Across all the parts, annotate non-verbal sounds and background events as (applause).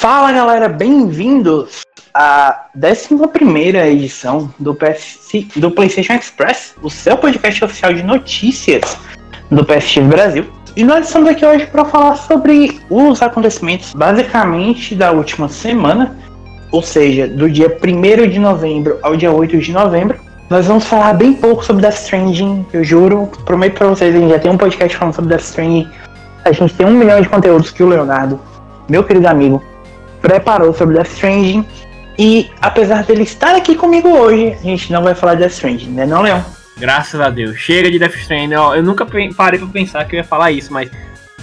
Fala galera, bem-vindos à 11 edição do, PS, do PlayStation Express, o seu podcast oficial de notícias do PSX Brasil. E nós estamos aqui hoje para falar sobre os acontecimentos basicamente da última semana, ou seja, do dia 1 de novembro ao dia 8 de novembro. Nós vamos falar bem pouco sobre Death Stranding, eu juro, prometo para vocês, a gente já tem um podcast falando sobre Death Stranding. A gente tem um milhão de conteúdos que o Leonardo, meu querido amigo, preparou sobre Death Stranding. E apesar dele estar aqui comigo hoje, a gente não vai falar de Death Stranding, né não, Leon? Graças a Deus. Chega de Death Stranding. Eu nunca parei pra pensar que eu ia falar isso, mas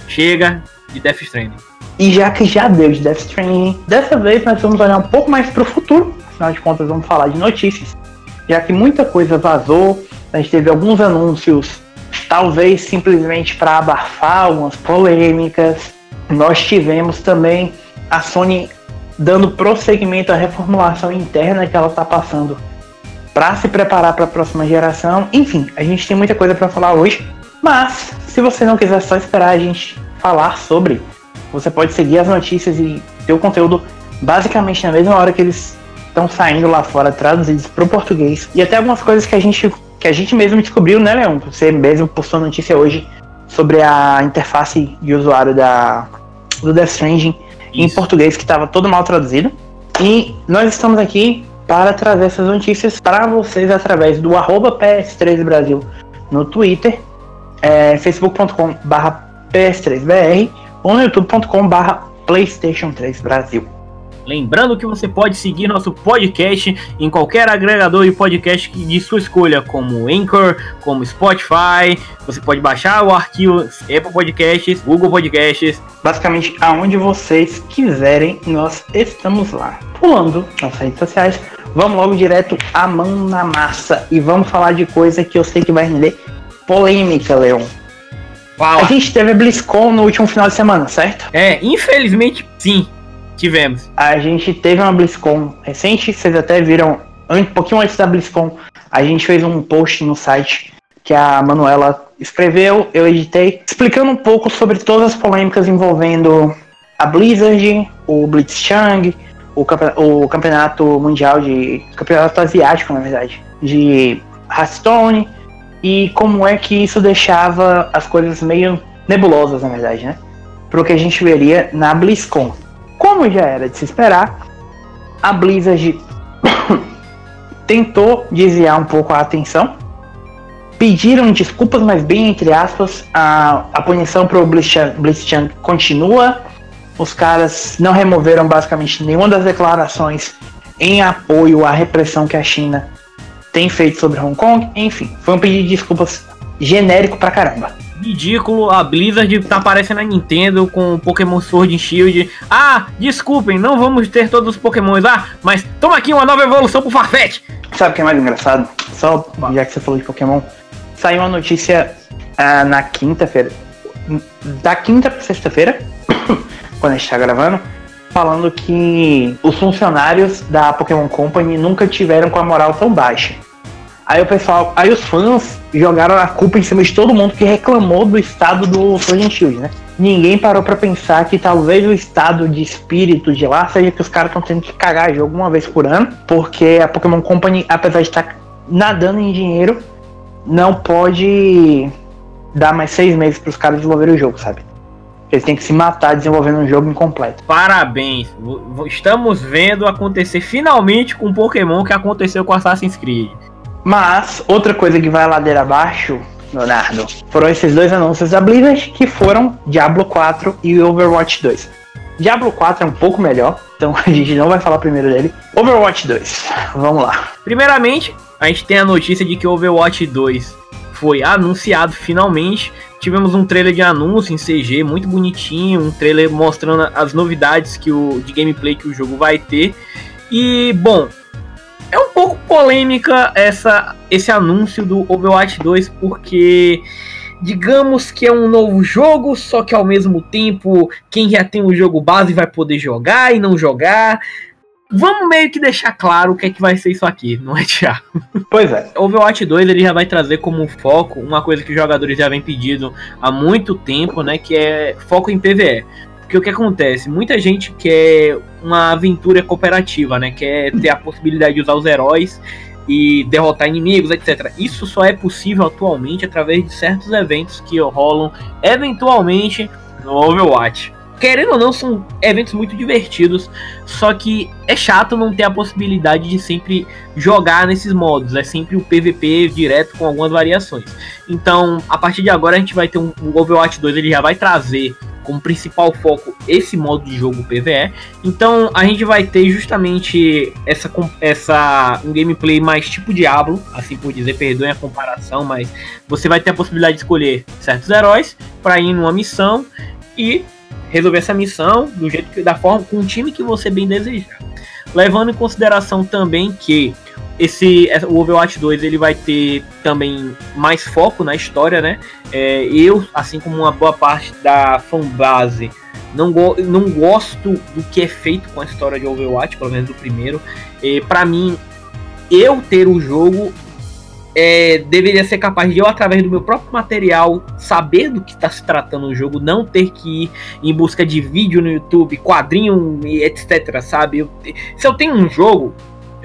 chega de Death Stranding. E já que já deu de Death Stranding, dessa vez nós vamos olhar um pouco mais pro futuro. Afinal de contas, vamos falar de notícias. Já que muita coisa vazou, a gente teve alguns anúncios, talvez simplesmente para abafar algumas polêmicas. Nós tivemos também a Sony dando prosseguimento à reformulação interna que ela está passando para se preparar para a próxima geração. Enfim, a gente tem muita coisa para falar hoje, mas se você não quiser só esperar a gente falar sobre, você pode seguir as notícias e ter o conteúdo basicamente na mesma hora que eles estão saindo lá fora, traduzidos para o português. E até algumas coisas que a gente que a gente mesmo descobriu, né, Leão? Você mesmo postou notícia hoje sobre a interface de usuário da do Death Stranding em português que estava todo mal traduzido. E nós estamos aqui para trazer essas notícias para vocês através do PS3 Brasil no Twitter, é, facebook.com.br PS3BR ou no youtube.com.br PlayStation 3 Brasil. Lembrando que você pode seguir nosso podcast em qualquer agregador de podcast de sua escolha, como Anchor, como Spotify. Você pode baixar o arquivo Apple Podcasts, Google Podcasts. Basicamente, aonde vocês quiserem, nós estamos lá. Pulando nas redes sociais, vamos logo direto a mão na massa e vamos falar de coisa que eu sei que vai render polêmica, Leon. Fala. A gente teve a BlizzCon no último final de semana, certo? É, infelizmente sim. Tivemos. A gente teve uma BlizzCon recente, vocês até viram, um pouquinho antes da BlizzCon, a gente fez um post no site que a Manuela escreveu, eu editei, explicando um pouco sobre todas as polêmicas envolvendo a Blizzard, o Blitzchung, o, o campeonato mundial de. campeonato asiático, na verdade, de Hearthstone, e como é que isso deixava as coisas meio nebulosas, na verdade, né? Pro que a gente veria na BlizzCon. Como já era de se esperar, a Blizzard (coughs) tentou desviar um pouco a atenção. Pediram desculpas, mas bem entre aspas, a, a punição para o Blitzchung continua. Os caras não removeram basicamente nenhuma das declarações em apoio à repressão que a China tem feito sobre Hong Kong. Enfim, foi um pedido de desculpas genérico pra caramba ridículo a Blizzard tá aparecendo na Nintendo com Pokémon Sword and Shield. Ah, desculpem, não vamos ter todos os Pokémons lá, mas toma aqui uma nova evolução pro Farfetch. Sabe o que é mais engraçado? Só já que você falou de Pokémon, saiu uma notícia ah, na quinta-feira, da quinta pra sexta-feira, (coughs) quando a gente tá gravando, falando que os funcionários da Pokémon Company nunca tiveram com a moral tão baixa. Aí o pessoal, aí os fãs jogaram a culpa em cima de todo mundo que reclamou do estado do Sword Shield, né? Ninguém parou para pensar que talvez o estado de espírito de lá seja que os caras estão tendo que cagar jogo uma vez por ano, porque a Pokémon Company, apesar de estar tá nadando em dinheiro, não pode dar mais seis meses para os caras desenvolverem o jogo, sabe? Eles têm que se matar desenvolvendo um jogo incompleto. Parabéns! Estamos vendo acontecer finalmente com o Pokémon que aconteceu com Assassin's Creed. Mas, outra coisa que vai ladeira abaixo, Leonardo, foram esses dois anúncios da Blizzard, que foram Diablo 4 e Overwatch 2. Diablo 4 é um pouco melhor, então (laughs) a gente não vai falar primeiro dele. Overwatch 2, vamos lá. Primeiramente, a gente tem a notícia de que Overwatch 2 foi anunciado finalmente. Tivemos um trailer de anúncio em CG muito bonitinho, um trailer mostrando as novidades que o de gameplay que o jogo vai ter. E bom, é um pouco polêmica essa, esse anúncio do Overwatch 2, porque digamos que é um novo jogo, só que ao mesmo tempo quem já tem o jogo base vai poder jogar e não jogar. Vamos meio que deixar claro o que é que vai ser isso aqui, não é, Thiago? Pois é. Overwatch 2 ele já vai trazer como foco uma coisa que os jogadores já vem pedindo há muito tempo, né? Que é foco em PVE. Porque o que acontece? Muita gente quer uma aventura cooperativa, né? Quer ter a possibilidade de usar os heróis e derrotar inimigos, etc. Isso só é possível atualmente através de certos eventos que rolam eventualmente no Overwatch. Querendo ou não, são eventos muito divertidos, só que é chato não ter a possibilidade de sempre jogar nesses modos. É sempre o PVP direto com algumas variações. Então, a partir de agora, a gente vai ter um, Overwatch 2, ele já vai trazer como principal foco esse modo de jogo PVE. Então a gente vai ter justamente essa, essa um gameplay mais tipo Diablo, assim por dizer, perdoem a comparação, mas você vai ter a possibilidade de escolher certos heróis para ir numa missão e resolver essa missão do jeito que da forma com o time que você bem desejar. Levando em consideração também que esse o Overwatch 2 ele vai ter também mais foco na história, né? É, eu, assim como uma boa parte da fanbase, não, go não gosto do que é feito com a história de Overwatch, pelo menos do primeiro. E para mim, eu ter o jogo é, deveria ser capaz de eu, através do meu próprio material, saber do que está se tratando o jogo, não ter que ir em busca de vídeo no YouTube, quadrinho, etc. Sabe? Eu, se eu tenho um jogo,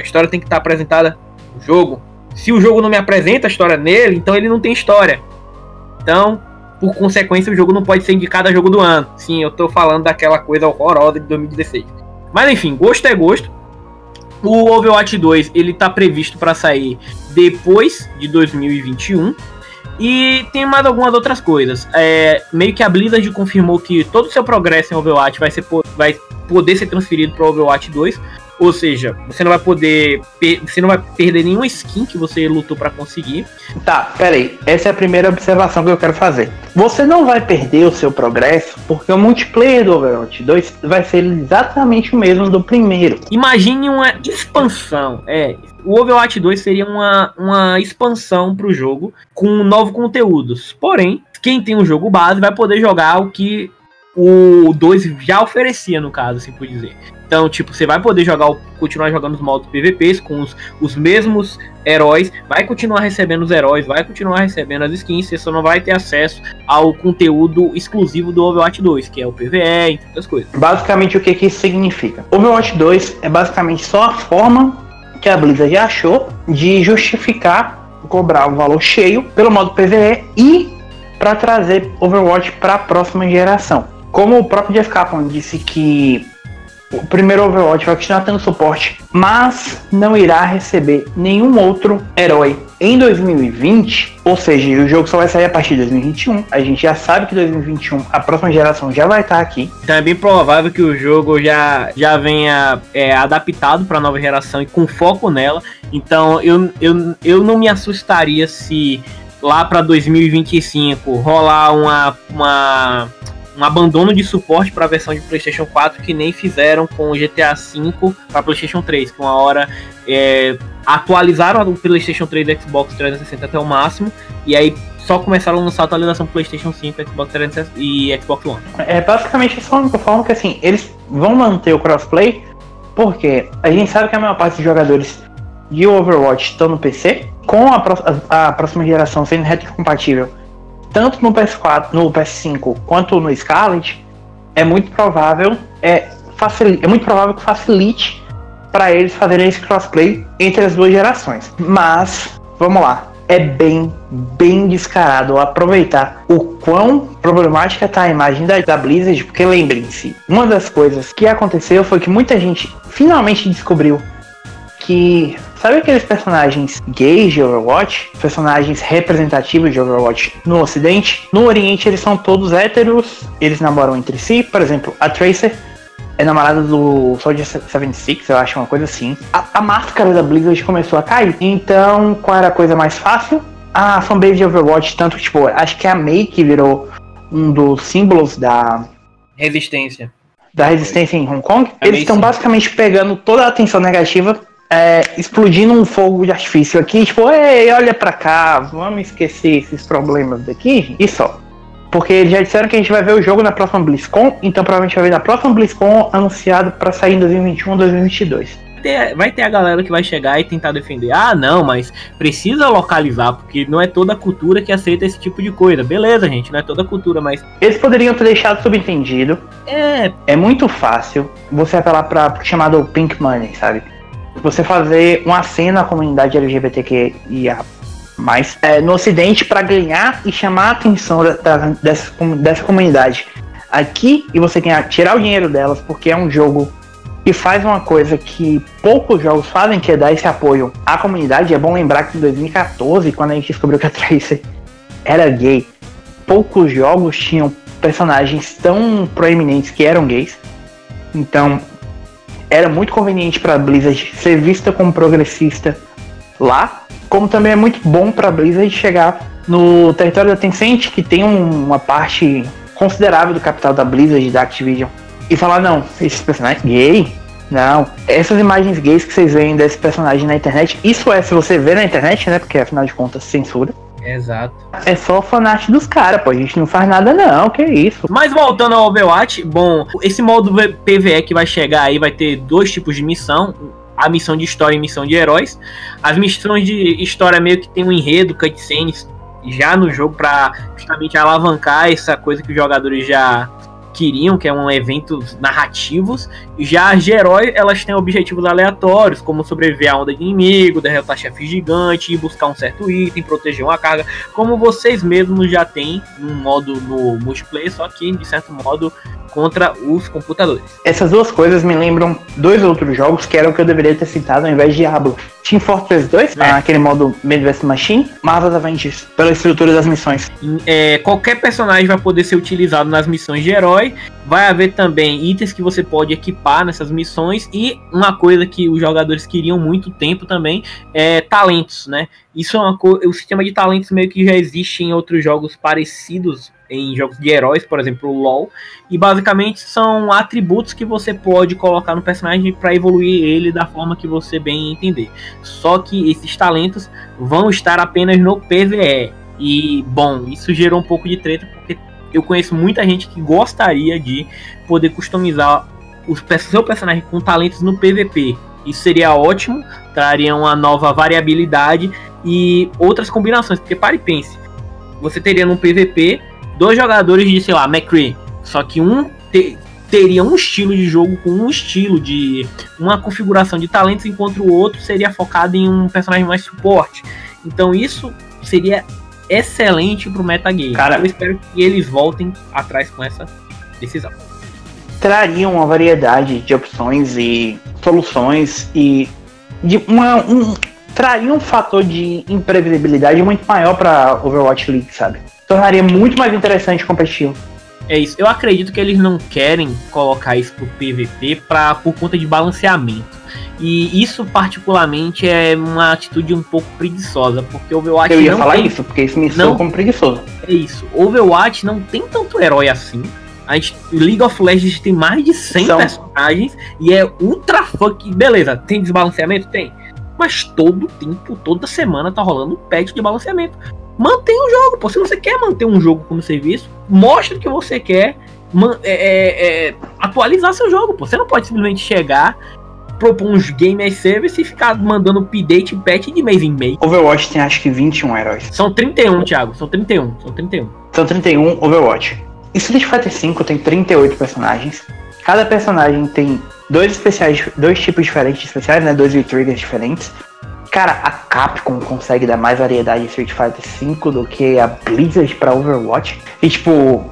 a história tem que estar apresentada no jogo. Se o jogo não me apresenta a história nele, então ele não tem história. Então, por consequência, o jogo não pode ser indicado a jogo do ano. Sim, eu tô falando daquela coisa horrorosa de 2016. Mas enfim, gosto é gosto. O Overwatch 2 ele tá previsto para sair depois de 2021. E tem mais algumas outras coisas. É, meio que a Blizzard confirmou que todo o seu progresso em Overwatch vai, ser, vai poder ser transferido para Overwatch 2. Ou seja, você não vai poder. Você não vai perder nenhuma skin que você lutou para conseguir. Tá, peraí. Essa é a primeira observação que eu quero fazer. Você não vai perder o seu progresso, porque o multiplayer do Overwatch 2 vai ser exatamente o mesmo do primeiro. Imagine uma expansão. É. O Overwatch 2 seria uma, uma expansão para o jogo com novos conteúdos. Porém, quem tem o jogo base vai poder jogar o que o 2 já oferecia, no caso, assim por dizer. Então, tipo, você vai poder jogar, continuar jogando os modos PVPs com os, os mesmos heróis, vai continuar recebendo os heróis, vai continuar recebendo as skins, você só não vai ter acesso ao conteúdo exclusivo do Overwatch 2, que é o PVE, e outras coisas. Basicamente, o que, que isso significa? Overwatch 2 é basicamente só a forma que a Blizzard achou de justificar cobrar o valor cheio pelo modo PVE e para trazer Overwatch para a próxima geração. Como o próprio Jeff Kaplan disse que o primeiro Overwatch vai continuar tendo suporte, mas não irá receber nenhum outro herói em 2020, ou seja, o jogo só vai sair a partir de 2021. A gente já sabe que 2021 a próxima geração já vai estar aqui. Então é bem provável que o jogo já, já venha é, adaptado para a nova geração e com foco nela. Então eu, eu, eu não me assustaria se lá para 2025 rolar uma, uma um abandono de suporte para a versão de PlayStation 4 que nem fizeram com o GTA V para PlayStation 3, que uma hora é, atualizaram o PlayStation 3 e Xbox 360 até o máximo e aí só começaram a lançar a atualização PlayStation 5, Xbox 360 e Xbox One. É basicamente essa única forma que assim eles vão manter o crossplay porque a gente sabe que a maior parte dos jogadores de Overwatch estão no PC com a, a, a próxima geração sendo retrocompatível tanto no PS4, no PS5 quanto no Scarlet, é muito provável, é, é muito provável que facilite para eles fazerem esse crossplay entre as duas gerações. Mas, vamos lá, é bem, bem descarado aproveitar o quão problemática está a imagem da, da Blizzard, porque lembrem-se, uma das coisas que aconteceu foi que muita gente finalmente descobriu que Sabe aqueles personagens gays de Overwatch? Personagens representativos de Overwatch no Ocidente? No Oriente eles são todos héteros, eles namoram entre si. Por exemplo, a Tracer é namorada do Soldier 76, eu acho uma coisa assim. A, a, máscara da Blizzard começou a cair. Então, qual era a coisa mais fácil? A fanbase de Overwatch, tanto tipo, acho que a Mei que virou um dos símbolos da resistência. Da resistência em Hong Kong. A eles estão basicamente pegando toda a atenção negativa é, explodindo um fogo de artifício aqui, tipo, ei, olha pra cá, vamos esquecer esses problemas daqui e só. Porque eles já disseram que a gente vai ver o jogo na próxima BlizzCon, então provavelmente vai ver na próxima BlizzCon anunciado para sair em 2021 ou 2022. ter, vai ter a galera que vai chegar e tentar defender. Ah, não, mas precisa localizar, porque não é toda cultura que aceita esse tipo de coisa. Beleza, gente, não é toda cultura, mas. Eles poderiam ter deixado subentendido. É. É muito fácil você apelar pra chamado Pink Money, sabe? Você fazer uma cena à comunidade LGBTQIA mais é, no Ocidente para ganhar e chamar a atenção da, da, dessa, dessa comunidade aqui e você ganhar, tirar o dinheiro delas, porque é um jogo que faz uma coisa que poucos jogos fazem, que é dar esse apoio à comunidade. É bom lembrar que em 2014, quando a gente descobriu que a (laughs) Tracer era gay, poucos jogos tinham personagens tão proeminentes que eram gays. Então, era muito conveniente para Blizzard ser vista como progressista lá, como também é muito bom para Blizzard chegar no território da Tencent, que tem uma parte considerável do capital da Blizzard e da Activision e falar, não, esses personagens gay, não, essas imagens gays que vocês veem desse personagem na internet, isso é se você vê na internet, né? Porque afinal de contas, censura. Exato. É só fanart dos caras, pô. A gente não faz nada, não. Que isso. Mas voltando ao Overwatch, bom, esse modo PVE que vai chegar aí vai ter dois tipos de missão. A missão de história e missão de heróis. As missões de história meio que tem um enredo, cutscenes já no jogo para justamente alavancar essa coisa que os jogadores já queriam, que é um eventos narrativos. Já as de herói, elas têm objetivos aleatórios, como sobreviver a onda de inimigo, derrotar chefe gigante, buscar um certo item, proteger uma carga, como vocês mesmos já têm no modo no multiplayer, só que de certo modo contra os computadores. Essas duas coisas me lembram dois outros jogos que eram o que eu deveria ter citado ao invés de Diablo. Team Fortress 2, é. aquele modo Midwest Machine, Marvel's Avengers, pela estrutura das missões. É, qualquer personagem vai poder ser utilizado nas missões de herói. Vai haver também itens que você pode equipar nessas missões e uma coisa que os jogadores queriam muito tempo também é talentos, né? Isso é uma coisa, o sistema de talentos meio que já existe em outros jogos parecidos em jogos de heróis, por exemplo, o LoL, e basicamente são atributos que você pode colocar no personagem para evoluir ele da forma que você bem entender. Só que esses talentos vão estar apenas no PVE. E bom, isso gerou um pouco de treta porque eu conheço muita gente que gostaria de poder customizar o seu personagem com talentos no PVP. Isso seria ótimo, traria uma nova variabilidade e outras combinações. Porque pare e pense, você teria no PVP dois jogadores de, sei lá, McCree. Só que um te, teria um estilo de jogo com um estilo de. uma configuração de talentos, enquanto o outro seria focado em um personagem mais suporte. Então isso seria excelente pro metagame. Cara, eu espero que eles voltem atrás com essa decisão. Trariam uma variedade de opções e soluções e de uma, um, traria um fator de imprevisibilidade muito maior para Overwatch League, sabe? tornaria muito mais interessante e competitivo. É isso. Eu acredito que eles não querem colocar isso pro PVP pra, por conta de balanceamento. E isso, particularmente, é uma atitude um pouco preguiçosa, porque Overwatch. Eu ia falar tem... isso, porque isso me soa como preguiçoso. É isso. Overwatch não tem tanto herói assim. A gente, League of Legends tem mais de 100 São... personagens e é ultra funk. Beleza, tem desbalanceamento? Tem. Mas todo tempo, toda semana tá rolando um patch de balanceamento mantenha o jogo. Pô. Se você quer manter um jogo como serviço, mostre que você quer é, é, é, atualizar seu jogo. Pô. Você não pode simplesmente chegar, propor uns game as service e ficar mandando update e patch de mês em mês. Overwatch tem acho que 21 heróis. São 31, Thiago. São 31. São 31. São 31 Overwatch. Em Street Fighter V tem 38 personagens. Cada personagem tem dois especiais, dois tipos diferentes de especiais, né? Dois triggers diferentes. Cara, a Capcom consegue dar mais variedade em Street Fighter V do que a Blizzard pra Overwatch. E tipo,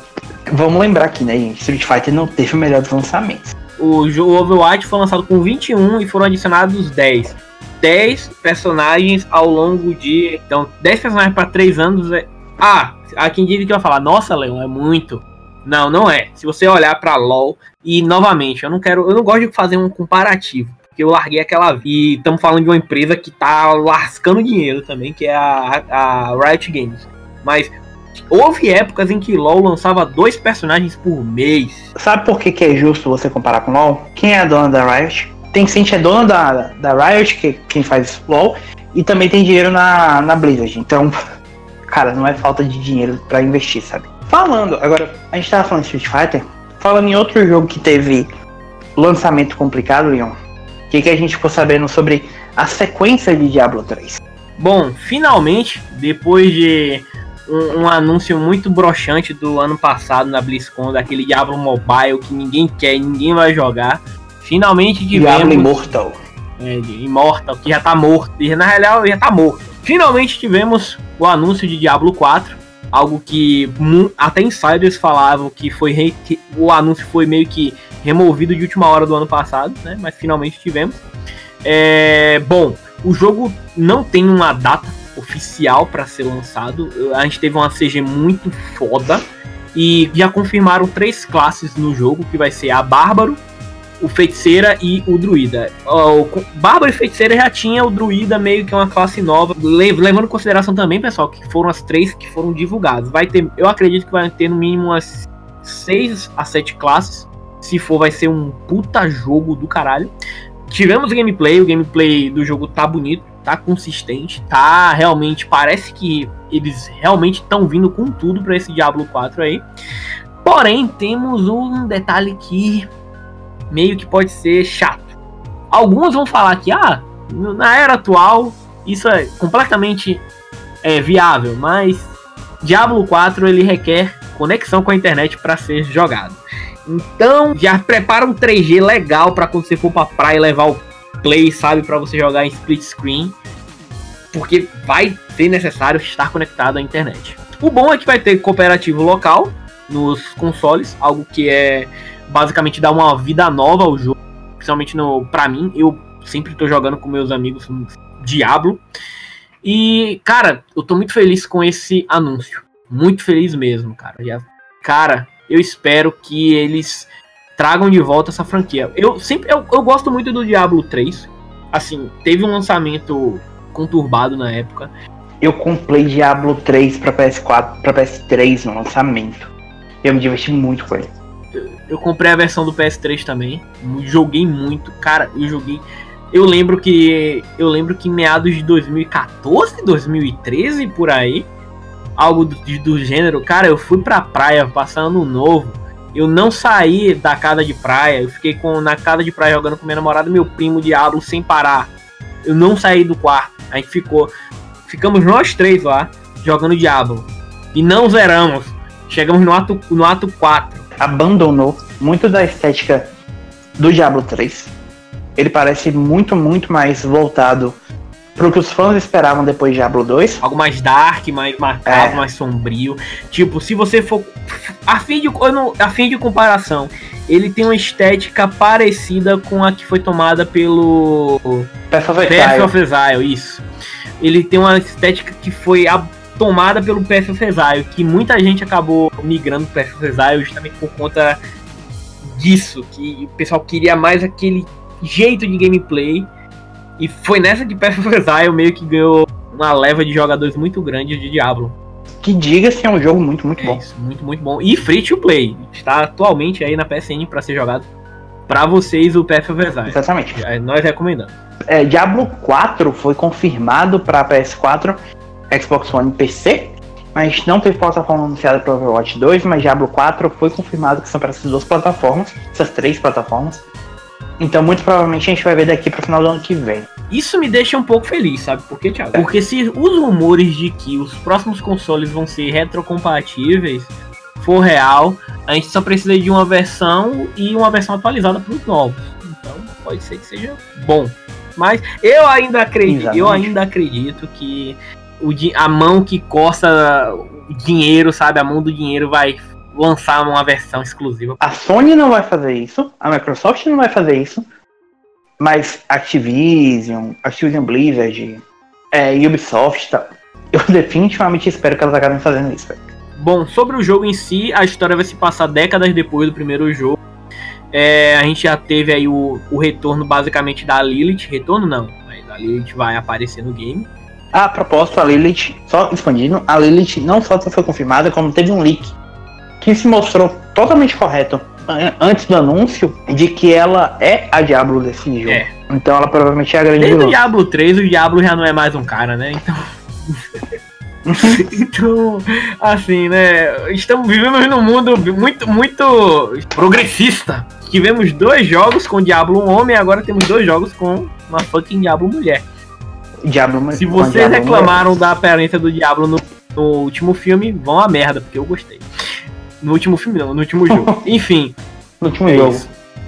vamos lembrar aqui, né, gente? Street Fighter não teve o melhor dos lançamentos. O jogo Overwatch foi lançado com 21 e foram adicionados 10. 10 personagens ao longo de. Então, 10 personagens para 3 anos é. Ah, há quem diga que vai falar, nossa, Leon, é muito. Não, não é. Se você olhar para LoL e novamente, eu não quero, eu não gosto de fazer um comparativo porque eu larguei aquela. E estamos falando de uma empresa que tá lascando dinheiro também, que é a, a Riot Games. Mas houve épocas em que LoL lançava dois personagens por mês. Sabe por que, que é justo você comparar com LoL? Quem é a dona da Riot? Tencent é dona da, da Riot, que quem faz LoL, e também tem dinheiro na, na Blizzard. Então, (laughs) cara, não é falta de dinheiro para investir, sabe? Falando, agora, a gente tava falando de Street Fighter, falando em outro jogo que teve lançamento complicado, Leon, O que, que a gente ficou sabendo sobre a sequência de Diablo 3? Bom, finalmente, depois de um, um, anúncio muito broxante do ano passado na BlizzCon, daquele Diablo Mobile que ninguém quer e ninguém vai jogar, finalmente tivemos... Diablo Immortal. É, Immortal, que já tá morto, e na realidade já tá morto. Finalmente tivemos o anúncio de Diablo 4, algo que até insiders falavam que foi re, que o anúncio foi meio que removido de última hora do ano passado, né? Mas finalmente tivemos. É, bom, o jogo não tem uma data oficial para ser lançado. A gente teve uma CG muito foda e já confirmaram três classes no jogo, que vai ser a Bárbaro, o Feiticeira e o Druida. O Bárbaro e Feiticeira já tinha o Druida meio que uma classe nova, levando em consideração também, pessoal, que foram as três que foram divulgadas. Vai ter, eu acredito que vai ter no mínimo umas seis a sete classes. Se for, vai ser um puta jogo do caralho. Tivemos gameplay, o gameplay do jogo tá bonito, tá consistente, tá realmente. Parece que eles realmente estão vindo com tudo para esse Diablo 4 aí. Porém, temos um detalhe que meio que pode ser chato. Alguns vão falar que, ah, na era atual, isso é completamente é, viável, mas Diablo 4 ele requer conexão com a internet para ser jogado. Então, já prepara um 3G legal para quando você for pra praia levar o play, sabe, para você jogar em split screen, porque vai ser necessário estar conectado à internet. O bom é que vai ter cooperativo local nos consoles, algo que é basicamente dar uma vida nova ao jogo, principalmente no para mim, eu sempre tô jogando com meus amigos Diablo. E, cara, eu tô muito feliz com esse anúncio. Muito feliz mesmo, cara. Cara, eu espero que eles tragam de volta essa franquia. Eu sempre eu, eu gosto muito do Diablo 3. Assim, teve um lançamento conturbado na época. Eu comprei Diablo 3 para PS4, para PS3 no lançamento. Eu me diverti muito com ele. Eu comprei a versão do PS3 também. Joguei muito, cara, eu joguei eu lembro que eu lembro que em meados de 2014, 2013 por aí, algo do, do gênero. Cara, eu fui pra praia passar ano novo. Eu não saí da casa de praia. Eu fiquei com, na casa de praia jogando com minha namorada e meu primo Diablo sem parar. Eu não saí do quarto. A gente ficou. Ficamos nós três lá jogando Diablo. E não zeramos. Chegamos no ato, no ato 4. Abandonou muito da estética do Diablo 3. Ele parece muito, muito mais voltado pro que os fãs esperavam depois de Diablo 2. Algo mais dark, mais marcado, é. mais sombrio. Tipo, se você for. A fim, de, não, a fim de comparação, ele tem uma estética parecida com a que foi tomada pelo. Path of Exile. Path of Exile, isso. Ele tem uma estética que foi a, tomada pelo of Exile, que muita gente acabou migrando pro Path of Exile justamente por conta disso, que o pessoal queria mais aquele jeito de gameplay e foi nessa que of Exile meio que ganhou uma leva de jogadores muito grande de Diablo. Que diga-se é um jogo muito, muito é bom. Isso, muito, muito bom. E free to play. Está atualmente aí na PSN para ser jogado. Para vocês, o of Exile. Exatamente. Nós recomendamos. É, Diablo 4 foi confirmado para PS4, Xbox One e PC. Mas não teve plataforma anunciada para Overwatch 2, mas Diablo 4 foi confirmado que são para essas duas plataformas, essas três plataformas. Então, muito provavelmente a gente vai ver daqui pro final do ano que vem. Isso me deixa um pouco feliz, sabe por quê, Thiago? É. Porque se os rumores de que os próximos consoles vão ser retrocompatíveis for real, a gente só precisa de uma versão e uma versão atualizada para os novos. Então, pode ser que seja bom. Mas eu ainda acredito, Exatamente. eu ainda acredito que o, a mão que coça o dinheiro, sabe? A mão do dinheiro vai lançar uma versão exclusiva. A Sony não vai fazer isso, a Microsoft não vai fazer isso, mas Activision, Activision Blizzard, é, Ubisoft, tá, (laughs) eu definitivamente espero que elas acabem fazendo isso. Bom, sobre o jogo em si, a história vai se passar décadas depois do primeiro jogo. É, a gente já teve aí o, o retorno basicamente da Lilith. Retorno não, mas a Lilith vai aparecer no game. A propósito, a Lilith, só expandindo, a Lilith não só foi confirmada, como teve um leak que se mostrou totalmente correto antes do anúncio de que ela é a Diablo desse jogo. É. Então ela provavelmente é a grande Desde o Diablo 3, o Diablo já não é mais um cara, né? Então. (laughs) então, assim, né? Estamos vivendo num mundo muito, muito progressista. Tivemos dois jogos com Diablo um homem, agora temos dois jogos com uma fucking Diablo mulher. Diablo, Se vocês reclamaram da aparência do Diablo no, no, último filme, vão a merda, porque eu gostei. No último filme não, no último jogo. (laughs) Enfim. no último é jogo.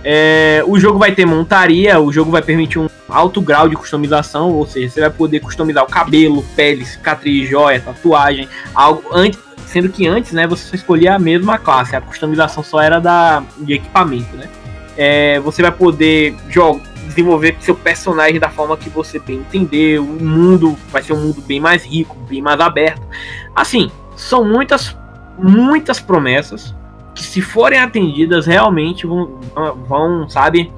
É, o jogo vai ter montaria, o jogo vai permitir um alto grau de customização, ou seja, você vai poder customizar o cabelo, pele, cicatriz, joia, tatuagem, algo antes, sendo que antes, né, você só escolhia a mesma classe, a customização só era da de equipamento, né? É, você vai poder jogar, desenvolver seu personagem da forma que você bem entender, o mundo vai ser um mundo bem mais rico, bem mais aberto. Assim, são muitas muitas promessas que se forem atendidas realmente vão, vão sabe,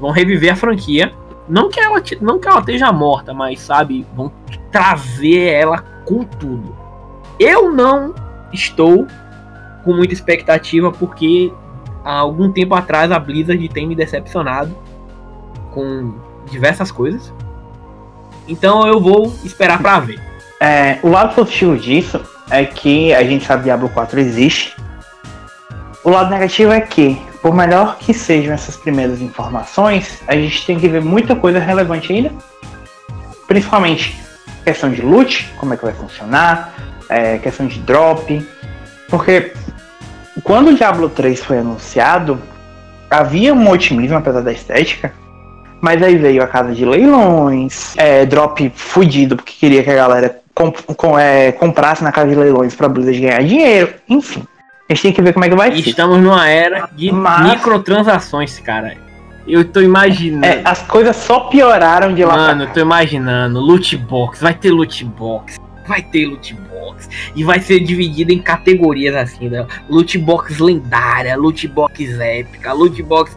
vão reviver a franquia. Não que ela não que ela esteja morta, mas sabe, vão trazer ela com tudo. Eu não estou com muita expectativa porque há algum tempo atrás a Blizzard tem me decepcionado com diversas coisas. Então eu vou esperar para ver. É, o lado positivo disso é que a gente sabe que Diablo 4 existe o lado negativo é que, por melhor que sejam essas primeiras informações, a gente tem que ver muita coisa relevante ainda. Principalmente questão de loot, como é que vai funcionar, é, questão de drop. Porque quando o Diablo 3 foi anunciado, havia um otimismo apesar da estética. Mas aí veio a casa de leilões, é, drop fudido porque queria que a galera comp com, é, comprasse na casa de leilões para Blizzard ganhar dinheiro, enfim. A gente tem que ver como é que vai ser. Estamos numa era de Mas... microtransações, cara. Eu tô imaginando. É, as coisas só pioraram de lá Mano, eu tô imaginando. Loot box, vai ter loot box. Vai ter loot box. E vai ser dividido em categorias assim, né? Loot box lendária, loot box épica, loot box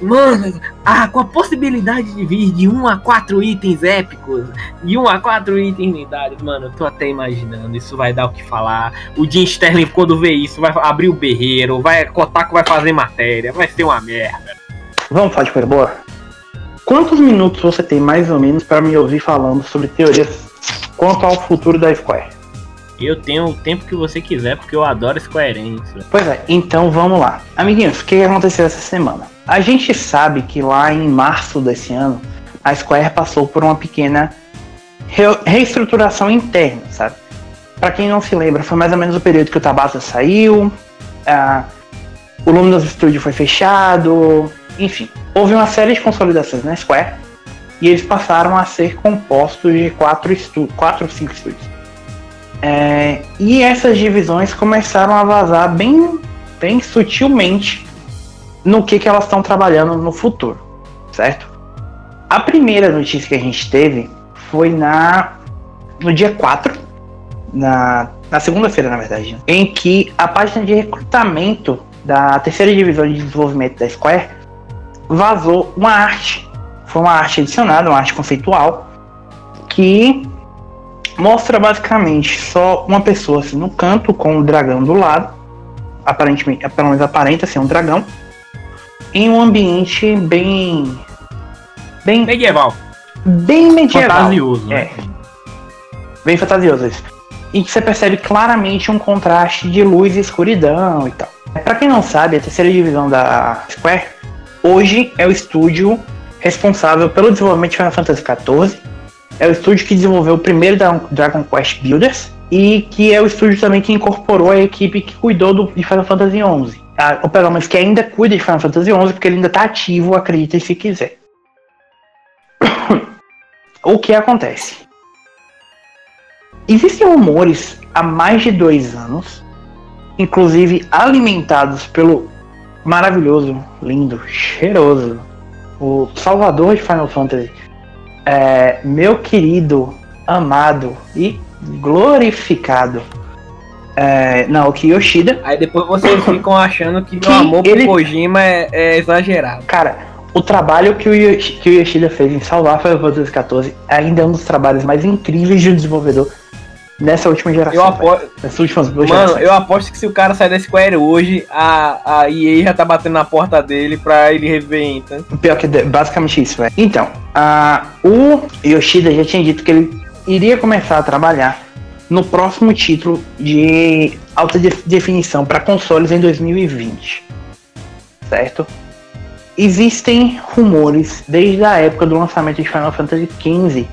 Mano, ah, com a possibilidade de vir de 1 a 4 itens épicos, de 1 a 4 itens lendários, mano, eu tô até imaginando, isso vai dar o que falar. O Jim Sterling, quando vê isso, vai abrir o berreiro, vai, Kotaku vai fazer matéria, vai ser uma merda. Vamos falar de coisa boa? Quantos minutos você tem mais ou menos para me ouvir falando sobre teorias quanto ao futuro da Square? Eu tenho o tempo que você quiser, porque eu adoro Square Enix. Pois é, então vamos lá. Amiguinhos, o que aconteceu essa semana? A gente sabe que lá em março desse ano, a Square passou por uma pequena re reestruturação interna, sabe? Para quem não se lembra, foi mais ou menos o período que o Tabata saiu, o Luminous Studio foi fechado, enfim, houve uma série de consolidações na Square e eles passaram a ser compostos de quatro, quatro ou cinco estúdios. É, e essas divisões começaram a vazar bem, bem sutilmente no que, que elas estão trabalhando no futuro, certo? A primeira notícia que a gente teve foi na no dia 4, na, na segunda-feira, na verdade, em que a página de recrutamento da terceira divisão de desenvolvimento da Square vazou uma arte. Foi uma arte adicionada, uma arte conceitual, que mostra basicamente só uma pessoa assim, no canto com o dragão do lado, aparentemente, pelo menos aparenta ser um dragão, em um ambiente bem. bem. medieval. Bem medieval. Fantasioso, né? É. Bem fantasioso isso. E que você percebe claramente um contraste de luz e escuridão e tal. Para quem não sabe, a terceira divisão da Square hoje é o estúdio responsável pelo desenvolvimento de Final Fantasy XIV é o estúdio que desenvolveu o primeiro Dragon Quest Builders e que é o estúdio também que incorporou a equipe que cuidou do, de Final Fantasy XI. Ah, ou pelo menos que ainda cuida de Final Fantasy XI, porque ele ainda está ativo, acredita se quiser. (coughs) o que acontece? Existem rumores há mais de dois anos, inclusive alimentados pelo maravilhoso, lindo, cheiroso, o salvador de Final Fantasy, é, meu querido, amado e glorificado é, Naoki Yoshida. Aí depois vocês (coughs) ficam achando que, que meu amor ele... por Kojima é, é, exagerado. Cara, o trabalho que o, Yoshida, que o Yoshida fez em salvar Final Fantasy XIV ainda é um dos trabalhos mais incríveis de um desenvolvedor nessa última geração. Eu aposto. Nessas últimas duas Mano, eu aposto que se o cara sair da Square hoje, a, a EA já tá batendo na porta dele pra ele rever, então. Pior que basicamente isso, velho. Então, a, o Yoshida já tinha dito que ele iria começar a trabalhar no próximo título de alta definição para consoles em 2020. Certo? Existem rumores desde a época do lançamento de Final Fantasy XV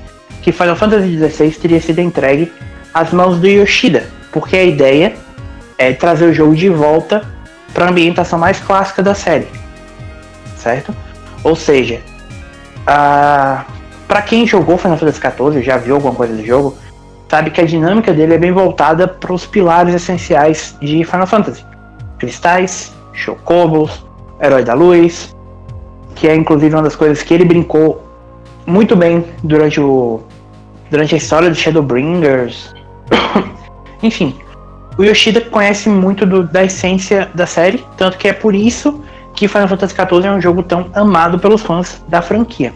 que Final Fantasy XVI teria sido entregue às mãos do Yoshida, porque a ideia é trazer o jogo de volta para a ambientação mais clássica da série, certo? Ou seja, para quem jogou Final Fantasy XIV, já viu alguma coisa do jogo, sabe que a dinâmica dele é bem voltada para os pilares essenciais de Final Fantasy: cristais, chocobos, herói da luz, que é inclusive uma das coisas que ele brincou muito bem durante o durante a história dos Shadowbringers. (coughs) Enfim, o Yoshida conhece muito do, da essência da série, tanto que é por isso que Final Fantasy XIV é um jogo tão amado pelos fãs da franquia.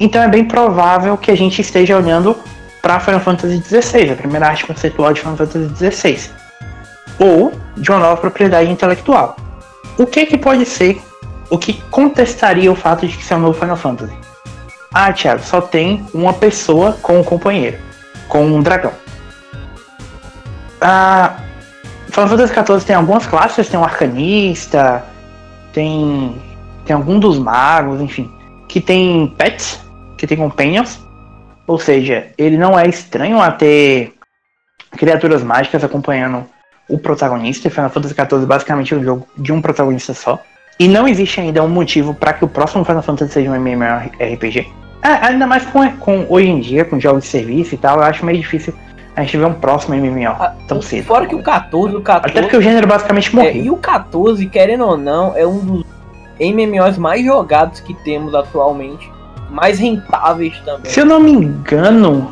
Então é bem provável que a gente esteja olhando para Final Fantasy XVI, a primeira arte conceitual de Final Fantasy XVI, ou de uma nova propriedade intelectual. O que que pode ser o que contestaria o fato de que isso é um novo Final Fantasy? Ah, Thiago, só tem uma pessoa com um companheiro, com um dragão. Ah, Final Fantasy XIV tem algumas classes, tem um arcanista, tem tem algum dos magos, enfim, que tem pets, que tem companions, ou seja, ele não é estranho a ter criaturas mágicas acompanhando o protagonista. Final Fantasy XIV basicamente é um jogo de um protagonista só. E não existe ainda um motivo para que o próximo Final Fantasy seja um MMORPG. É, ainda mais com, com hoje em dia, com jogos de serviço e tal, eu acho meio difícil a gente ver um próximo MMO ah, tão cedo. Fora que o 14, o 14. Até porque o gênero basicamente morreu. É, e o 14, querendo ou não, é um dos MMOs mais jogados que temos atualmente mais rentáveis também. Se eu não me engano,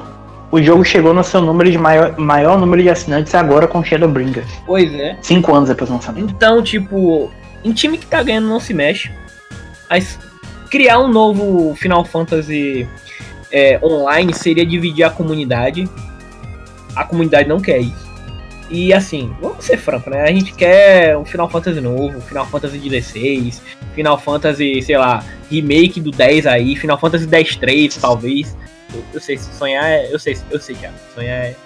o jogo chegou no seu número de maior, maior número de assinantes agora com Shadowbringers. Pois é. Cinco anos depois do lançamento. Então, tipo, em time que tá ganhando não se mexe. Mas criar um novo Final Fantasy é, online seria dividir a comunidade. A comunidade não quer isso. E assim, vamos ser franco, né? A gente quer um Final Fantasy novo, Final Fantasy XVI, Final Fantasy, sei lá, remake do 10 aí, Final Fantasy 10 3, talvez. Eu, eu sei se sonhar é. Eu sei, eu sei, Thiago. Sonhar é.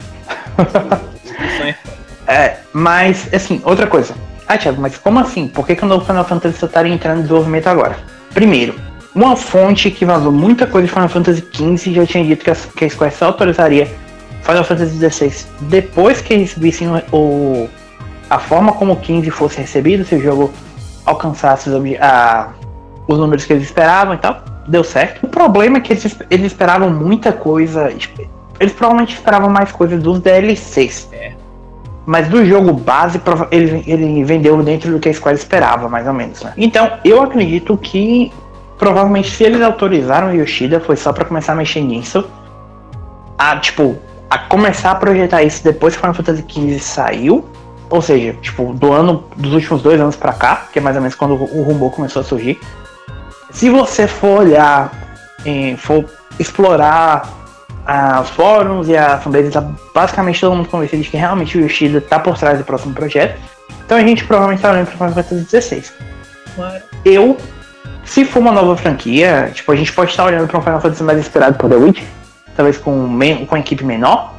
(laughs) sonhar é foda. É, mas, assim, outra coisa. Ah, Thiago, mas como assim? Por que, que o novo Final Fantasy só estaria entrando em desenvolvimento agora? Primeiro, uma fonte que vazou muita coisa de Final Fantasy XV já tinha dito que a, que a Square só autorizaria Final Fantasy XVI, depois que eles vissem o, a forma como o 15 fosse recebido, se o jogo alcançasse os, a, os números que eles esperavam e tal, deu certo. O problema é que eles, eles esperavam muita coisa, eles provavelmente esperavam mais coisa dos DLCs. É. Mas do jogo base, ele, ele vendeu dentro do que a Square esperava, mais ou menos. Né? Então, eu acredito que provavelmente se eles autorizaram o Yoshida, foi só para começar a mexer nisso. A, tipo, a começar a projetar isso depois que Final Fantasy XV saiu, ou seja, tipo, do ano dos últimos dois anos para cá, que é mais ou menos quando o rumor começou a surgir. Se você for olhar, for explorar ah, os fóruns e a fanbase, tá basicamente todo mundo convencido de que realmente o Yoshida tá por trás do próximo projeto. Então a gente provavelmente tá olhando para Final Fantasy XVI. Eu, se for uma nova franquia, tipo, a gente pode estar olhando para um Final Fantasy mais inspirado por The Witch, talvez com, com a equipe menor.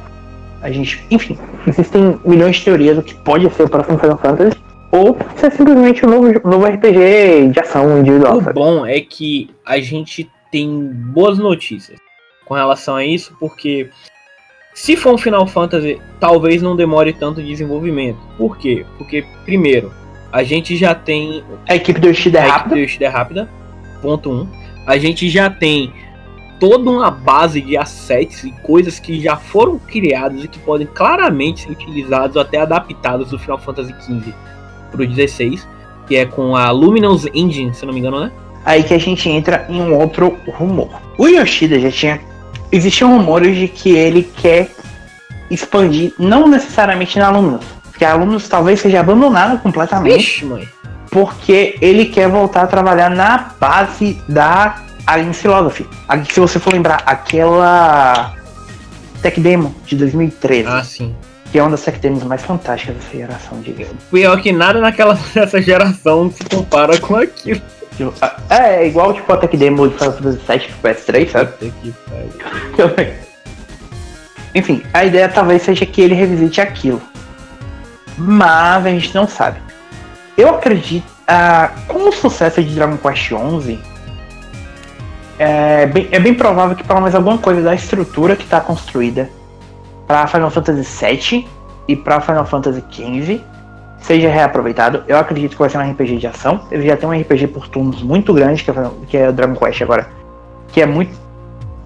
A gente, enfim, existem milhões de teorias do que pode ser o próximo Final Fantasy. Ou se é simplesmente um novo, novo RPG de ação individual. O sabe? bom é que a gente tem boas notícias com relação a isso, porque se for um Final Fantasy, talvez não demore tanto desenvolvimento. Por quê? Porque, primeiro, a gente já tem. A equipe do Yoshida é rápida. Do Yoshida é rápida. Ponto 1. Um. A gente já tem toda uma base de assets e coisas que já foram criados e que podem claramente ser utilizados ou até adaptados do Final Fantasy XV pro 16, que é com a Luminous Engine, se não me engano, né? Aí que a gente entra em um outro rumor. O Yoshida já tinha. Existiam rumores de que ele quer expandir, não necessariamente na Luminous, porque a Luminous talvez seja abandonada completamente. Vixe, mãe. Porque ele quer voltar a trabalhar na base da Alien Philosophy. Se você for lembrar, aquela tech demo de 2013. Ah, sim. Que é uma das tech demos mais fantásticas dessa geração, de Pior que nada naquela (laughs) nessa geração se compara com aquilo. É, é igual tipo a tech demo de Final Fantasy VII pro PS3, sabe? Que (laughs) Enfim, a ideia talvez seja que ele revisite aquilo. Mas a gente não sabe. Eu acredito, ah, com o sucesso de Dragon Quest XI, é bem, é bem provável que pelo menos alguma coisa da estrutura que está construída para Final Fantasy VII e para Final Fantasy XV seja reaproveitado. Eu acredito que vai ser um RPG de ação. Ele já tem um RPG por turnos muito grande, que é, que é o Dragon Quest agora, que é muito,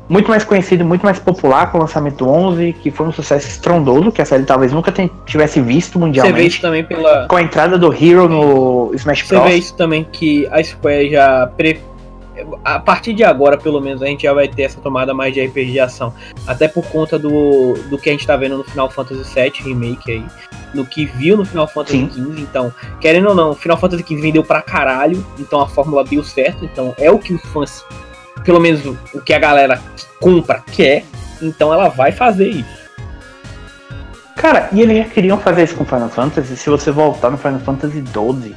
muito mais conhecido, muito mais popular com o lançamento 11, que foi um sucesso estrondoso, que a série talvez nunca tem, tivesse visto mundialmente. Você vê isso também pela... Com a entrada do Hero no Smash Bros. Você vê isso também que a Square já pre a partir de agora, pelo menos, a gente já vai ter essa tomada mais de RPG de ação. Até por conta do, do que a gente tá vendo no Final Fantasy VII Remake aí. No que viu no Final Fantasy XV. Então, querendo ou não, Final Fantasy XV vendeu pra caralho. Então a fórmula deu certo. Então é o que os fãs, pelo menos o que a galera compra, quer. Então ela vai fazer isso. Cara, e eles já queriam fazer isso com Final Fantasy. Se você voltar no Final Fantasy XII,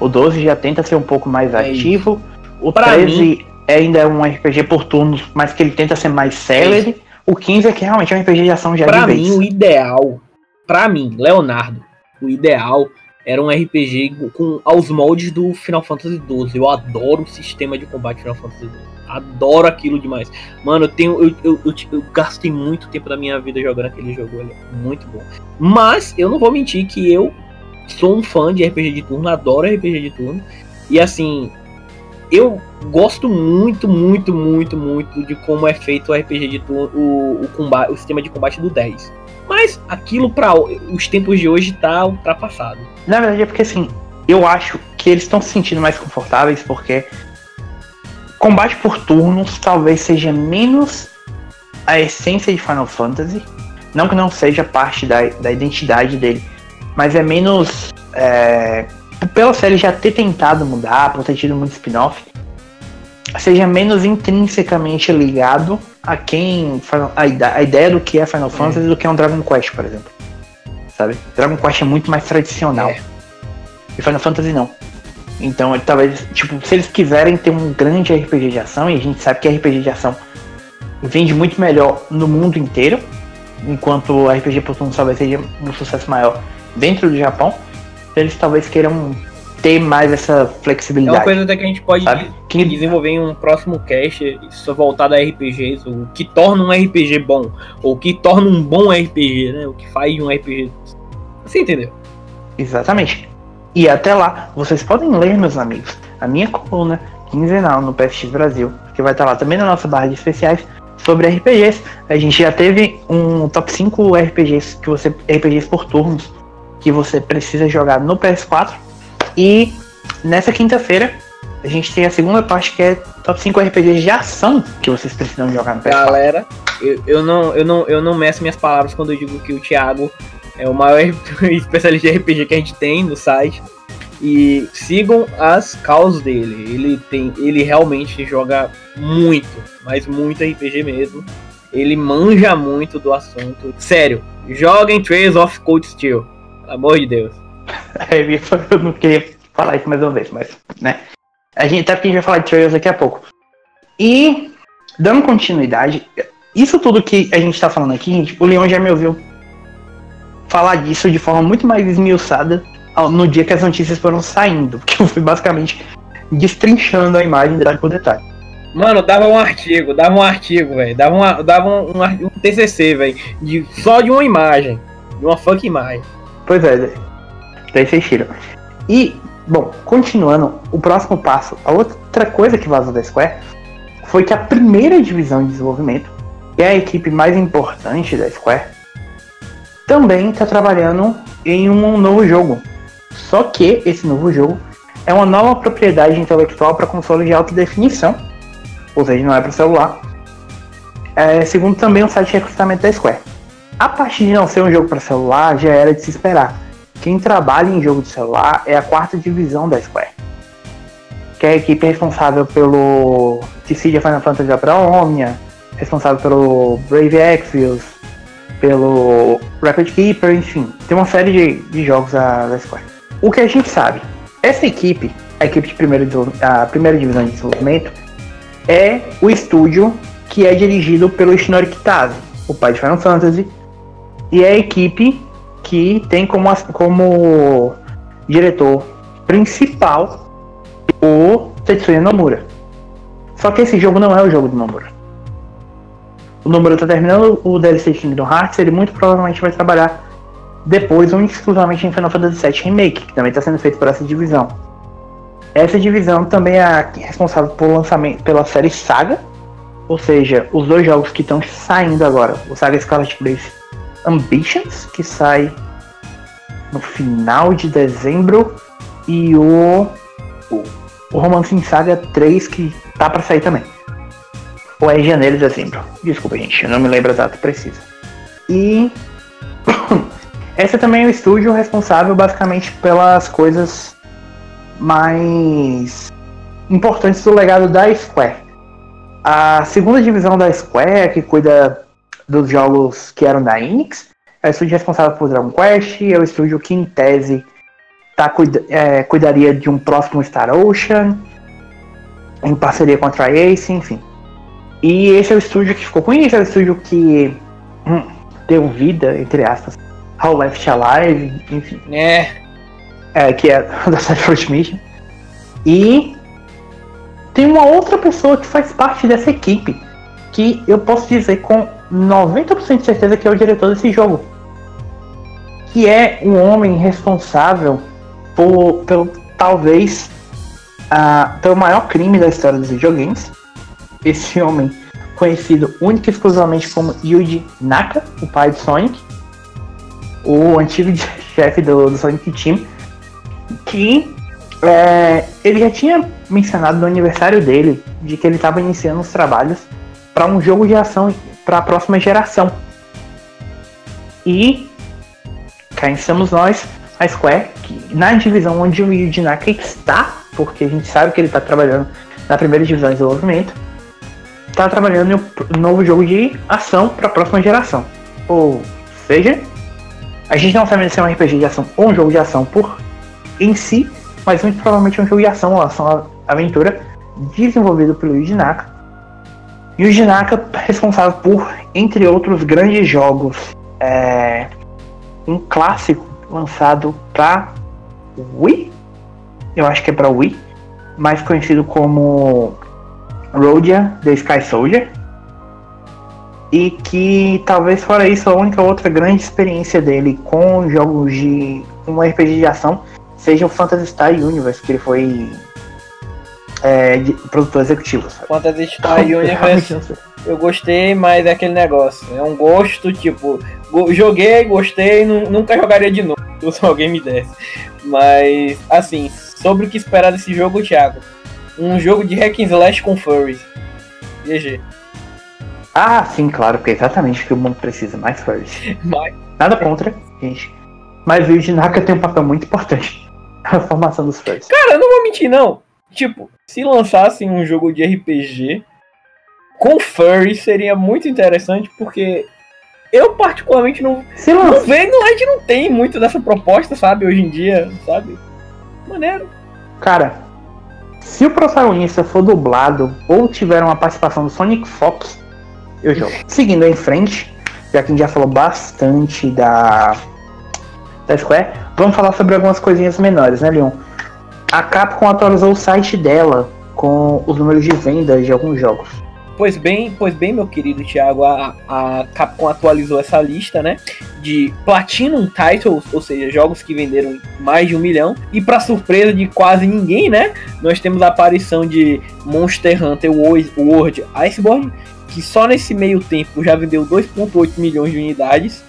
o 12 já tenta ser um pouco mais é ativo. Isso o pra 13 mim, ainda é um RPG por turnos, mas que ele tenta ser mais célere. O 15 é que realmente é um RPG de ação já pra de mim, o ideal, pra mim, Leonardo, o ideal era um RPG com aos moldes do Final Fantasy XII. Eu adoro o sistema de combate Final Fantasy XII. Adoro aquilo demais. Mano, eu tenho. Eu, eu, eu, eu, gastei muito tempo da minha vida jogando aquele jogo. Ele é muito bom. Mas eu não vou mentir que eu sou um fã de RPG de turno, adoro RPG de turno. E assim, eu gosto muito, muito, muito, muito de como é feito o RPG de turno, o, o, combate, o sistema de combate do 10. Mas aquilo para os tempos de hoje tá ultrapassado. Na verdade é porque assim, eu acho que eles estão se sentindo mais confortáveis porque combate por turnos talvez seja menos a essência de Final Fantasy. Não que não seja parte da, da identidade dele, mas é menos é, pela série já ter tentado mudar, por ter tido muito spin-off, seja menos intrinsecamente ligado a quem a, ideia do que é Final Fantasy é. do que é um Dragon Quest, por exemplo. Sabe? Dragon Quest é muito mais tradicional. É. E Final Fantasy não. Então, talvez, tipo, se eles quiserem ter um grande RPG de ação, e a gente sabe que RPG de ação vende muito melhor no mundo inteiro, enquanto o RPG por turno talvez seja um sucesso maior dentro do Japão, eles talvez queiram ter mais essa flexibilidade. É uma coisa até que a gente pode desenvolver em um próximo cast isso voltado a RPGs, o que torna um RPG bom, ou o que torna um bom RPG, né? O que faz de um RPG. Você entendeu? Exatamente. E até lá, vocês podem ler, meus amigos, a minha coluna quinzenal no PFX Brasil, que vai estar lá também na nossa barra de especiais sobre RPGs. A gente já teve um top 5 RPGs que você RPGs por turnos que você precisa jogar no PS4. E nessa quinta-feira a gente tem a segunda parte que é top 5 RPGs de ação que vocês precisam jogar no PS4. Galera, eu, eu, não, eu, não, eu não meço minhas palavras quando eu digo que o Thiago é o maior (laughs) especialista de RPG que a gente tem no site. E sigam as causas dele. Ele tem, ele realmente joga muito, mas muito RPG mesmo. Ele manja muito do assunto. Sério, joguem Trails of Cold Steel. Pelo amor de Deus. (laughs) eu não queria falar isso mais uma vez, mas, né? A gente, até porque a gente vai falar de Trails daqui a pouco. E, dando continuidade, isso tudo que a gente tá falando aqui, gente, o Leon já me ouviu falar disso de forma muito mais esmiuçada no dia que as notícias foram saindo, porque eu fui basicamente destrinchando a imagem detalhe por detalhe. Mano, dava um artigo, dava um artigo, velho. Dava, uma, dava um, um, um TCC, velho. Só de uma imagem. De uma funk imagem. Pois é, daí vocês tiram. E, bom, continuando, o próximo passo, a outra coisa que vazou da Square foi que a primeira divisão de desenvolvimento, que é a equipe mais importante da Square, também está trabalhando em um novo jogo. Só que esse novo jogo é uma nova propriedade intelectual para console de alta definição, ou seja, não é para celular. É, segundo também o site de recrutamento da Square. A parte de não ser um jogo para celular já era de se esperar. Quem trabalha em jogo de celular é a quarta divisão da Square, que é a equipe responsável pelo Dissidia Final Fantasy Opera Omnia, responsável pelo Brave Exvius, pelo Record Keeper, enfim, tem uma série de, de jogos da, da Square. O que a gente sabe, essa equipe, a equipe de primeira, a primeira divisão de desenvolvimento, é o estúdio que é dirigido pelo Ishinori Kitase, o pai de Final Fantasy, e é a equipe que tem como, como diretor principal o Tetsuya Nomura. Só que esse jogo não é o jogo do Nomura. O Nomura está terminando o DLC de Kingdom Hearts, ele muito provavelmente vai trabalhar depois ou exclusivamente em Final Fantasy VII Remake, que também está sendo feito por essa divisão. Essa divisão também é responsável pelo lançamento pela série Saga, ou seja, os dois jogos que estão saindo agora, o Saga Scarlet Blaze Ambitions, que sai no final de dezembro, e o, o, o Romance em Saga 3, que tá para sair também. Ou é janeiro de dezembro. Desculpa, gente, eu não me lembro a data precisa. E (coughs) esse também é o estúdio responsável basicamente pelas coisas mais importantes do legado da Square. A segunda divisão da Square, que cuida dos jogos que eram da Enix, é o estúdio responsável por Dragon Quest, é o estúdio que em tese tá, cuida, é, cuidaria de um próximo Star Ocean, em parceria com a Tri-Ace, enfim. E esse é o estúdio que ficou com isso, é o estúdio que hum, deu vida, entre aspas, ao Left Alive, enfim. É. é que é (laughs) da First Mission. E tem uma outra pessoa que faz parte dessa equipe, que eu posso dizer com 90% de certeza que é o diretor desse jogo. Que é um homem responsável por, pelo talvez uh, pelo maior crime da história dos videogames. Esse homem, conhecido única e exclusivamente como Yuji Naka, o pai de Sonic, o antigo (laughs) chefe do, do Sonic Team, que é, ele já tinha mencionado no aniversário dele de que ele estava iniciando os trabalhos para um jogo de ação para a próxima geração. E cá estamos nós, a Square, que, na divisão onde o Yuji Naka está, porque a gente sabe que ele está trabalhando na primeira divisão de desenvolvimento, está trabalhando um novo jogo de ação para a próxima geração. Ou seja, a gente não sabe se é um RPG de ação ou um jogo de ação por em si, mas muito provavelmente é um jogo de ação ou ação aventura desenvolvido pelo Yuji Naka. Yuji Naka responsável por, entre outros grandes jogos, é, um clássico lançado para Wii, eu acho que é para Wii, mais conhecido como Rodia The Sky Soldier. E que talvez fora isso a única outra grande experiência dele com jogos de um RPG de ação seja o Phantasy Star Universe, que ele foi é, de, produtor executivo. Sabe? Universe eu gostei, mas é aquele negócio. É um gosto, tipo, joguei, gostei, nunca jogaria de novo (laughs) se alguém me desse. Mas, assim, sobre o que esperar desse jogo, Thiago. Um jogo de hack and slash com furries. GG. Ah, sim, claro, porque é exatamente o que o mundo precisa, mais furries. (laughs) Mas... Nada contra, gente. Mas o Yuji Naka tem um papel muito importante (laughs) na formação dos furries. Cara, eu não vou mentir, não. Tipo, se lançassem um jogo de RPG com furry seria muito interessante, porque eu particularmente não, se não vejo, a gente não tem muito dessa proposta, sabe, hoje em dia, sabe? Maneiro. Cara, se o protagonista for dublado ou tiver uma participação do Sonic Fox, eu jogo. (laughs) Seguindo em frente, já que a gente já falou bastante da, da Square, vamos falar sobre algumas coisinhas menores, né, Leon? A Capcom atualizou o site dela com os números de vendas de alguns jogos. Pois bem, pois bem, meu querido Thiago, a, a Capcom atualizou essa lista, né? De Platinum Titles, ou seja, jogos que venderam mais de um milhão. E para surpresa de quase ninguém, né? Nós temos a aparição de Monster Hunter World Iceborne, que só nesse meio tempo já vendeu 2,8 milhões de unidades.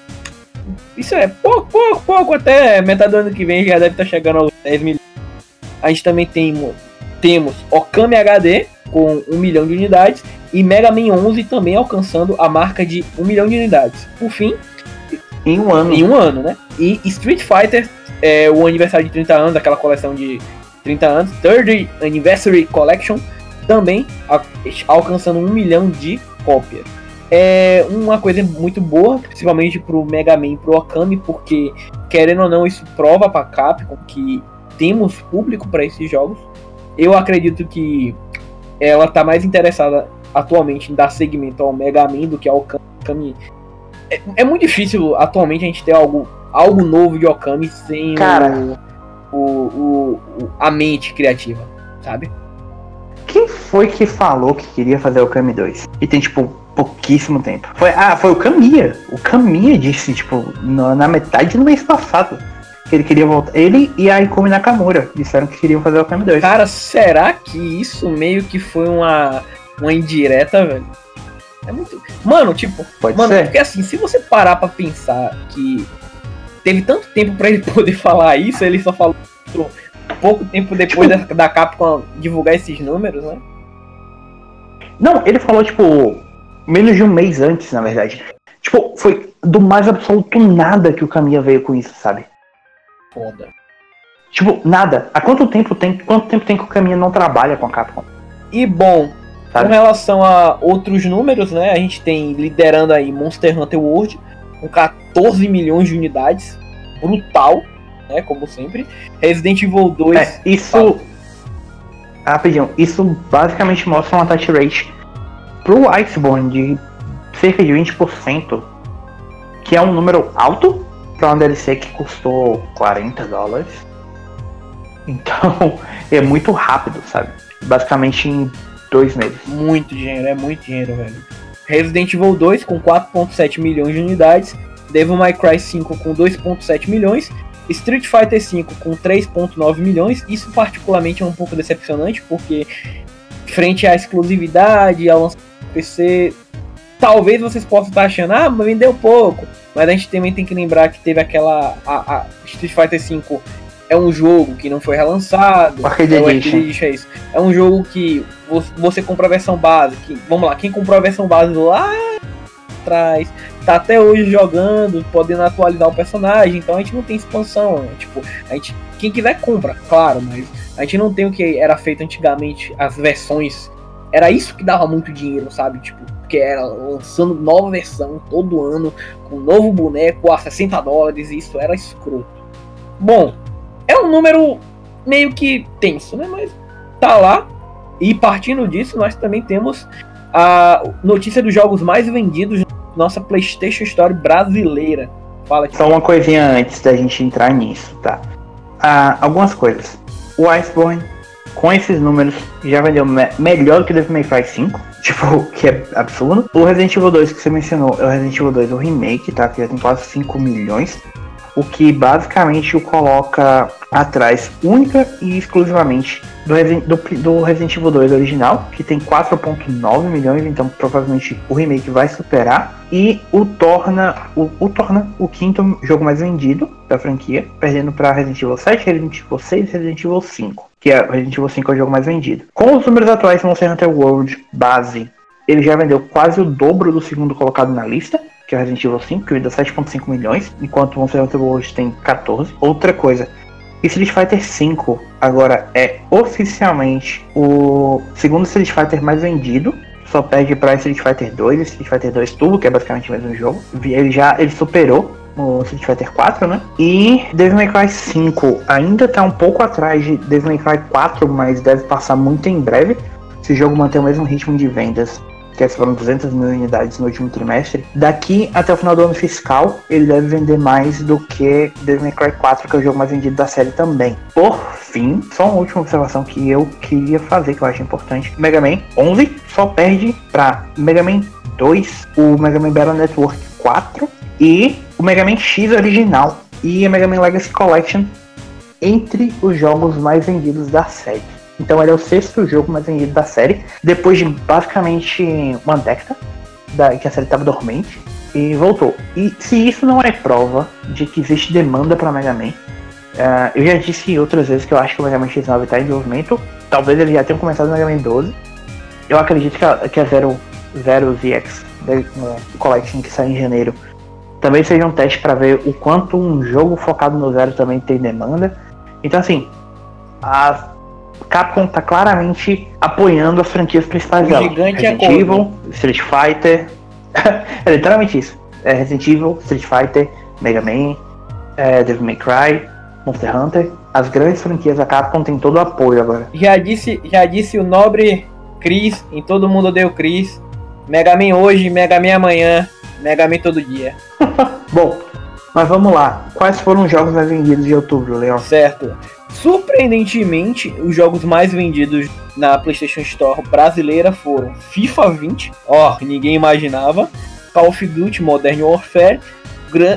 Isso é pouco, pouco, pouco, até metade do ano que vem já deve estar chegando aos 10 milhões. A gente também tem, temos Okami HD com 1 milhão de unidades e Mega Man 11 também alcançando a marca de 1 milhão de unidades. Por fim, em um ano. Em um ano, né? E Street Fighter, é, o aniversário de 30 anos, aquela coleção de 30 anos, Third Anniversary Collection, também alcançando 1 milhão de cópias. É uma coisa muito boa, principalmente pro Mega Man e pro Okami, porque, querendo ou não, isso prova pra Capcom que temos público para esses jogos. Eu acredito que ela tá mais interessada atualmente em dar segmento ao Mega Man do que ao Kami é, é, muito difícil atualmente a gente ter algo, algo novo de Okami sem Cara. O, o, o, a mente criativa, sabe? Quem foi que falou que queria fazer Okami 2? E tem, tipo, pouquíssimo tempo. Foi, ah, foi o Kamiya. O Kamiya disse, tipo, na, na metade do mês passado que ele queria voltar. Ele e a Ikumi Nakamura disseram que queriam fazer o Okami 2. Cara, será que isso meio que foi uma, uma indireta, velho? É muito. Mano, tipo. Pode mano, ser. porque assim, se você parar pra pensar que teve tanto tempo pra ele (laughs) poder falar isso, ele só falou pouco tempo depois da, da Capcom divulgar esses números, né? Não, ele falou, tipo, menos de um mês antes, na verdade. Tipo, foi do mais absoluto nada que o Kamiya veio com isso, sabe? Foda. Tipo, nada. Há quanto tempo tem, quanto tempo tem que o Kamiya não trabalha com a Capcom? E bom, Sabe? com relação a outros números, né? A gente tem liderando aí Monster Hunter World com 14 milhões de unidades. Brutal, né? Como sempre. Resident Evil 2. É, isso. Fala. Rapidinho, isso basicamente mostra uma touch rate pro Iceborne de cerca de 20%, que é um número alto para uma DLC que custou 40 dólares. Então, (laughs) é muito rápido, sabe? Basicamente em dois meses. Muito dinheiro, é muito dinheiro, velho. Resident Evil 2 com 4.7 milhões de unidades. Devil May Cry 5 com 2.7 milhões. Street Fighter 5 com 3.9 milhões. Isso particularmente é um pouco decepcionante, porque frente à exclusividade, ao lançamento do PC, talvez vocês possam estar achando, ah, mas vendeu pouco. Mas a gente também tem que lembrar que teve aquela. A, a Street Fighter 5 é um jogo que não foi relançado. Arcade é, Edition. É isso. É um jogo que vo- você compra a versão base. Que, vamos lá, quem comprou a versão base lá atrás, tá até hoje jogando, podendo atualizar o personagem, então a gente não tem expansão. né? Tipo, a gente, quem quiser compra, claro, mas a gente não tem o que era feito antigamente, as versões. Era isso que dava muito dinheiro, sabe? Tipo, porque era lançando nova versão todo ano, com novo boneco a 60 dólares, e isso era escroto. Bom, é um número meio que tenso, né? Mas tá lá. E partindo disso, nós também temos a notícia dos jogos mais vendidos na nossa PlayStation Store brasileira. Fala. Só uma coisinha antes da gente entrar nisso, tá? Ah, algumas coisas. O Iceborne, com esses números, já vendeu me- melhor que o Devil May Cry 5, tipo, (laughs) que é absurdo. O Resident Evil 2 que você mencionou é o Resident Evil 2, o remake, tá? Que já tem quase 5 milhões. O que basicamente o coloca atrás única e exclusivamente do, Resi- do, do Resident Evil 2 original, que tem 4.9 milhões, então provavelmente o remake vai superar. E o torna o, o torna o quinto jogo mais vendido da franquia, perdendo para Resident Evil 7, Resident Evil 6 e Resident Evil 5, que é Resident Evil 5 é o jogo mais vendido. Com os números atuais do Monster Hunter World base, ele já vendeu quase o dobro do segundo colocado na lista, que é o Resident Evil 5, que vendeu 7.5 milhões, enquanto o Monster Hunter World tem 14. Outra coisa, Street Fighter V agora é oficialmente o segundo Street Fighter mais vendido. Só perde para Street Fighter 2 e Street Fighter 2 Turbo, que é basicamente o mesmo jogo. Ele já ele superou o Street Fighter 4, né? E Devil May Cry 5 ainda tá um pouco atrás de Devil May Cry 4, mas deve passar muito em breve. Se o jogo manter o mesmo ritmo de vendas, que foram 200 mil unidades no último trimestre, daqui até o final do ano fiscal, ele deve vender mais do que Devil May Cry 4, que é o jogo mais vendido da série também. Por fim, só uma última observação que eu queria fazer, que eu acho importante. Mega Man 11 só perde para Mega Man 2, o Mega Man Battle Network 4 e o Mega Man X original e a Mega Man Legacy Collection entre os jogos mais vendidos da série. Então ele é o sexto jogo mais vendido da série, depois de basicamente uma década da, que a série estava dormente e voltou. E se isso não é prova de que existe demanda para Mega Man, ah, eu já disse outras vezes que eu acho que o Mega Man X9 está em desenvolvimento. Talvez ele já tenha começado no Mega Man 12. Eu acredito que a, que a Zero, Zero ZX né, Collection que sai em janeiro também seja um teste para ver o quanto um jogo focado no Zero também tem demanda. Então assim, a Capcom tá claramente apoiando as franquias principais O dela. gigante é Resident corno. Evil, Street Fighter. (laughs) é literalmente isso. É Resident Evil, Street Fighter, Mega Man, é, Devil May Cry, Monster Hunter. As grandes franquias da Capcom tem todo o apoio agora. Já disse, já disse o nobre Chris, em todo mundo o Chris. Mega Man hoje, Mega Man amanhã. Mega Man todo dia. (laughs) Bom, mas vamos lá. Quais foram os jogos mais vendidos de outubro, Leon? Certo. Surpreendentemente, os jogos mais vendidos na PlayStation Store brasileira foram FIFA 20, ó, ninguém imaginava, Call of Duty Modern Warfare,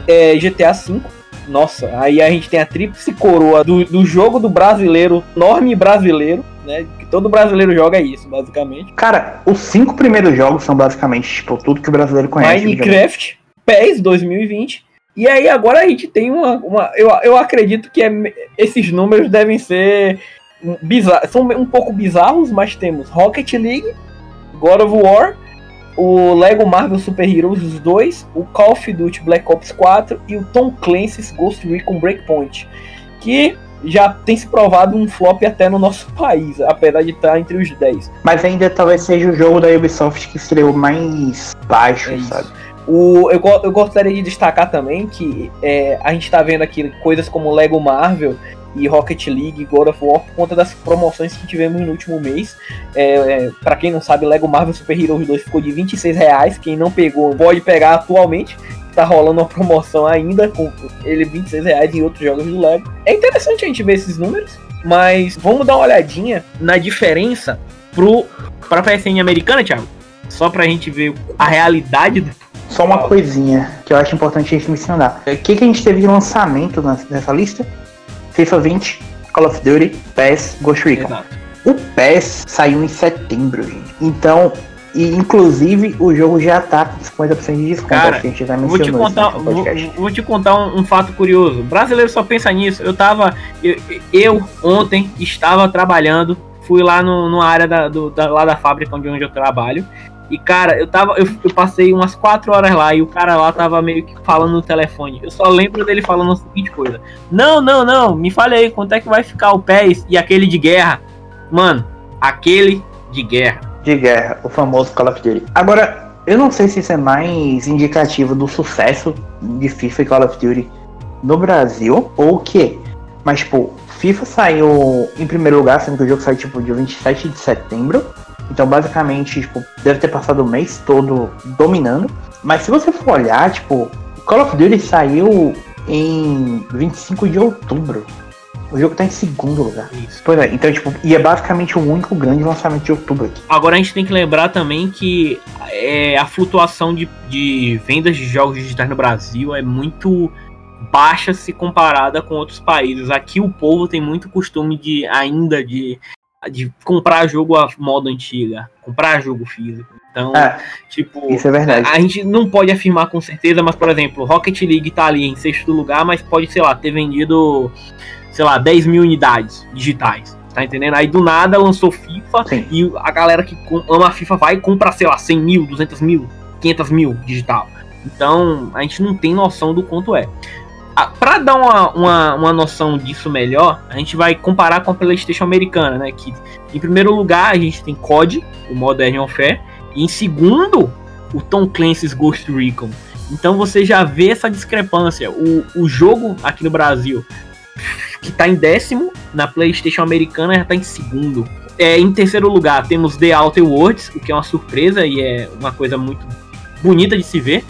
é, GTA V. Nossa, aí a gente tem a tríplice coroa do, do jogo do brasileiro, enorme brasileiro, né? Que todo brasileiro joga é isso, basicamente. Cara, os cinco primeiros jogos são basicamente tipo, tudo que o brasileiro conhece. Minecraft, PES 2020. E aí agora a gente tem uma. uma eu, eu acredito que é, esses números devem ser bizarros. São um pouco bizarros, mas temos Rocket League, God of War, o Lego Marvel Super Heroes, os dois, o Call of Duty Black Ops 4 e o Tom Clancy's Ghost Recon Breakpoint, que já tem se provado um flop até no nosso (laughs) país, apesar de estar entre os 10. Mas ainda talvez seja o jogo da Ubisoft que estreou mais baixo, é sabe? O, eu, eu gostaria de destacar também que é, a gente está vendo aqui coisas como Lego Marvel e Rocket League, God of War, por conta das promoções que tivemos no último mês. É, é, para quem não sabe, Lego Marvel Super Heroes 2 ficou de 26 reais. Quem não pegou pode pegar atualmente. Tá rolando uma promoção ainda com ele 26 reais em outros jogos do Lego. É interessante a gente ver esses números, mas vamos dar uma olhadinha na diferença pro, pra PSN americana, Thiago. Só pra gente ver a realidade do só uma coisinha que eu acho importante a gente mencionar. O que, que a gente teve de lançamento nessa lista? FIFA 20, Call of Duty, PES, Ghost Recon. Exato. O PES saiu em setembro, gente. Então, e inclusive o jogo já tá com 50% de desconto. Cara, a gente já vou te contar, vou, vou, te contar um, um, fato curioso. O brasileiro só pensa nisso. Eu tava. Eu, eu ontem estava trabalhando. Fui lá no, numa área da, do, da, lá da fábrica onde, onde eu trabalho. E, cara, eu tava. Eu, eu, passei umas quatro horas lá e o cara lá tava meio que falando no telefone. Eu só lembro dele falando a seguinte coisa. Não, não, não, me fale aí, quanto é que vai ficar o PES e aquele de guerra? Mano, aquele de guerra. De guerra, o famoso Call of Duty. Agora, eu não sei se isso é mais indicativo do sucesso de FIFA e Call of Duty no Brasil ou o quê. Mas, tipo, FIFA saiu em primeiro lugar, sendo que o jogo saiu tipo dia 27 de setembro. Então, basicamente, tipo, deve ter passado o mês todo dominando. Mas se você for olhar, tipo, Call of Duty saiu em 25 de outubro. O jogo tá em segundo lugar. Isso. Pois é, então, tipo, e é basicamente o único grande lançamento de outubro aqui. Agora a gente tem que lembrar também que é, a flutuação de, de vendas de jogos digitais no Brasil é muito baixa se comparada com outros países. Aqui o povo tem muito costume de ainda de de comprar jogo a modo antiga, comprar jogo físico. Então, é, tipo, isso é verdade. A, a, gente não pode afirmar com certeza, mas por exemplo, Rocket League tá ali em sexto lugar, mas pode, sei lá, ter vendido, sei lá, 10 mil unidades digitais. Tá entendendo? Aí do nada lançou FIFA Sim. e a galera que ama a FIFA vai e compra, sei lá, 100 mil, 200 mil, 500 mil digital. Então a gente não tem noção do quanto é. Ah, para dar uma, uma, uma, noção disso melhor, a gente vai comparar com a PlayStation americana, né? Que em primeiro lugar a gente tem COD, o Modern Warfare, e em segundo, o Tom Clancy's Ghost Recon. Então você já vê essa discrepância. O, o jogo aqui no Brasil, que está em décimo, na PlayStation americana já está em segundo. É, em terceiro lugar temos The Outer Worlds, o que é uma surpresa e é uma coisa muito bonita de se ver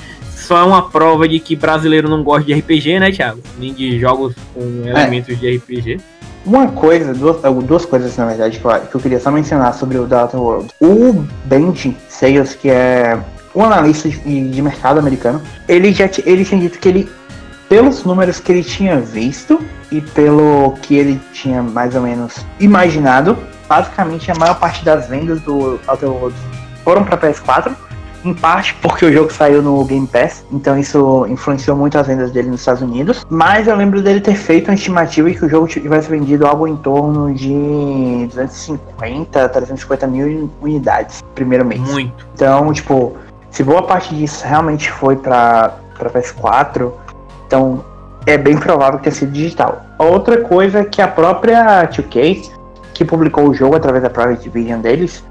só é uma prova de que brasileiro não gosta de RPG, né, Thiago? Nem de jogos com elementos é. de RPG. Uma coisa, duas, duas coisas na verdade que eu, que eu queria só mencionar sobre o Data World. O Benji Sales, que é um analista de, de mercado americano, ele já ele tinha dito que ele, pelos números que ele tinha visto e pelo que ele tinha mais ou menos imaginado, basicamente a maior parte das vendas do Outer foram para PS4 em parte porque o jogo saiu no Game Pass, então isso influenciou muito as vendas dele nos Estados Unidos. Mas eu lembro dele ter feito uma estimativa e que o jogo tivesse vendido algo em torno de 250, 350 mil unidades no primeiro mês. Muito. Então, tipo, se boa parte disso realmente foi para PS4, então é bem provável que tenha sido digital. Outra coisa é que a própria 2K, que publicou o jogo através da Private Division deles,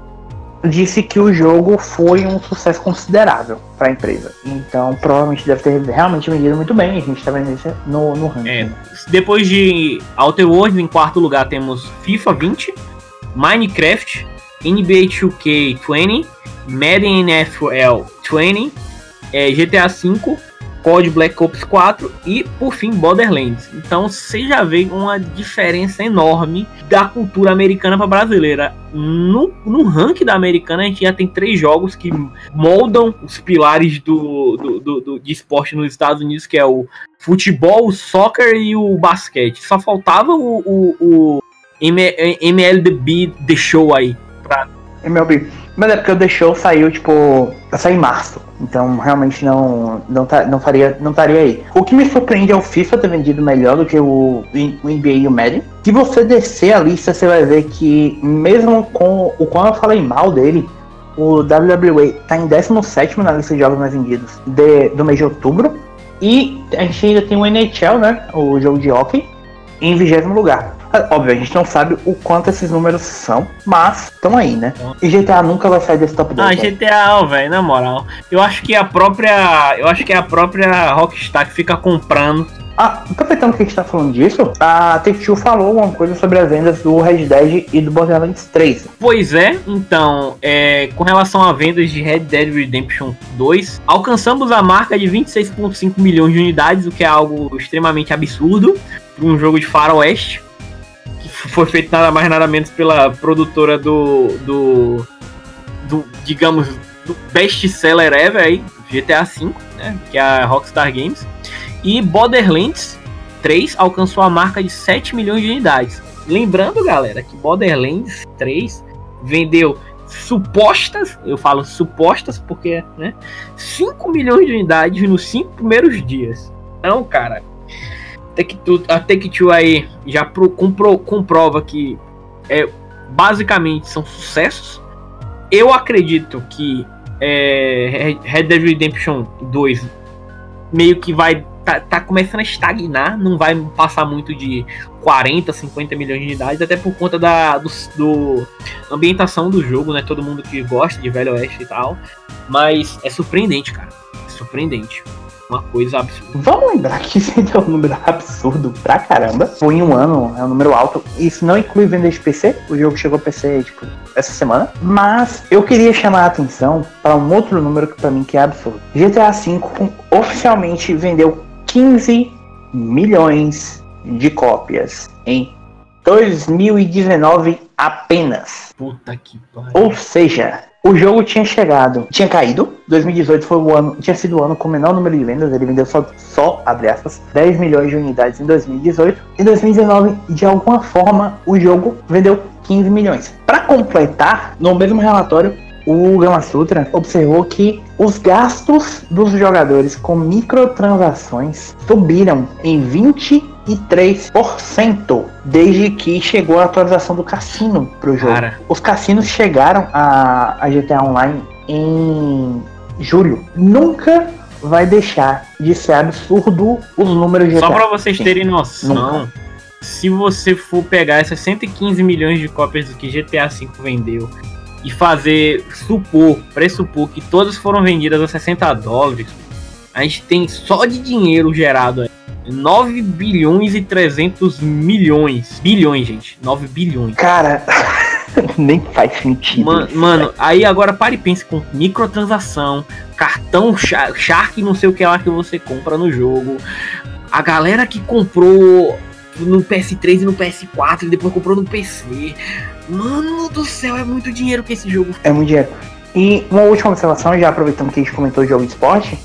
disse que o jogo foi um sucesso considerável para a empresa. Então, provavelmente deve ter realmente vendido muito bem. A gente está vendo isso no, no ranking. É, depois de Outer Worlds, em quarto lugar temos FIFA 20, Minecraft, NBA 2K 20, Madden NFL 20, é, GTA V, COD Black Ops 4 e, por fim, Borderlands. Então você já vê uma diferença enorme da cultura americana para brasileira. No, no ranking da americana, a gente já tem três jogos que moldam os pilares do, do, do, do de esporte nos Estados Unidos, que é o futebol, o soccer e o basquete. Só faltava o, o, o MLB The Show aí. Pra... MLB. Mas é porque o The Show saiu, tipo, saiu em março. Então realmente não, não, tá, não, faria, não estaria aí. O que me surpreende é o FIFA ter vendido melhor do que o, o NBA e o Madden. Se você descer a lista, você vai ver que mesmo com o qual eu falei mal dele, o WWE tá em 17 na lista de jogos mais vendidos de, do mês de outubro. E a gente ainda tem o NHL, né? O jogo de hockey, em 20 lugar. Óbvio, a gente não sabe o quanto esses números são, mas estão aí, né? E GTA nunca vai sair desse top 10. Ah, GTA, velho, na moral. Eu acho que a própria. Eu acho que é a própria Rockstar que fica comprando. Ah, aproveitando que a gente tá falando disso, a Take-Two falou uma coisa sobre as vendas do Red Dead e do Borderlands 3. Pois é, então, é, com relação a vendas de Red Dead Redemption 2, alcançamos a marca de 26,5 milhões de unidades, o que é algo extremamente absurdo para um jogo de faroeste foi feito nada mais nada menos pela produtora do, do, do digamos, do best seller ever aí, GTA V, né, que é a Rockstar Games. E Borderlands 3 alcançou a marca de 7 milhões de unidades. Lembrando, galera, que Borderlands 3 vendeu supostas, eu falo supostas porque, né, 5 milhões de unidades nos 5 primeiros dias. Então, cara, Take-Two, a Take-Two aí já pro, compro, comprova que é, basicamente são sucessos. Eu acredito que é, Red Dead Redemption 2 meio que vai tá, tá, começando a estagnar, não vai passar muito de 40, 50 milhões de unidades, até por conta da do, do ambientação do jogo, né? Todo mundo que gosta de Velho Oeste e tal. Mas é surpreendente, cara. É surpreendente uma coisa absurda. Vamos lembrar que isso é um número absurdo pra caramba. Foi em um ano, é um número alto. Isso não inclui venda de PC. O jogo chegou a PC, tipo, essa semana. Mas eu queria chamar a atenção para um outro número que pra mim que é absurdo. GTA V oficialmente vendeu 15 milhões de cópias em 2019 apenas. Puta que pariu. Ou seja, o jogo tinha chegado, tinha caído. 2018 foi o ano, tinha sido o ano com o menor número de vendas. Ele vendeu só, só abre aspas, 10 milhões de unidades em 2018. Em 2019, de alguma forma, o jogo vendeu 15 milhões. Para completar, no mesmo relatório, o Gama Sutra observou que os gastos dos jogadores com microtransações subiram em 23% desde que chegou a atualização do cassino para o jogo. Cara. Os cassinos chegaram a, a GTA Online em julho. Nunca vai deixar de ser absurdo os números de GTA. Só para vocês terem noção, Nunca. se você for pegar essas 115 milhões de cópias que GTA V vendeu e fazer supor, pressupor que todas foram vendidas a 60 dólares, a gente tem só de dinheiro gerado aí 9 bilhões e 300 milhões. Bilhões, gente. 9 bilhões. Cara, (laughs) nem faz sentido. Man, mano, aí agora pare e pense com microtransação, cartão Shark, não sei o que lá que você compra no jogo. A galera que comprou no PS3 e no PS4 e depois comprou no PC. Mano do céu, é muito dinheiro que esse jogo. É muito dinheiro. E uma última observação, já aproveitando que a gente comentou o jogo de esporte,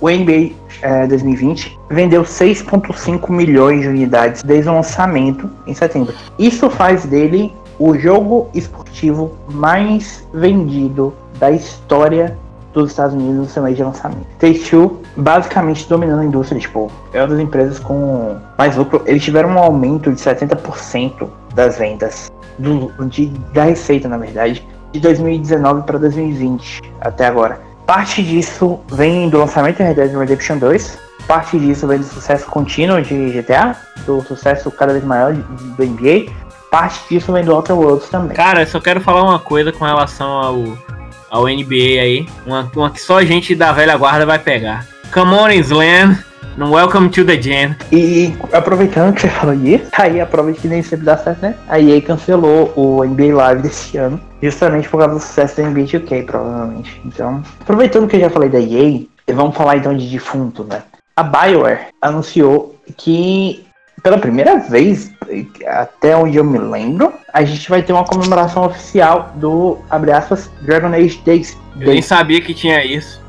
o NBA é, 2020 vendeu 6,5 milhões de unidades desde o lançamento em setembro. Isso faz dele o jogo esportivo mais vendido da história dos Estados Unidos no seu mês de lançamento. Take-Two basicamente dominando a indústria, tipo, é uma das empresas com mais lucro. Eles tiveram um aumento de 70% das vendas, do, de, da receita, na verdade, de 2019 para 2020 até agora. Parte disso vem do lançamento de Red Dead Redemption 2, parte disso vem do sucesso contínuo de GTA, do sucesso cada vez maior do NBA, parte disso vem do Outer Worlds também. Cara, eu só quero falar uma coisa com relação ao ao NBA aí. Uma, uma que só a gente da velha guarda vai pegar. Come on, Slam. Welcome to the Jam. E aproveitando que você falou isso, tá aí a prova de que nem sempre dá certo, né? A EA cancelou o NBA Live desse ano, justamente por causa do sucesso da NBA 2K, provavelmente. Então, aproveitando que eu já falei da EA, vamos falar então de defunto, né? A BioWare anunciou que pela primeira vez, até onde eu me lembro, a gente vai ter uma comemoração oficial do, abre aspas, Dragon Age Days. Eu nem sabia que tinha isso.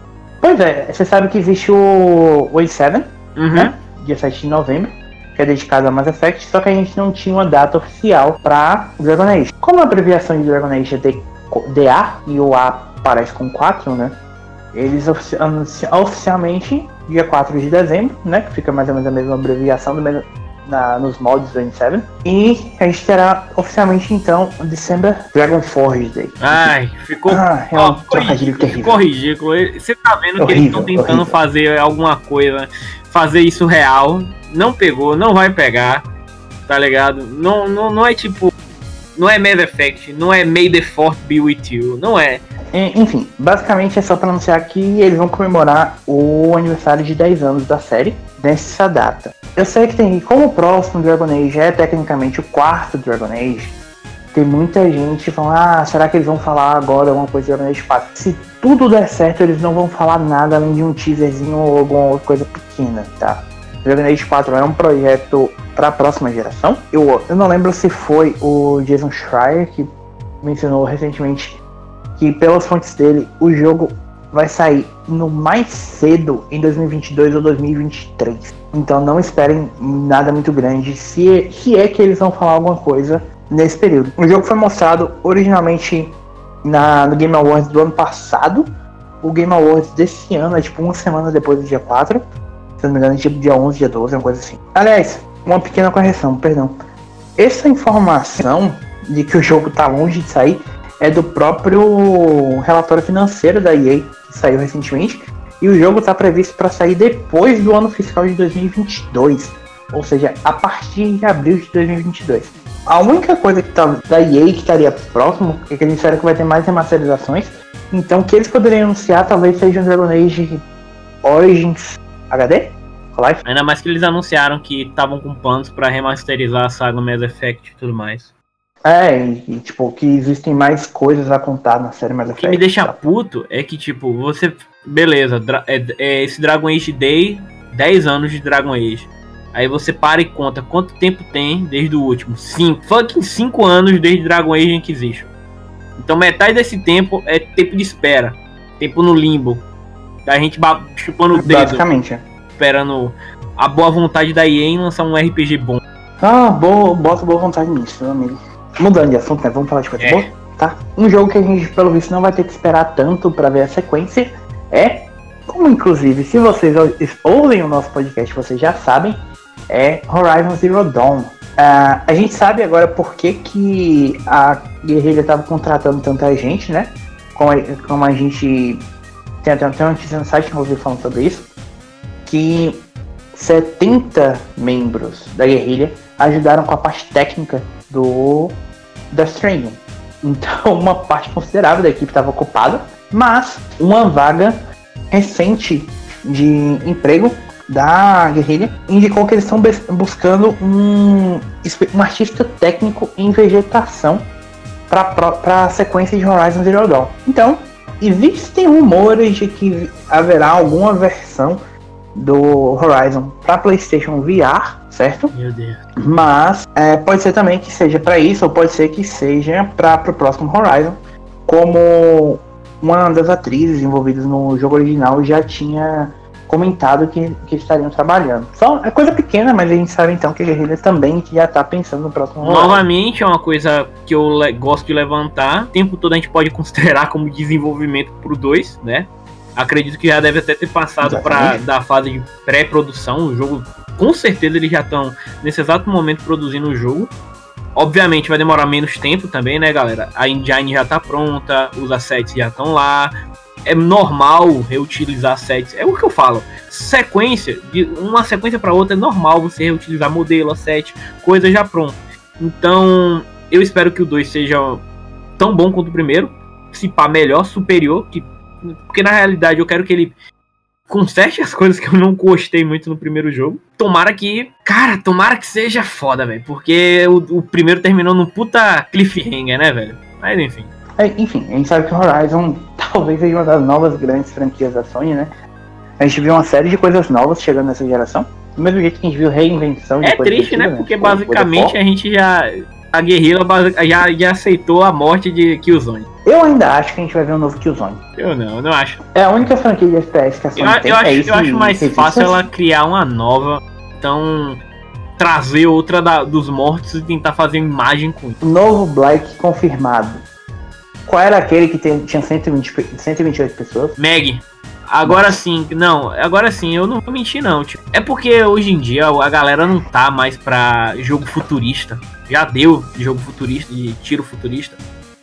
Pois é, você sabe que existe o Wave 7, uhum. né? Dia 7 de novembro, que é dedicado a Mass Effect, só que a gente não tinha uma data oficial para Dragon Age. Como a abreviação de Dragon Age é DA e o A parece com 4, né? Eles oficialmente, dia 4 de dezembro, né? Que fica mais ou menos a mesma abreviação do mesmo, na, nos moldes do N7. E a gente terá oficialmente então December Dragon Forge Day. Ai, ficou. Ah, é um trocadilho. Ficou ridículo. Você tá vendo horrível, que eles estão tentando horrível. fazer alguma coisa, fazer isso real. Não pegou, não vai pegar. Tá ligado? Não, não, não é tipo. Não é Mass Effect, não é May the Fourth be with you. Não é. Enfim, basicamente é só para anunciar que eles vão comemorar o aniversário de 10 anos da série nessa data. Eu sei que tem, como o próximo Dragon Age é tecnicamente o quarto Dragon Age, tem muita gente falando, ah, será que eles vão falar agora alguma coisa de Dragon Age 4? Se tudo der certo, eles não vão falar nada além de um teaserzinho ou alguma coisa pequena, tá? Dragon Age 4 é um projeto para a próxima geração. Eu, eu não lembro se foi o Jason Schreier que mencionou recentemente que, pelas fontes dele, o jogo vai sair no mais cedo em 2022 ou 2023. Então não esperem nada muito grande, se, se é que eles vão falar alguma coisa nesse período. O jogo foi mostrado originalmente na, no Game Awards do ano passado. O Game Awards desse ano é tipo uma semana depois do dia 4. Se não me engano, é tipo dia 11, dia 12, uma coisa assim. Aliás, uma pequena correção, perdão. Essa informação de que o jogo tá longe de sair é do próprio relatório financeiro da EA, que saiu recentemente, e o jogo está previsto para sair depois do ano fiscal de 2022, ou seja, a partir de abril de 2022. A única coisa que tá da EA que estaria próximo é que eles disseram que vai ter mais remasterizações, então o que eles poderiam anunciar talvez seja um Dragon Age Origins HD? Life? Ainda mais que eles anunciaram que estavam com planos para remasterizar a saga Mass Effect e tudo mais. É, e, tipo, que existem mais coisas a contar na série Mass Effect. O que me deixa tá? puto é que, tipo, você. Beleza, é, é esse Dragon Age Day, 10 anos de Dragon Age. Aí você para e conta quanto tempo tem desde o último. 5, fucking 5 anos desde Dragon Age Inquisition. Então metade desse tempo é tempo de espera. Tempo no limbo. Da gente chupando o dedo. Basicamente. Esperando a boa vontade da EA em lançar um RPG bom. Ah, boa, bota boa vontade nisso, meu amigo. Mudando de assunto, né? Vamos falar de coisa é. boa, tá? Um jogo que a gente, pelo visto, não vai ter que esperar tanto para ver a sequência é, como inclusive, se vocês ouvem o nosso podcast, vocês já sabem, é Horizon Zero Dawn. Uh, a gente sabe agora por que, que a guerrilha estava contratando tanta gente, né? Como a, como a gente tem até uma notícia no site, ouvi falando sobre isso, que 70 membros da guerrilha ajudaram com a parte técnica do Death Stranding. Então, (laughs) uma parte considerável da equipe estava ocupada, mas uma vaga recente de emprego da guerrilha indicou que eles estão buscando um, um artista técnico em vegetação para a sequência de Horizon Zero Dawn. Então, existem rumores de que haverá alguma versão do Horizon para PlayStation VR, certo? Meu Deus. Mas é, pode ser também que seja para isso, ou pode ser que seja para o próximo Horizon, como uma das atrizes envolvidas no jogo original já tinha comentado que, que estariam trabalhando. Só é coisa pequena, mas a gente sabe então que a Guerrilla também já está pensando no próximo Horizon. Novamente, é uma coisa que eu gosto de levantar. O tempo todo a gente pode considerar como desenvolvimento pro 2, né? Acredito que já deve até ter passado para da fase de pré-produção. O jogo, com certeza, eles já estão nesse exato momento produzindo o jogo. Obviamente vai demorar menos tempo também, né, galera? A engine já tá pronta, os assets já estão lá. É normal reutilizar assets. É o que eu falo. Sequência, de uma sequência para outra, é normal você reutilizar modelo, asset, coisa já pronta. Então, eu espero que o 2 seja tão bom quanto o primeiro. Se pá, melhor, superior, que porque na realidade eu quero que ele conserte as coisas que eu não gostei muito no primeiro jogo. Tomara que. Cara, tomara que seja foda, velho. Porque o, o, primeiro terminou num puta cliffhanger, né, velho? Mas enfim. É, enfim, a gente sabe que Horizon (laughs) talvez seja uma das novas grandes franquias da Sony, né? A gente viu uma série de coisas novas chegando nessa geração. Do mesmo jeito que a gente viu reinvenção de É triste, né? Porque basicamente a gente já. A guerrilla já, já aceitou a morte de Killzone. Eu ainda acho que a gente vai ver um novo Killzone. Eu não, eu não acho. É a única franquia de FPS que a Sony eu, tem. Eu é acho, eu acho mais fácil ela criar uma nova. Então. Trazer outra da- dos mortos e tentar fazer imagem com isso. Novo Black confirmado. Qual era aquele que tem- tinha 120, pe- 128 pessoas? Meg. Agora sim, não, agora sim, eu não vou mentir não, tipo, é porque hoje em dia a galera não tá mais pra jogo futurista. Já deu de jogo futurista, de tiro futurista.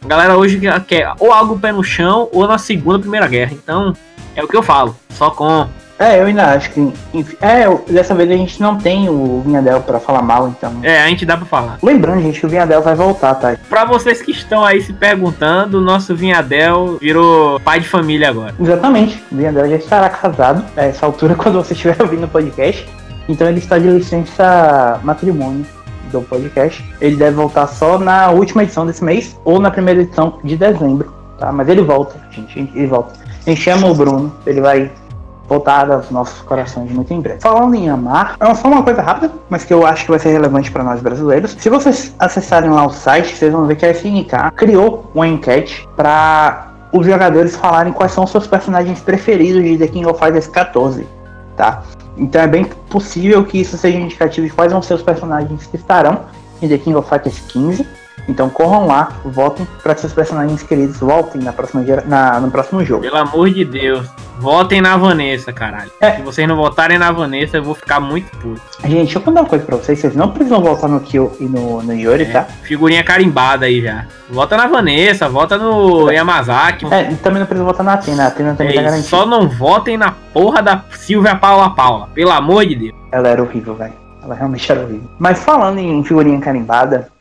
A galera hoje quer- ou algo pé no chão ou na segunda primeira guerra. Então, é o que eu falo, só com É, eu ainda acho que. enfim, É, dessa vez a gente não tem o Vinhadel pra falar mal, então. É, a gente dá pra falar. Lembrando, gente, que o Vinhadel vai voltar, tá? Pra vocês que estão aí se perguntando, o nosso Vinhadel virou pai de família agora. Exatamente. O Vinhadel já estará casado a essa altura (laughs) quando você estiver ouvindo o podcast. Então ele está de licença matrimônio do podcast. Ele deve voltar só na última edição desse mês ou na primeira edição de dezembro, tá? Mas ele volta, gente. Ele volta. A gente chama o Bruno, ele vai voltar aos nossos corações muito em breve. Falando em amar, é só uma coisa rápida, mas que eu acho que vai ser relevante para nós brasileiros. Se vocês acessarem lá o site, vocês vão ver que a SNK criou uma enquete para os jogadores falarem quais são seus personagens preferidos de The King of Fighters 14, tá? Então é bem possível que isso seja indicativo de quais vão ser os personagens que estarão em The King of Fighters 15. Então corram lá, votem para que seus personagens queridos voltem na próxima, na, no próximo jogo. Pelo amor de Deus, votem na Vanessa, caralho. É. Se vocês não votarem na Vanessa, eu vou ficar muito puto. Gente, deixa eu contar uma coisa pra vocês, vocês não precisam voltar no Kill e no, no Yuri, tá? Figurinha carimbada aí já. Vota na Vanessa, vota no Yamazaki. É, e também não precisa votar na Atena, a Atena também tá É, garantida. só não votem na porra da Silvia Paula Paula. Pelo amor de Deus. Ela era horrível, velho. Ela realmente era horrível. Mas falando em figurinha carimbada, é,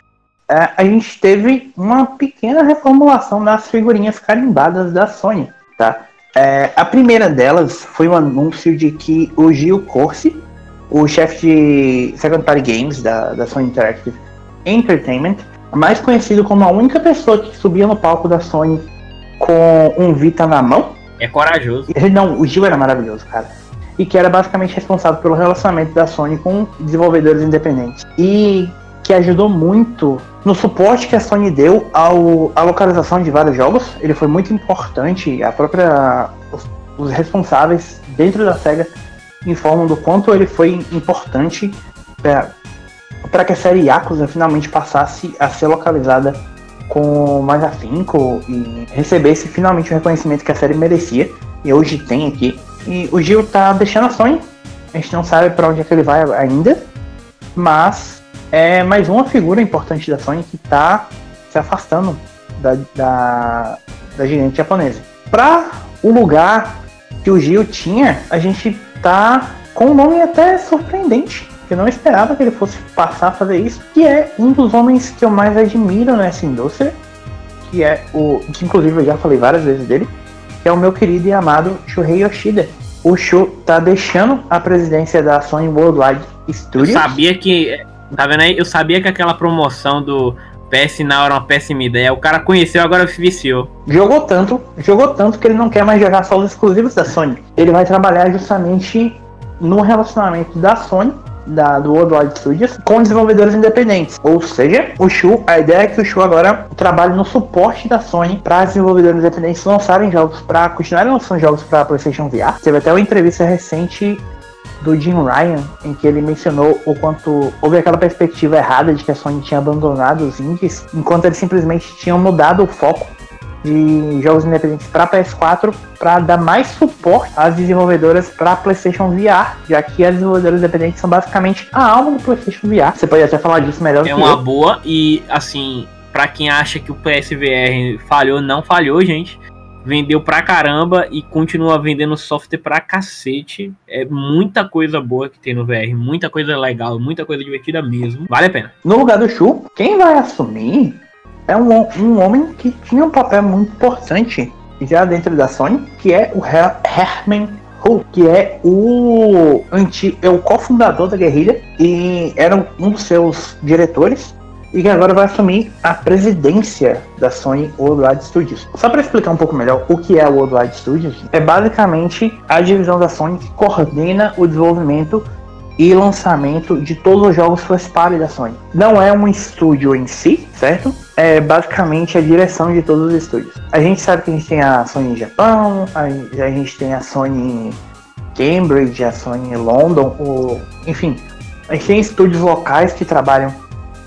a gente teve uma pequena reformulação das figurinhas carimbadas da Sony, tá? É, a primeira delas foi o anúncio de que o Gil Corsi, o chefe de Second Party Games da, da Sony Interactive Entertainment, mais conhecido como a única pessoa que subia no palco da Sony com um Vita na mão, É corajoso. não, o Gil era maravilhoso, cara. E que era basicamente responsável pelo relacionamento da Sony com desenvolvedores independentes. E que ajudou muito no suporte que a Sony deu ao, à localização de vários jogos. Ele foi muito importante. A própria. Os, os responsáveis dentro da SEGA informam do quanto ele foi importante para que a série Yakuza finalmente passasse a ser localizada com mais afinco e recebesse finalmente o reconhecimento que a série merecia. E hoje tem aqui. E o Gil tá deixando a Sony. A gente não sabe para onde é que ele vai ainda. Mas é mais uma figura importante da Sony que tá se afastando da, da, da gigante japonesa. Para o lugar que o Gil tinha, a gente tá com um nome até surpreendente. Eu não esperava que ele fosse passar a fazer isso. Que é um dos homens que eu mais admiro nessa indústria. Que é o. Que inclusive eu já falei várias vezes dele. Que é o meu querido e amado Shuhei Yoshida. O Shu tá deixando a presidência da Sony Worldwide Eu Studios. sabia que. Tá vendo aí? Eu sabia que aquela promoção do PS Now era uma péssima ideia. O cara conheceu, agora viciou. Jogou tanto, jogou tanto que ele não quer mais jogar só os exclusivos da Sony. Ele vai trabalhar justamente no relacionamento da Sony, da, do Worldwide Studios, com desenvolvedores independentes. Ou seja, o Shu, a ideia é que o Shu agora trabalhe no suporte da Sony para desenvolvedores independentes lançarem jogos, para continuarem lançando jogos para PlayStation VR. Teve até uma entrevista recente do Jim Ryan, em que ele mencionou o quanto houve aquela perspectiva errada de que a Sony tinha abandonado os indies, enquanto eles simplesmente tinham mudado o foco de jogos independentes para PS4 para dar mais suporte às desenvolvedoras para PlayStation VR, já que as desenvolvedoras independentes são basicamente a alma do PlayStation VR. Você pode até falar disso melhor do É uma eu. boa e assim, pra quem acha que o PSVR falhou, não falhou, gente. Vendeu pra caramba e continua vendendo software pra cacete. É muita coisa boa que tem no VR, muita coisa legal, muita coisa divertida mesmo. Vale a pena. No lugar do Shu, quem vai assumir é um, um homem que tinha um papel muito importante já dentro da Sony, que é o Her Herman Hu, que é o, anti, é o cofundador da Guerrilha e era um dos seus diretores. E que agora vai assumir a presidência da Sony Worldwide Studios. Só para explicar um pouco melhor o que é o Worldwide Studios, é basicamente a divisão da Sony que coordena o desenvolvimento e lançamento de todos os jogos first party da Sony. Não é um estúdio em si, certo? É basicamente a direção de todos os estúdios. A gente sabe que a gente tem a Sony Japão, a, gente tem a Sony Cambridge, a Sony London, o, enfim, a gente tem estúdios locais que trabalham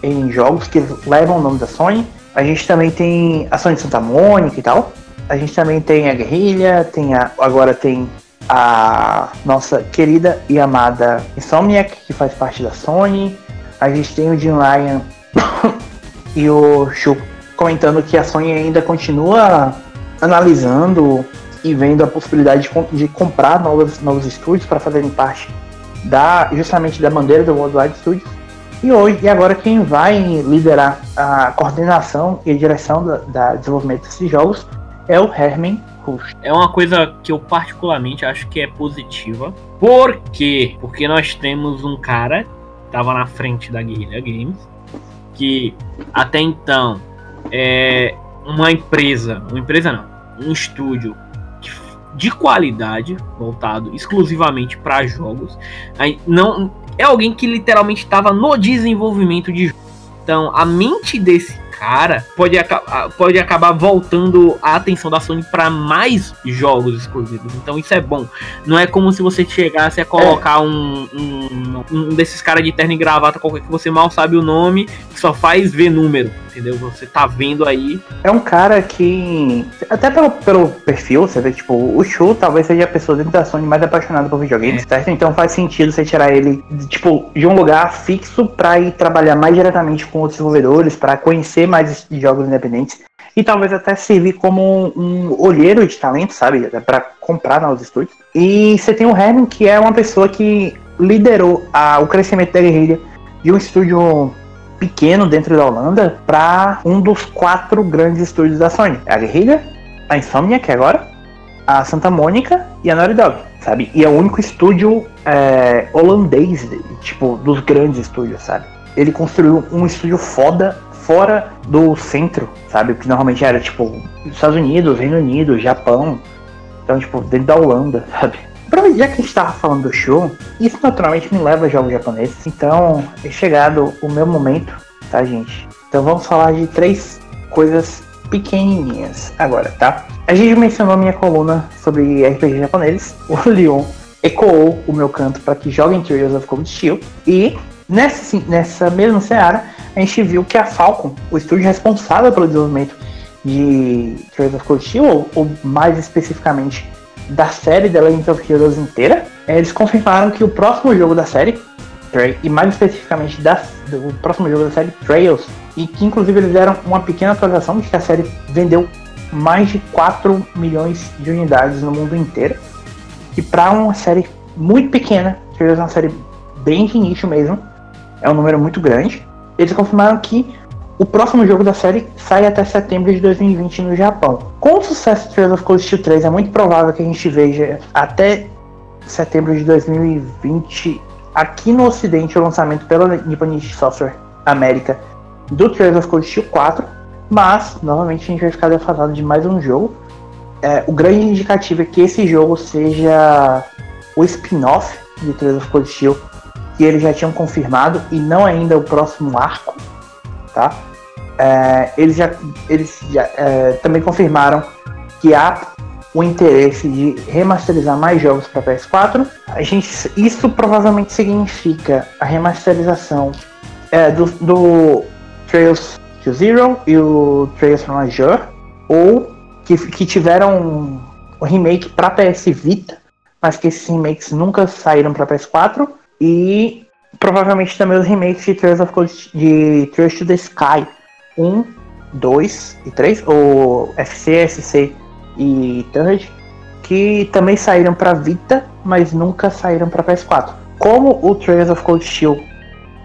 em jogos que levam o nome da Sony. A gente também tem a Sony Santa Mônica e tal. A gente também tem a Guerrilha, tem a, agora tem a nossa querida e amada Insomniac, que faz parte da Sony. A gente tem o Jim Ryan (coughs) e o Shu comentando que a Sony ainda continua analisando e vendo a possibilidade de, de comprar novos, novos estúdios para fazerem parte da justamente da bandeira do Worldwide Studios. E hoje e agora quem vai liderar a coordenação e a direção da, da desenvolvimento desses jogos é o Herman é uma coisa que eu particularmente acho que é positiva. Por quê? Porque nós temos um cara que tava na frente da Guerrilla Games, que até então é uma empresa, uma empresa não, um estúdio de qualidade voltado exclusivamente para jogos. Não é alguém que literalmente estava no desenvolvimento de jogos. Então, a mente desse cara, pode, pode acabar voltando a atenção da Sony para mais jogos exclusivos. Então isso é bom. Não é como se você chegasse a colocar é. um, um, um, desses caras de terno e gravata qualquer que você mal sabe o nome, que só faz ver número entendeu? Você tá vendo aí. É um cara que. Até pelo, pelo perfil, você vê, tipo, o Shu talvez seja a pessoa dentro da Sony mais apaixonada por videogames, é. certo? Então faz sentido você tirar ele, tipo, de um lugar fixo pra ir trabalhar mais diretamente com os desenvolvedores, para conhecer mais jogos independentes. E talvez até servir como um olheiro de talento, sabe? para comprar novos estúdios. E você tem o Herman, que é uma pessoa que liderou a, o crescimento da guerrilha de um estúdio pequeno dentro da Holanda para um dos quatro grandes estúdios da Sony. A Guerrilla, a Insomniac agora, a Santa Mônica e a Naughty Dog, sabe? E é o único estúdio é, holandês, tipo, dos grandes estúdios, sabe? Ele construiu um estúdio foda fora do centro, sabe? Que normalmente era, tipo, Estados Unidos, Reino Unido, Japão. Então, tipo, dentro da Holanda, (laughs) sabe? Já que a gente tava falando do show, isso naturalmente me leva a jogos japoneses. Então, é chegado o meu momento, tá, gente? Então vamos falar de três coisas pequenininhas agora, tá? A gente mencionou minha coluna sobre RPG japoneses. O Leon ecoou o meu canto para que joguem Trials of Cold Steel. E nessa, nessa mesma seara, a gente viu que a Falcon, o estúdio responsável pelo desenvolvimento de Trials of Cold Steel, ou, ou mais especificamente da série The Legend of Heroes inteira. É, eles confirmaram que o próximo jogo da série, e mais especificamente da, do próximo jogo da série, Trails, e que inclusive eles deram uma pequena atualização de que a série vendeu mais de 4 milhões de unidades no mundo inteiro. E para uma série muito pequena, Trails é uma série bem de nicho mesmo, é um número muito grande. Eles confirmaram que o próximo jogo da série sai até setembro de 2020 no Japão. Com o sucesso de Trails of Cold Steel 3, é muito provável que a gente veja até setembro de 2020 aqui no ocidente o lançamento pela Nippon Software América do Trails of Cold Steel 4, mas novamente a gente vai ficar defasado de mais um jogo. É, o grande indicativo é que esse jogo seja o spin-off de Trails of Cold Steel que eles já tinham confirmado e não ainda o próximo arco, tá? É, eles já, eles já é, também confirmaram que há o interesse de remasterizar mais jogos para PS4. A gente, isso provavelmente significa a remasterização é, do, do Trails to Zero e o Trails from Azure, ou que, que tiveram o remake para PS Vita, mas que esses remakes nunca saíram para PS4 e provavelmente também os remakes de Trails of Cold, de Trails to the Sky 1, 2 e 3, ou FC, SC e Third, que também saíram para Vita, mas nunca saíram para PS4. Como o Trails of Cold Steel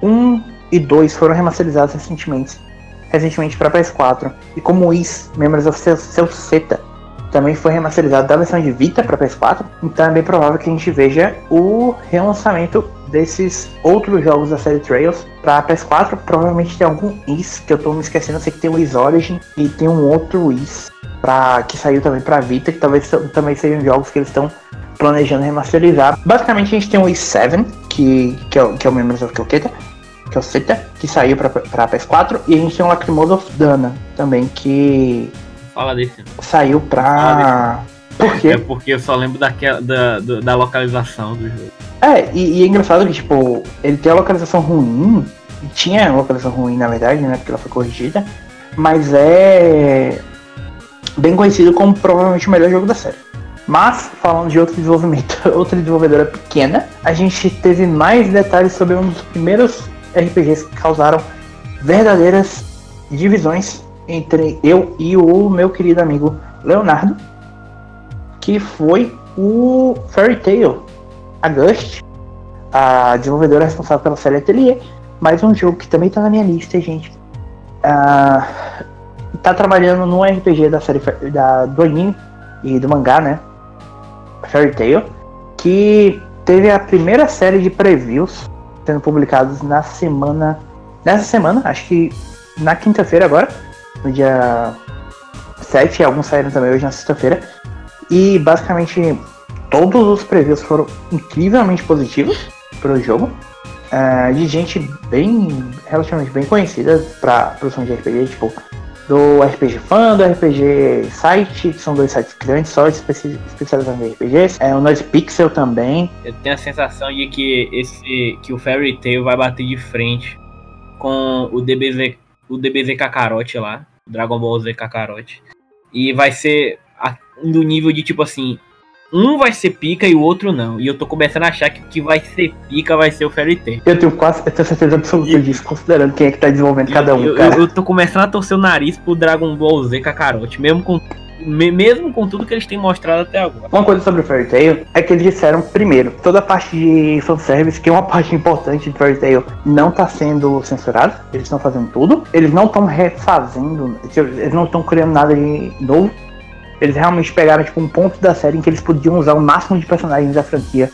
1 e 2 foram remasterizados recentemente, recentemente para PS4, e como o Is, Members of Seu Seta, também foi remasterizado da versão de Vita para PS4, então é bem provável que a gente veja o relançamento desses outros jogos da série Trails pra PS4, provavelmente tem algum Is que eu tô me esquecendo. Eu sei que tem o Is Origin e tem um outro Is pra, que saiu também pra Vita, que talvez também sejam jogos que eles estão planejando remasterizar. Basicamente a gente tem o Is 7, que, que, é, o, que é o Memories of Koketa, que é o Seta, que saiu pra PS4, e a gente tem o Lacrimosa of Dana também, que. Fala desse. Saiu pra. Por quê? É porque eu só lembro daquela, da, da, localização do jogo. É, e, e, é engraçado que, tipo, ele tem a localização ruim, tinha a localização ruim na verdade, né, porque ela foi corrigida, mas é bem conhecido como provavelmente o melhor jogo da série. Mas, falando de outro desenvolvimento, (laughs) outra desenvolvedora pequena, a gente teve mais detalhes sobre um dos primeiros RPGs que causaram verdadeiras divisões entre eu e o meu querido amigo Leonardo, que foi o Fairy Tail, a Gust, a desenvolvedora responsável pela série Atelier, mais um jogo que também está na minha lista, gente. Uh, tá trabalhando no RPG da série da, do anime e do mangá, né? Fairy Tail, que teve a primeira série de previews sendo publicados na semana. Nessa semana, acho que na quinta-feira agora, no dia 7, alguns saíram também hoje na sexta-feira. E basicamente todos os previews foram incrivelmente positivos para o jogo. Uh, de gente bem, relativamente bem conhecida para produção de RPG, tipo do RPG Fan, do RPG Site, que são dois sites grandes, só especializados em RPGs. É o Noise Pixel também. Eu tenho a sensação de que esse que o Fairy Tail vai bater de frente com o DBZ, o DBZ Kakarot lá, Dragon Ball Z Kakarot. E vai ser do nível de tipo assim, um vai ser pica e o outro não. E eu tô começando a achar que o que vai ser pica vai ser o Fairy Tail. Eu tenho quase eu tenho certeza absoluta disso, considerando quem é que tá desenvolvendo cada um. Eu, cara. Eu, eu, tô começando a torcer o nariz pro Dragon Ball Z Kakarot, mesmo com. Mesmo com tudo que eles têm mostrado até agora. Uma coisa sobre o Fairy Tail é que eles disseram, primeiro, toda a parte de fanservice, que é uma parte importante de Fairy Tail, não tá sendo censurada. Eles estão fazendo tudo. Eles não estão refazendo, eles não estão criando nada de novo eles realmente pegaram tipo, um ponto da série em que eles podiam usar o máximo de personagens da franquia,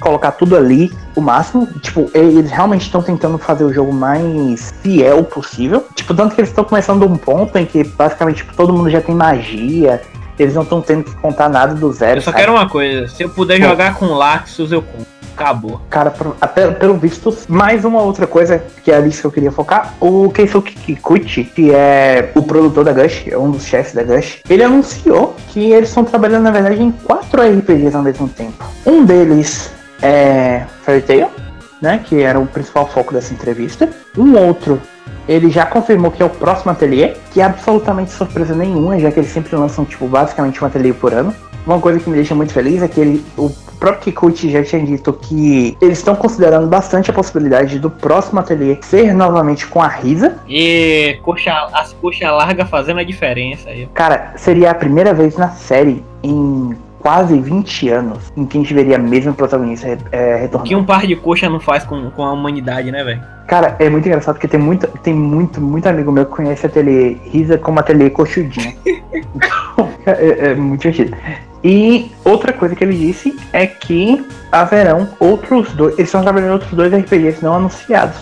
colocar tudo ali, o máximo. Tipo, eles realmente estão tentando fazer o jogo mais fiel possível. Tipo, tanto que eles estão começando um ponto em que basicamente tipo, todo mundo já tem magia. Eles não estão tendo que contar nada do zero. Eu só sabe? quero uma coisa: se eu puder Pô. jogar com Laxus, eu compro. Acabou. Cara, até, pelo visto, mais uma outra coisa que é a lista que eu queria focar. O Keisuke Kikuchi, que é o produtor da Gush, é um dos chefes da Gush, ele anunciou que eles estão trabalhando, na verdade, em quatro RPGs ao mesmo tempo. Um deles é Fairy Tail, né, que era o principal foco dessa entrevista. Um outro ele já confirmou que é o próximo ateliê, que é absolutamente surpresa nenhuma, já que eles sempre lançam, tipo, basicamente um ateliê por ano. Uma coisa que me deixa muito feliz é que ele, o próprio Kikuchi já tinha dito que eles estão considerando bastante a possibilidade do próximo ateliê ser novamente com a Risa. E coxa, as coxas largas fazendo a diferença aí. Cara, seria a primeira vez na série em quase 20 anos em que a gente veria a mesma protagonista é, retornando. O que um par de coxa não faz com, com a humanidade, né, velho? Cara, é muito engraçado porque tem muito, tem muito, muito amigo meu que conhece a ateliê Risa como ateliê coxudinho. (laughs) então, (laughs) é, é muito divertido. E outra coisa que ele disse é que haverão outros dois. Eles estão trabalhando outros dois RPGs não anunciados.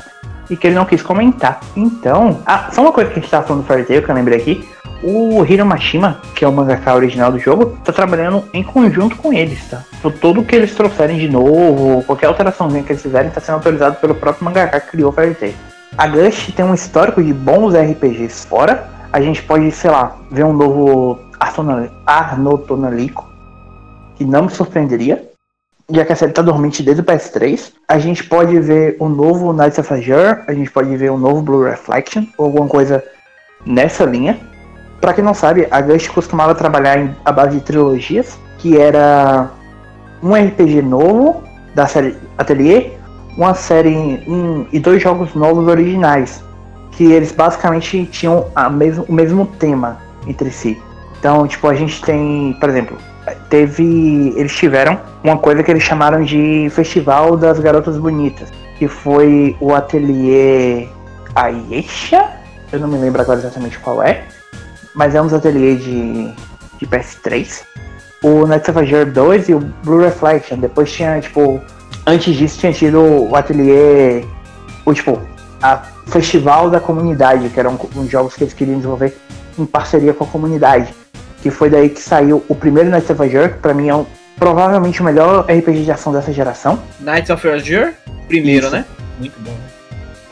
E que ele não quis comentar. Então, ah, só uma coisa que a gente tava falando do Fairy Tail, que eu lembrei aqui. O Hiro Mashima, que é o mangaka original do jogo, tá trabalhando em conjunto com eles, tá? Então, tudo que eles trouxerem de novo, qualquer alteração que eles fizerem, tá sendo autorizado pelo próprio mangaka que criou o Fairy Tail. A Gush tem um histórico de bons RPGs fora. A gente pode, sei lá, ver um novo Arno Tonalico, que não me surpreenderia, já que a série está dormente desde o PS3. A gente pode ver o novo Knights of Azure, a gente pode ver o novo Blue Reflection, ou alguma coisa nessa linha. Para quem não sabe, a Gush costumava trabalhar em, a base de trilogias, que era um RPG novo da série Atelier, uma série um, e dois jogos novos originais, que eles basicamente tinham a mesmo, o mesmo tema entre si. Então, tipo, a gente tem, por exemplo, teve. Eles tiveram uma coisa que eles chamaram de Festival das Garotas Bonitas, que foi o ateliê Aisha, eu não me lembro agora exatamente qual é, mas é um dos ateliês de, de PS3. O Night Azure 2 e o Blue Reflection. Depois tinha, tipo, antes disso tinha tido o ateliê, o tipo, a Festival da Comunidade, que eram jogos que eles queriam desenvolver em parceria com a comunidade. Que foi daí que saiu o primeiro Knights of Azure, que pra mim é um, provavelmente o melhor RPG de ação dessa geração. Knights of Azure, primeiro, Isso. né? Muito bom.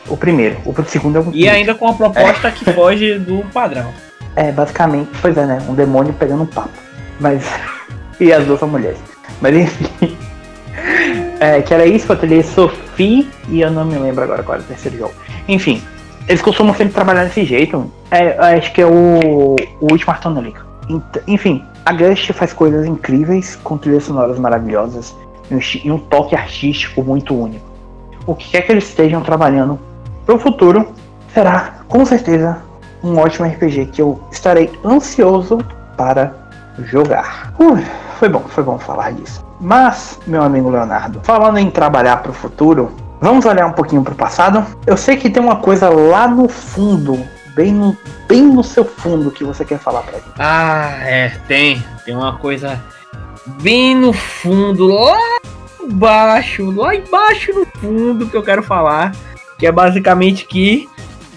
O primeiro, o segundo é o E ainda com a proposta é. que (laughs) foge do padrão. É, basicamente, pois é, né? Um demônio pegando um papo. Mas. (laughs) e as duas são mulheres. Mas enfim. É, que era isso, o ateliê Sophie, e eu não me lembro agora qual era o terceiro jogo. Enfim, eles costumam sempre trabalhar desse jeito. É, acho que é o, o último Artonelic. Enfim, a Gust faz coisas incríveis, com trilhas sonoras maravilhosas e um, toque artístico muito único. O que quer que eles estejam trabalhando para o futuro, será com certeza um ótimo RPG que eu estarei ansioso para jogar. Foi bom, foi bom falar disso. Mas, meu amigo Leonardo, falando em trabalhar para o futuro, vamos olhar um pouquinho para o passado. Eu sei que tem uma coisa lá no fundo, bem no, bem no seu fundo, que você quer falar para gente. Ah, é, tem. Tem uma coisa bem no fundo, lá embaixo, lá embaixo no fundo que eu quero falar que é basicamente que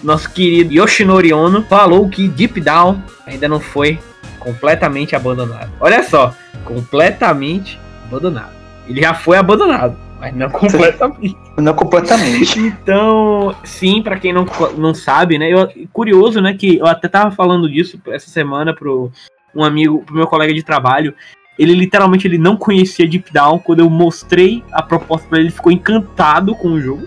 nosso querido Yoshinori Ono falou que Deep Down ainda não foi completamente abandonado. Olha só, completamente abandonado. Ele já foi abandonado, mas não completamente. (laughs) Não completamente. então, sim, para quem não, não sabe, né? Eu, curioso, né? Que eu até tava falando disso essa semana pro um amigo, pro meu colega de trabalho. Ele literalmente ele não conhecia Deep Down. Quando eu mostrei a proposta para ele, ele ficou encantado com o jogo.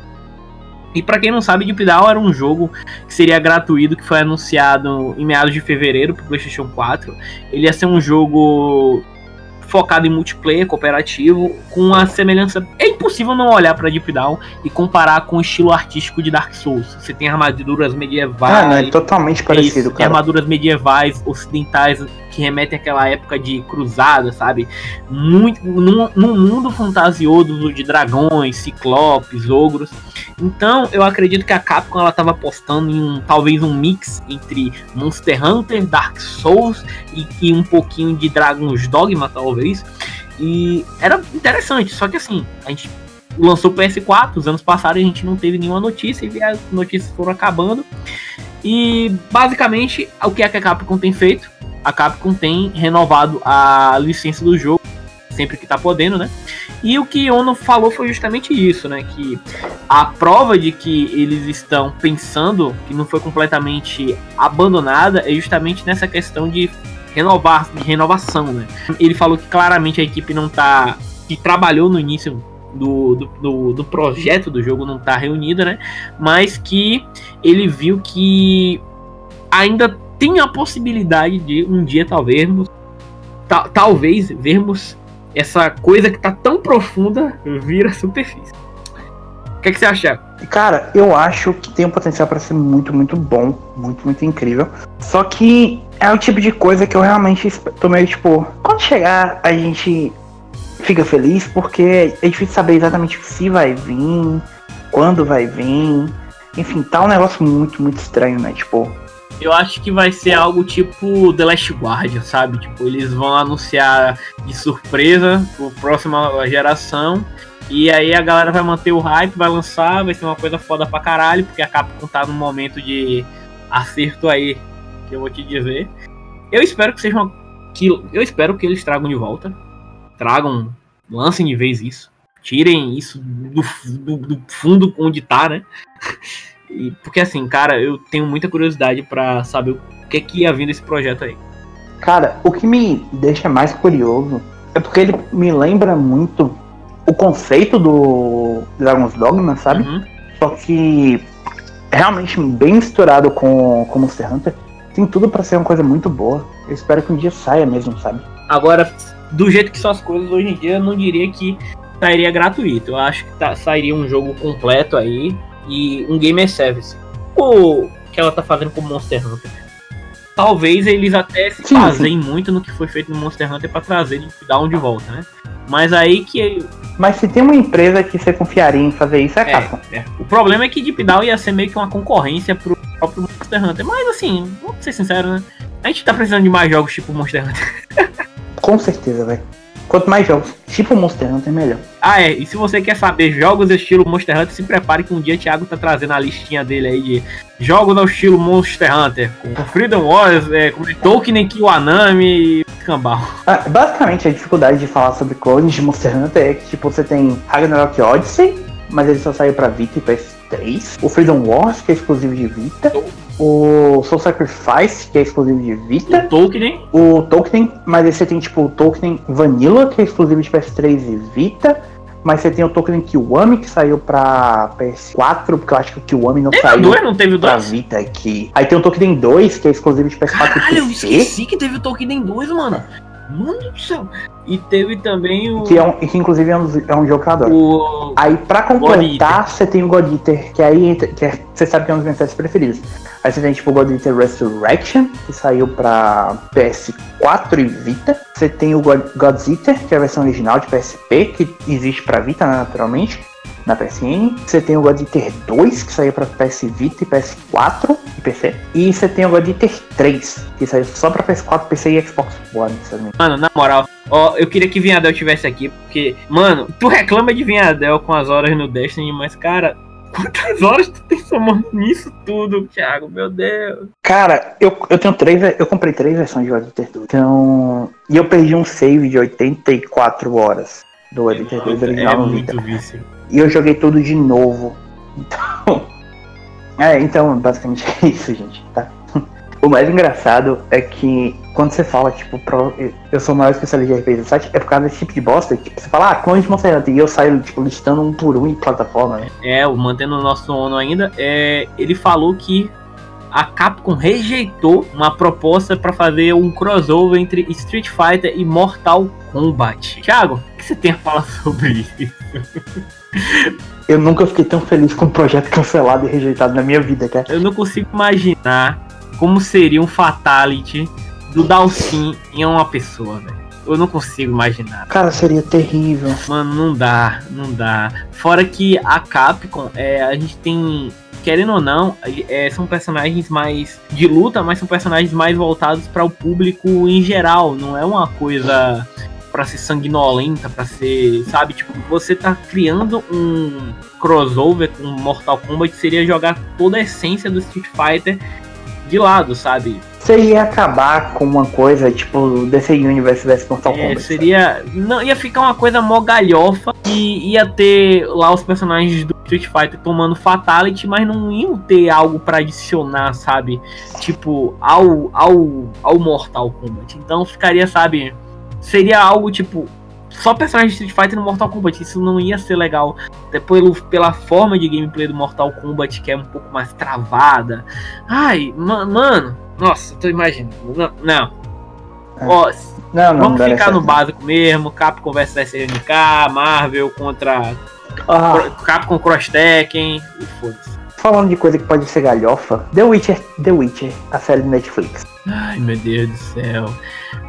E para quem não sabe, Deep Down era um jogo que seria gratuito, que foi anunciado em meados de fevereiro para PlayStation 4. Ele ia ser um jogo focado em multiplayer cooperativo, com a semelhança. É impossível não olhar para Deep Down e comparar com o estilo artístico de Dark Souls. Você tem armaduras medievais. Ah, não, é totalmente parecido, cara. Armaduras medievais, ocidentais, que remetem àquela época de cruzada, sabe? Muito num, num mundo fantasioso de dragões, ciclopes, ogros. Então, eu acredito que a Capcom ela tava apostando em um, talvez um mix entre Monster Hunter, Dark Souls e, e um pouquinho de Dragon's Dogma, talvez. E era interessante, só que assim, a gente lançou o PS4, os anos passados a gente não teve nenhuma notícia e as notícias foram acabando. E basicamente, o que, é que a Capcom tem feito? A Capcom tem renovado a licença do jogo sempre que tá podendo, né? E o que Ono falou foi justamente isso, né? Que a prova de que eles estão pensando que não foi completamente abandonada é justamente nessa questão de renovar, de renovação, né? Ele falou que claramente a equipe não tá. que trabalhou no início do, do, do, projeto do jogo não tá reunida, né? Mas que ele viu que ainda tem a possibilidade de um dia talvez talvez vermos essa coisa que tá tão profunda vir à superfície. O que, é que você acha? Cara, eu acho que tem um potencial para ser muito, muito bom, muito, muito incrível. Só que é o tipo de coisa que eu realmente tô meio tipo, quando chegar a gente fica feliz porque é difícil saber exatamente se vai vir, quando vai vir. Enfim, tá um negócio muito, muito estranho, né? Tipo, eu acho que vai ser algo tipo The Last Guardian, sabe? Tipo, eles vão anunciar de surpresa pro próxima geração. E aí a galera vai manter o hype, vai lançar, vai ser uma coisa foda pra caralho, porque a Capcom tá num momento de acerto aí, que eu vou te dizer. Eu espero que seja uma. Que, eu espero que eles tragam de volta. Tragam, lancem de vez isso. Tirem isso do, do, do fundo onde tá, né? (laughs) E, porque assim, cara, eu tenho muita curiosidade para saber o que é que ia vir desse projeto aí. Cara, o que me deixa mais curioso é porque ele me lembra muito o conceito do Dragon's Dogma, sabe? Uhum. Só que realmente bem misturado com, com Monster Hunter. Tem tudo para ser uma coisa muito boa. Eu espero que um dia saia mesmo, sabe? Agora, do jeito que são as coisas hoje em dia, eu não diria que sairia gratuito. Eu acho que tá, sairia um jogo completo aí e um gamer service. O que ela tá fazendo com Monster Hunter. Talvez eles até se fazem muito no que foi feito no Monster Hunter para trazer de dar um de volta, né? Mas aí que. Mas se tem uma empresa que você confiaria em fazer isso, é a é, Capcom. É. O problema é que Deep Down ia ser meio que uma concorrência pro próprio Monster Hunter. Mas assim, vamos ser sinceros, né? A gente tá precisando de mais jogos tipo Monster Hunter. (laughs) Com certeza, velho. Quanto mais jogos, tipo Monster Hunter, melhor. Ah, é. E se você quer saber jogos estilo Monster Hunter, se prepare que um dia o Thiago tá trazendo a listinha dele aí de jogos ao estilo Monster Hunter. Com Freedom Wars, é, com Tolkien, Kiwanami e Cambal. Ah, basicamente, a dificuldade de falar sobre clones de Monster Hunter é que, tipo, você tem Ragnarok Odyssey, mas ele só saiu pra Vita e PS3. O Freedom Wars, que é exclusivo de Vita. O Soul Sacrifice, que é exclusivo de Vita. O Tolkien. O Tolkien, mas aí você tem tipo o Tolkien Vanilla, que é exclusivo de PS3 e Vita. Mas você tem o Tolkien Kiwami, que saiu pra PS4, porque eu acho que o Kiwami não Teve saiu 2, não teve o pra 2? Vita aqui. Aí tem o Tolkien 2, que é exclusivo de PS4 Caralho, eu e PC. esqueci que teve o Tolkien 2, mano. Mano do céu. E teve também o. Que, é um, que inclusive é um, é um jogo que eu adoro. o... Aí pra completar, você tem o God Eater, que aí que é- você sabe que é um dos meus séries preferidos. Aí você tem tipo o God Eater Resurrection, que saiu pra PS4 e Vita. Você tem o God, God's Eater, que é a versão original de PSP, que existe pra Vita, né, naturalmente, na PSN. Você tem o God Eater 2, que saiu pra PS Vita e PS4 e PC. E você tem o God Eater 3, que saiu só pra PS4, PC e Xbox One. Mano, na moral, ó, eu queria que Vinhadel tivesse aqui, porque, mano, tu reclama de Vinhadel com as horas no Destiny, mas, cara, quantas horas tu tem somando nisso tudo, Thiago? Meu Deus. Cara, eu, eu tenho três, eu comprei três versões de God Eater 2. Então, e eu perdi um save de 84 horas do Eater 2 É original no Vita. vício. E eu joguei tudo de novo. Então, (laughs) é, então basicamente é isso, gente, tá? (laughs) O mais engraçado é que quando você fala, tipo, pro- eu sou o maior especialista de RPG do site, é por causa desse tipo de bosta. Tipo, você fala, ah, clone de Monster Hunter, e eu saio, tipo, listando um por um em plataforma, né? É, o- mantendo o nosso ONU ainda, é, ele falou que a Capcom rejeitou uma proposta pra fazer um crossover entre Street Fighter e Mortal Kombat. Thiago, o que você tem a falar (laughs) sobre isso? Eu nunca fiquei tão feliz com um projeto cancelado e rejeitado na minha vida, cara. Eu não consigo imaginar como seria um Fatality do Dalsin em uma pessoa, velho. Eu não consigo imaginar. Cara, seria terrível. Mano, não dá, não dá. Fora que a Capcom, é, a gente tem, querendo ou não, é, são personagens mais de luta, mas são personagens mais voltados para o público em geral. Não é uma coisa para ser sanguinolenta, para ser, sabe? Tipo, você tá criando um crossover com Mortal Kombat, seria jogar toda a essência do Street Fighter de lado, sabe? Você ia acabar com uma coisa, tipo, DC Universe vs Mortal É, Kombat. seria. Não, ia ficar uma coisa mó galhofa e ia ter lá os personagens do Street Fighter tomando Fatality, mas não iam ter algo pra adicionar, sabe? Tipo, ao, ao, ao Mortal Kombat. Então ficaria, sabe? Seria algo tipo. Só personagem de Street Fighter no Mortal Kombat. Isso não ia ser legal. Até pelo, pela forma de gameplay do Mortal Kombat, que é um pouco mais travada. Ai, ma- mano. Nossa, tô imaginando. Não. não. É. Ó, Não, não, Vamos não ficar no básico mesmo, Capcom vs SNK, Marvel contra Ah, Capcom Cross Tekken e foda-se. falando de coisa que pode ser galhofa, The Witcher, The Witcher, a série do Netflix. Ai, meu Deus do céu.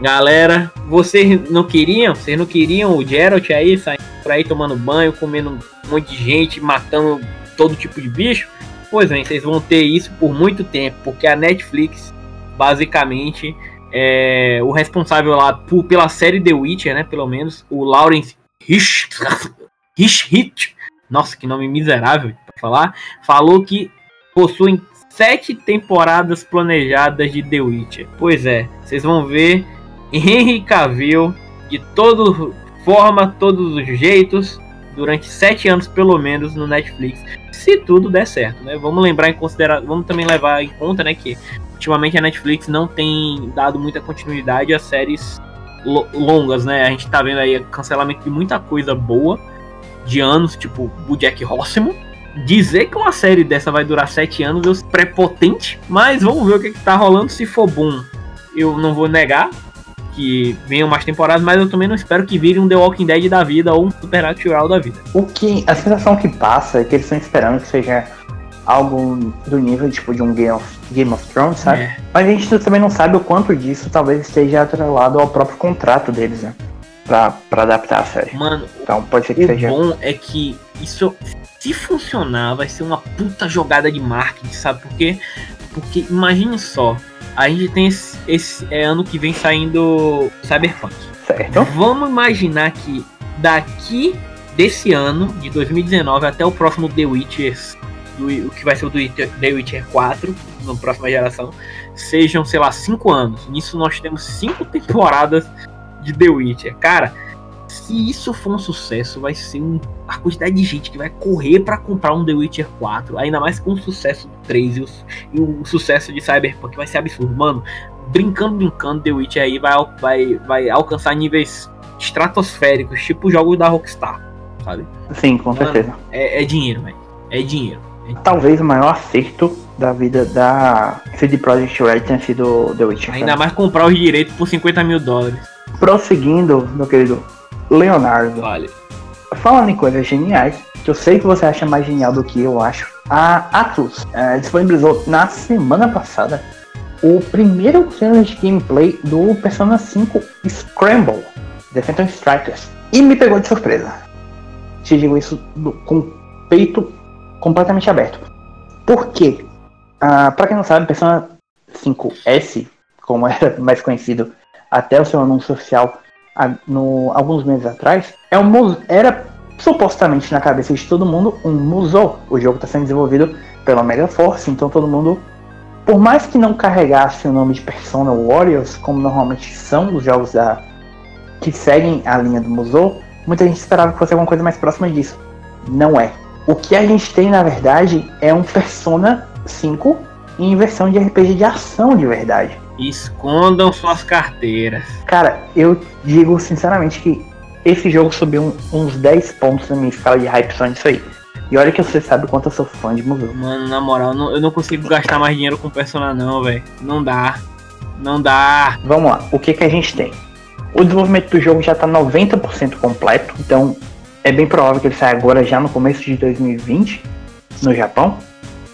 Galera, vocês não queriam? Vocês não queriam o Geralt aí saindo por aí tomando banho, comendo um monte de gente, matando todo tipo de bicho? Pois bem, vocês vão ter isso por muito tempo, porque a Netflix, basicamente, é o responsável lá por- pela série The Witcher, né? Pelo menos, o Lawrence (laughs) Rich, nossa, que nome miserável pra falar, falou que possuem sete temporadas planejadas de The Witcher. Pois é, vocês vão ver Henry Cavill de toda forma, todos os jeitos, durante sete anos pelo menos no Netflix, se tudo der certo, né? Vamos lembrar em consideração, vamos também levar em conta, né, que ultimamente a Netflix não tem dado muita continuidade a séries lo- longas, né? A gente tá vendo aí cancelamento de muita coisa boa de anos, tipo o Jack Horseman. Dizer que uma série dessa vai durar sete anos eu prepotente, mas vamos ver o que, que tá rolando. Se for bom, eu não vou negar que venham mais temporadas, mas eu também não espero que vire um The Walking Dead da vida ou um Supernatural da vida. O que. A sensação que passa é que eles estão esperando que seja algo do nível tipo de um Game of, Game of Thrones, sabe? É. Mas a gente também não sabe o quanto disso talvez esteja atrelado ao próprio contrato deles, né? Pra, pra adaptar a série. Mano, Então pode ser que o seja. bom é que isso, se funcionar, vai ser uma puta jogada de marketing, sabe por quê? Porque imagine só, a gente tem esse, esse é, ano que vem saindo Cyberpunk. Certo. Vamos imaginar que daqui desse ano, de 2019, até o próximo The Witcher, do, o que vai ser o The Witcher 4, na próxima geração, sejam, sei lá, 5 anos. Nisso nós temos 5 temporadas de The Witcher. Cara, se isso for um sucesso, vai ser um, a quantidade de gente que vai correr para comprar um The Witcher 4, ainda mais com o sucesso do 3 e o, e o sucesso de Cyberpunk, vai ser absurdo. Mano, brincando, brincando, The Witcher aí vai, vai, vai alcançar níveis estratosféricos, tipo jogos da Rockstar, sabe? Sim, com Mano, certeza. É, é dinheiro, velho. É dinheiro. É Talvez o maior acerto da vida da CD Projekt Red tenha sido The Witcher. Ainda mais comprar os direitos por 50 mil dólares. Prosseguindo, meu querido Leonardo. Vale. Falando em coisas geniais, que eu sei que você acha mais genial do que eu acho, a Atlus é, disponibilizou na semana passada o primeiro trailer de gameplay do Persona 5 Scramble, The Phantom Strikers. E me pegou de surpresa. Te digo isso com o peito completamente aberto. Por quê? Ah, para quem não sabe, Persona 5S, como (laughs) era mais conhecido até o seu anúncio oficial no, alguns meses atrás, é um, era supostamente na cabeça de todo mundo um musou. O jogo está sendo desenvolvido pela Mega Force, então todo mundo, por mais que não carregasse o nome de Persona Warriors, como normalmente são os jogos da, que seguem a linha do musou, muita gente esperava que fosse alguma coisa mais próxima disso. Não é. O que a gente tem na verdade é um Persona 5 em versão de RPG de ação de verdade. Escondam suas carteiras. Cara, eu digo sinceramente que esse jogo subiu uns 10 pontos na minha escala de hype só nisso aí. E olha que você sabe quanto eu sou fã de museu. Mano, na moral, não, eu não consigo gastar mais dinheiro com Persona não, velho. Não dá. Não dá. Vamos lá, o que que a gente tem? O desenvolvimento do jogo já tá 90% completo, então é bem provável que ele saia agora já no começo de 2020 no Japão.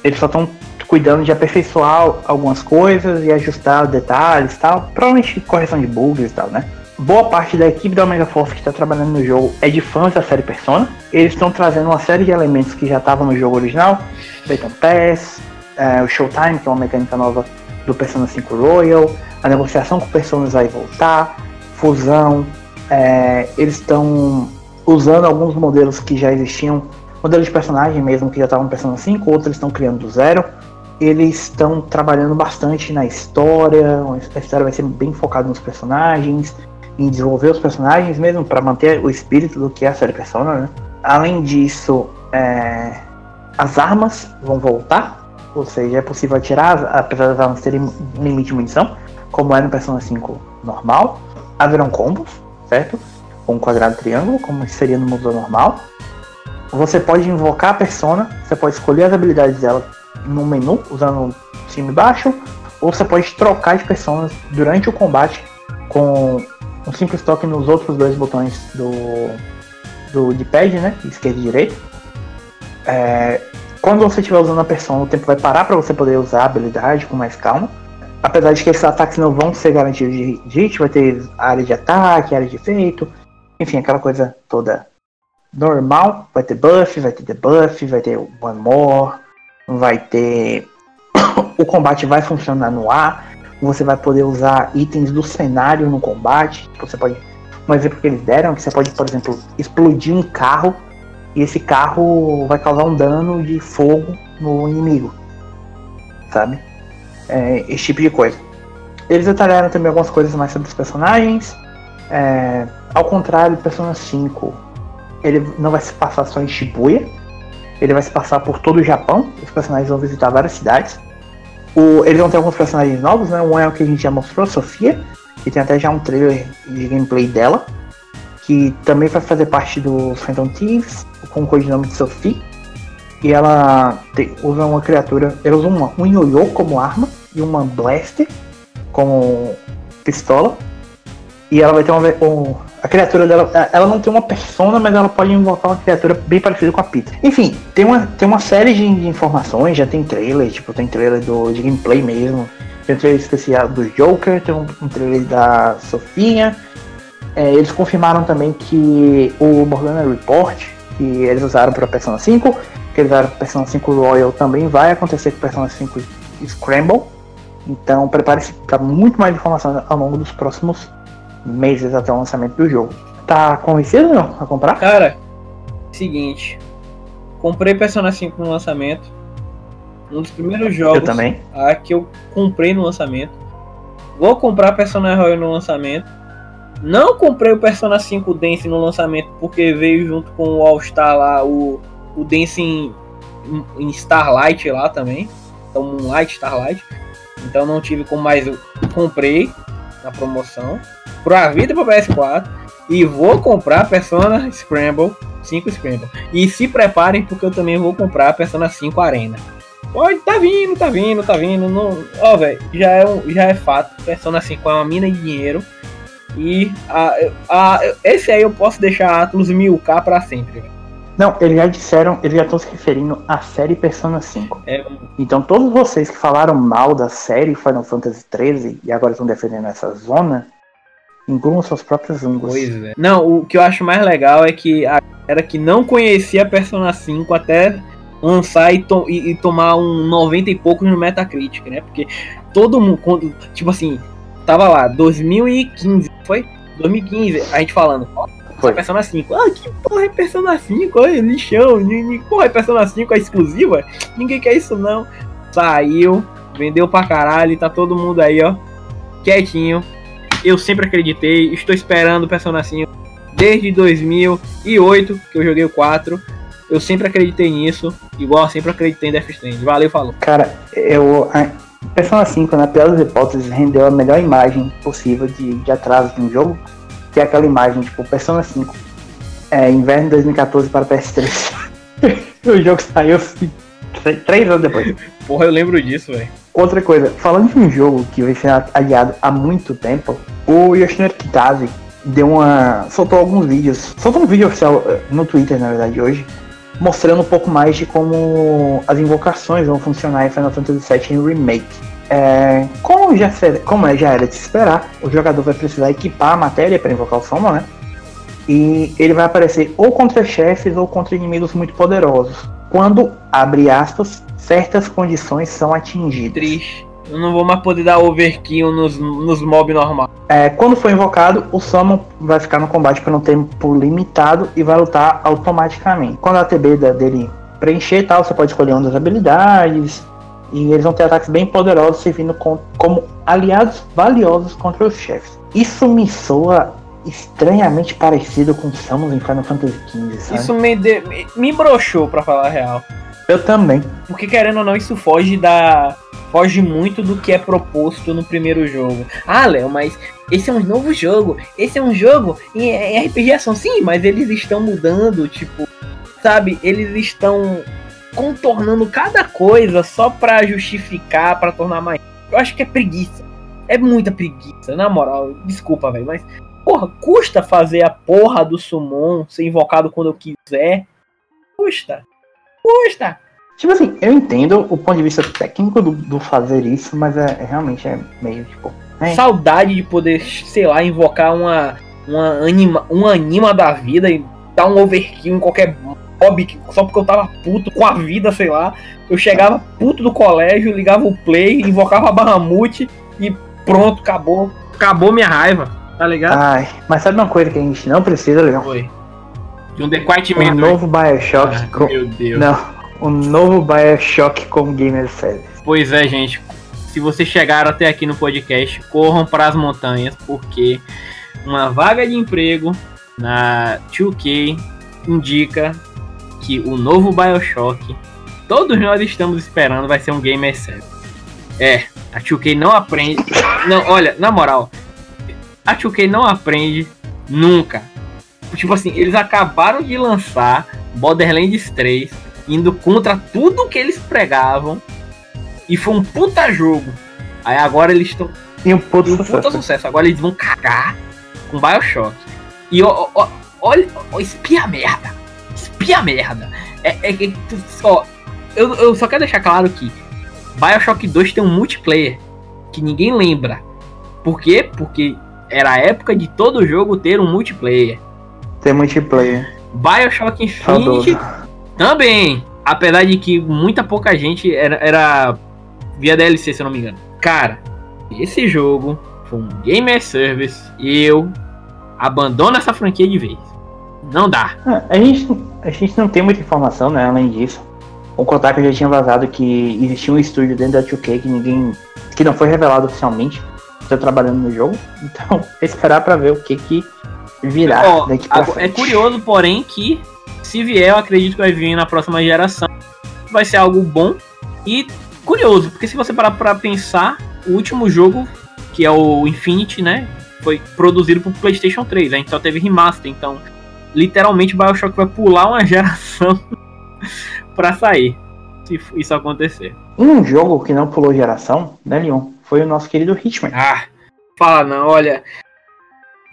Eles só estão cuidando de aperfeiçoar algumas coisas e ajustar detalhes e tal. Provavelmente correção de bugs e tal, né? Boa parte da equipe da Omega Force que está trabalhando no jogo é de fãs da série Persona. Eles estão trazendo uma série de elementos que já estavam no jogo original, Beacon Pass, é, o Showtime, que é uma mecânica nova do Persona 5 Royal, a negociação com Personas vai voltar, fusão. É, eles estão usando alguns modelos que já existiam, modelos de personagem mesmo que já estavam no Persona 5, outros estão criando do zero eles estão trabalhando bastante na história, a história vai ser bem focada nos personagens, em desenvolver os personagens mesmo, para manter o espírito do que é a série Persona, né? Além disso, é, as armas vão voltar, ou seja, é possível atirar, apesar das armas terem limite de munição, como é no Persona 5 normal. Haverão combos, certo? Com um quadrado triângulo, como seria no mundo normal. Você pode invocar a persona, você pode escolher as habilidades dela no menu, usando cima e baixo, ou você pode trocar de personas durante o combate com um simples toque nos outros dois botões do, do de pad, né? Esquerda e direita. É, quando você estiver usando a persona, o tempo vai parar para você poder usar a habilidade com mais calma. Apesar de que esses ataques não vão ser garantidos de hit, vai ter área de ataque, área de efeito, enfim, aquela coisa toda normal. Vai ter buff, vai ter debuff, vai ter one more, vai ter. (coughs) o combate vai funcionar no ar. Você vai poder usar itens do cenário no combate. Você pode. Um exemplo que eles deram é que você pode, por exemplo, explodir um carro e esse carro vai causar um dano de fogo no inimigo. Sabe? É, esse tipo de coisa. Eles detalharam também algumas coisas mais sobre os personagens. É, ao contrário do Persona 5, ele não vai se passar só em Shibuya, ele vai se passar por todo o Japão. Os personagens vão visitar várias cidades. O, eles vão ter alguns personagens novos, né? Um é o que a gente já mostrou, Sofia, que tem até já um trailer de gameplay dela, que também vai fazer parte do Phantom Thieves, com o codinome de Sophie. E ela usa uma criatura, ela usa uma, um ioiô como arma e uma blaster como pistola. E ela vai ter uma, um, a criatura dela, ela não tem uma persona, mas ela pode invocar uma criatura bem parecida com a Pita. Enfim, tem uma, tem uma série de, de informações, já tem trailer, tipo, tem trailer do, de gameplay mesmo, tem um trailer especial do Joker, tem um, um trailer da Sofinha. É, eles confirmaram também que o Morgana Report, que eles usaram para Persona 5, que eles usaram para Persona 5 Royal, também vai acontecer com Persona 5 Scramble. Então prepare-se para muito mais informações ao longo dos próximos meses até o lançamento do jogo. Tá convencido não a comprar? Cara, seguinte. Comprei Persona 5 no lançamento. Um dos primeiros jogos Eu também. a que eu comprei no lançamento. Vou comprar Persona Royal no lançamento. Não comprei o Persona 5 Dance no lançamento porque veio junto com o All Star lá, o, o Dance em, em Starlight lá também. Então Moonlight, Starlight. Então não tive como mais. Eu comprei na promoção. Pra vida para PS4. E vou comprar Persona Scramble 5 Scramble. E se preparem porque eu também vou comprar Persona 5 Arena. Pode, tá vindo, tá vindo, tá vindo. Não, ó, velho, já, é um, já é fato. Persona 5 é uma mina de dinheiro. E a, a, esse aí eu posso deixar Atlus 1000k pra sempre. Não, eles já disseram, eles já estão se referindo à série Persona 5. É, Então todos vocês que falaram mal da série Final Fantasy XIII e agora estão defendendo essa zona, engruam suas próprias ungos. Pois é. Não, o que eu acho mais legal é que a galera que não conhecia Persona 5 até lançar e, to- e- e tomar um 90 e poucos no Metacritic, né? Porque todo mundo, quando, tipo assim, tava lá, 2015, foi? 2015, a gente falando, ó, Foi. Persona 5. Ah, que porra é Persona 5? Olha, lixão, porra é Persona 5 é exclusiva? Ninguém quer isso não. Saiu, vendeu pra caralho, tá todo mundo aí, ó, quietinho. Eu sempre acreditei, estou esperando o Persona 5 desde 2008 que eu joguei o 4. Eu sempre acreditei nisso, igual eu sempre acreditei em Death Stranding. Valeu, falou. Cara, eu. A Persona 5, na pior das hipóteses, rendeu a melhor imagem possível de, de atraso de um jogo, que é aquela imagem, tipo, Persona 5. É, inverno de 2014 para PS3. (laughs) o jogo saiu assim, três anos depois. Porra, eu lembro disso, velho. Outra coisa, falando de um jogo que vai ser adiado há muito tempo, o Yoshinori Kitase deu uma. soltou alguns vídeos. Soltou um vídeo oficial eh, no Twitter, na verdade, hoje, mostrando um pouco mais de como as invocações vão funcionar em Final Fantasy VII em Remake. É, como, já ser- como é- já era de se esperar, o jogador vai precisar equipar a matéria para invocar o Soma, né? E ele vai aparecer ou contra chefes ou contra inimigos muito poderosos. Quando, abre aspas, certas condições são atingidas. Triste. Eu não vou mais poder dar overkill nos, nos mob normal. É, quando for invocado, o Summon vai ficar no combate por um tempo limitado e vai lutar automaticamente. Quando a TB dele preencher e tal, você pode escolher uma das habilidades. E eles vão ter ataques bem poderosos, servindo com- como aliados valiosos contra os chefes. Isso me soa estranhamente parecido com Samus em Final Fantasy XV, sabe? Isso me, de, me, me broxou, pra falar a real. Eu também. Porque querendo ou não, isso foge da. Foge muito do que é proposto no primeiro jogo. Ah, Léo, mas esse é um novo jogo. Esse é um jogo em em RPG ação. Sim, mas eles estão mudando, tipo, sabe? Eles estão contornando cada coisa só pra justificar, pra tornar mais. Eu acho que é preguiça. É muita preguiça, na moral. Desculpa, velho, mas. Porra, custa fazer a porra do summon ser invocado quando eu quiser. Custa. Custa. Tipo assim, eu entendo o ponto de vista técnico do, do fazer isso, mas é, é realmente é meio tipo. É. Saudade de poder, sei lá, invocar uma, uma anima, um anima da vida e dar um overkill em qualquer mob só porque eu tava puto com a vida, sei lá. Eu chegava puto do colégio, ligava o play, invocava a Bahamut e pronto, acabou. Acabou minha raiva, tá ligado? Ai, mas sabe uma coisa que a gente não precisa, Legal? Foi. De um The Quiet Um Man. né? novo Bioshock Ah, com. Meu Deus. Não, um novo Bioshock com Gamer Service. Pois é, gente. Se vocês chegaram até aqui no podcast, corram para as montanhas, porque uma vaga de emprego na 2K indica que o novo Bioshock, todos nós estamos esperando, vai ser um Gamer Service. É, a 2K não aprende. Não, olha, na moral, a 2K não aprende nunca. Tipo assim, eles acabaram de lançar Borderlands 3, indo contra tudo que eles pregavam. E foi um puta jogo. Aí agora eles estão. E um puto E um puta sucesso. sucesso. Agora eles vão cagar com Bioshock. E ó, ó, olha, ó, espia a merda. Espia a merda. É, é, é tu- ó, eu, eu só quero deixar claro que Bioshock 2 tem um multiplayer que ninguém lembra. Por quê? Porque era a época de todo jogo ter um multiplayer. Tem multiplayer. Bioshock Infinite também. Apesar de que muita pouca gente era, era via DLC, se eu não me engano. Cara, esse jogo for um Game as Service, eu abandono essa franquia de vez. Não dá. Ah, a, gente, a gente não tem muita informação, né? Além disso. O Kotaku já tinha vazado que existia um estúdio dentro da 2K que ninguém. que não foi revelado oficialmente. Está trabalhando no jogo. (laughs) Então, esperar para ver o que que virá daqui pra frente. É curioso, porém, que se vier, eu acredito que vai vir na próxima geração. Vai ser algo bom e curioso, porque se você parar pra pensar, o último jogo, que é o Infinity, né? Foi produzido pro PlayStation 3. A gente só teve remaster, então literalmente o Bioshock vai pular uma (laughs) geração para sair. Se isso acontecer. Um jogo que não pulou geração, né, Leon? Foi o nosso querido Hitman. Ah, fala não, olha.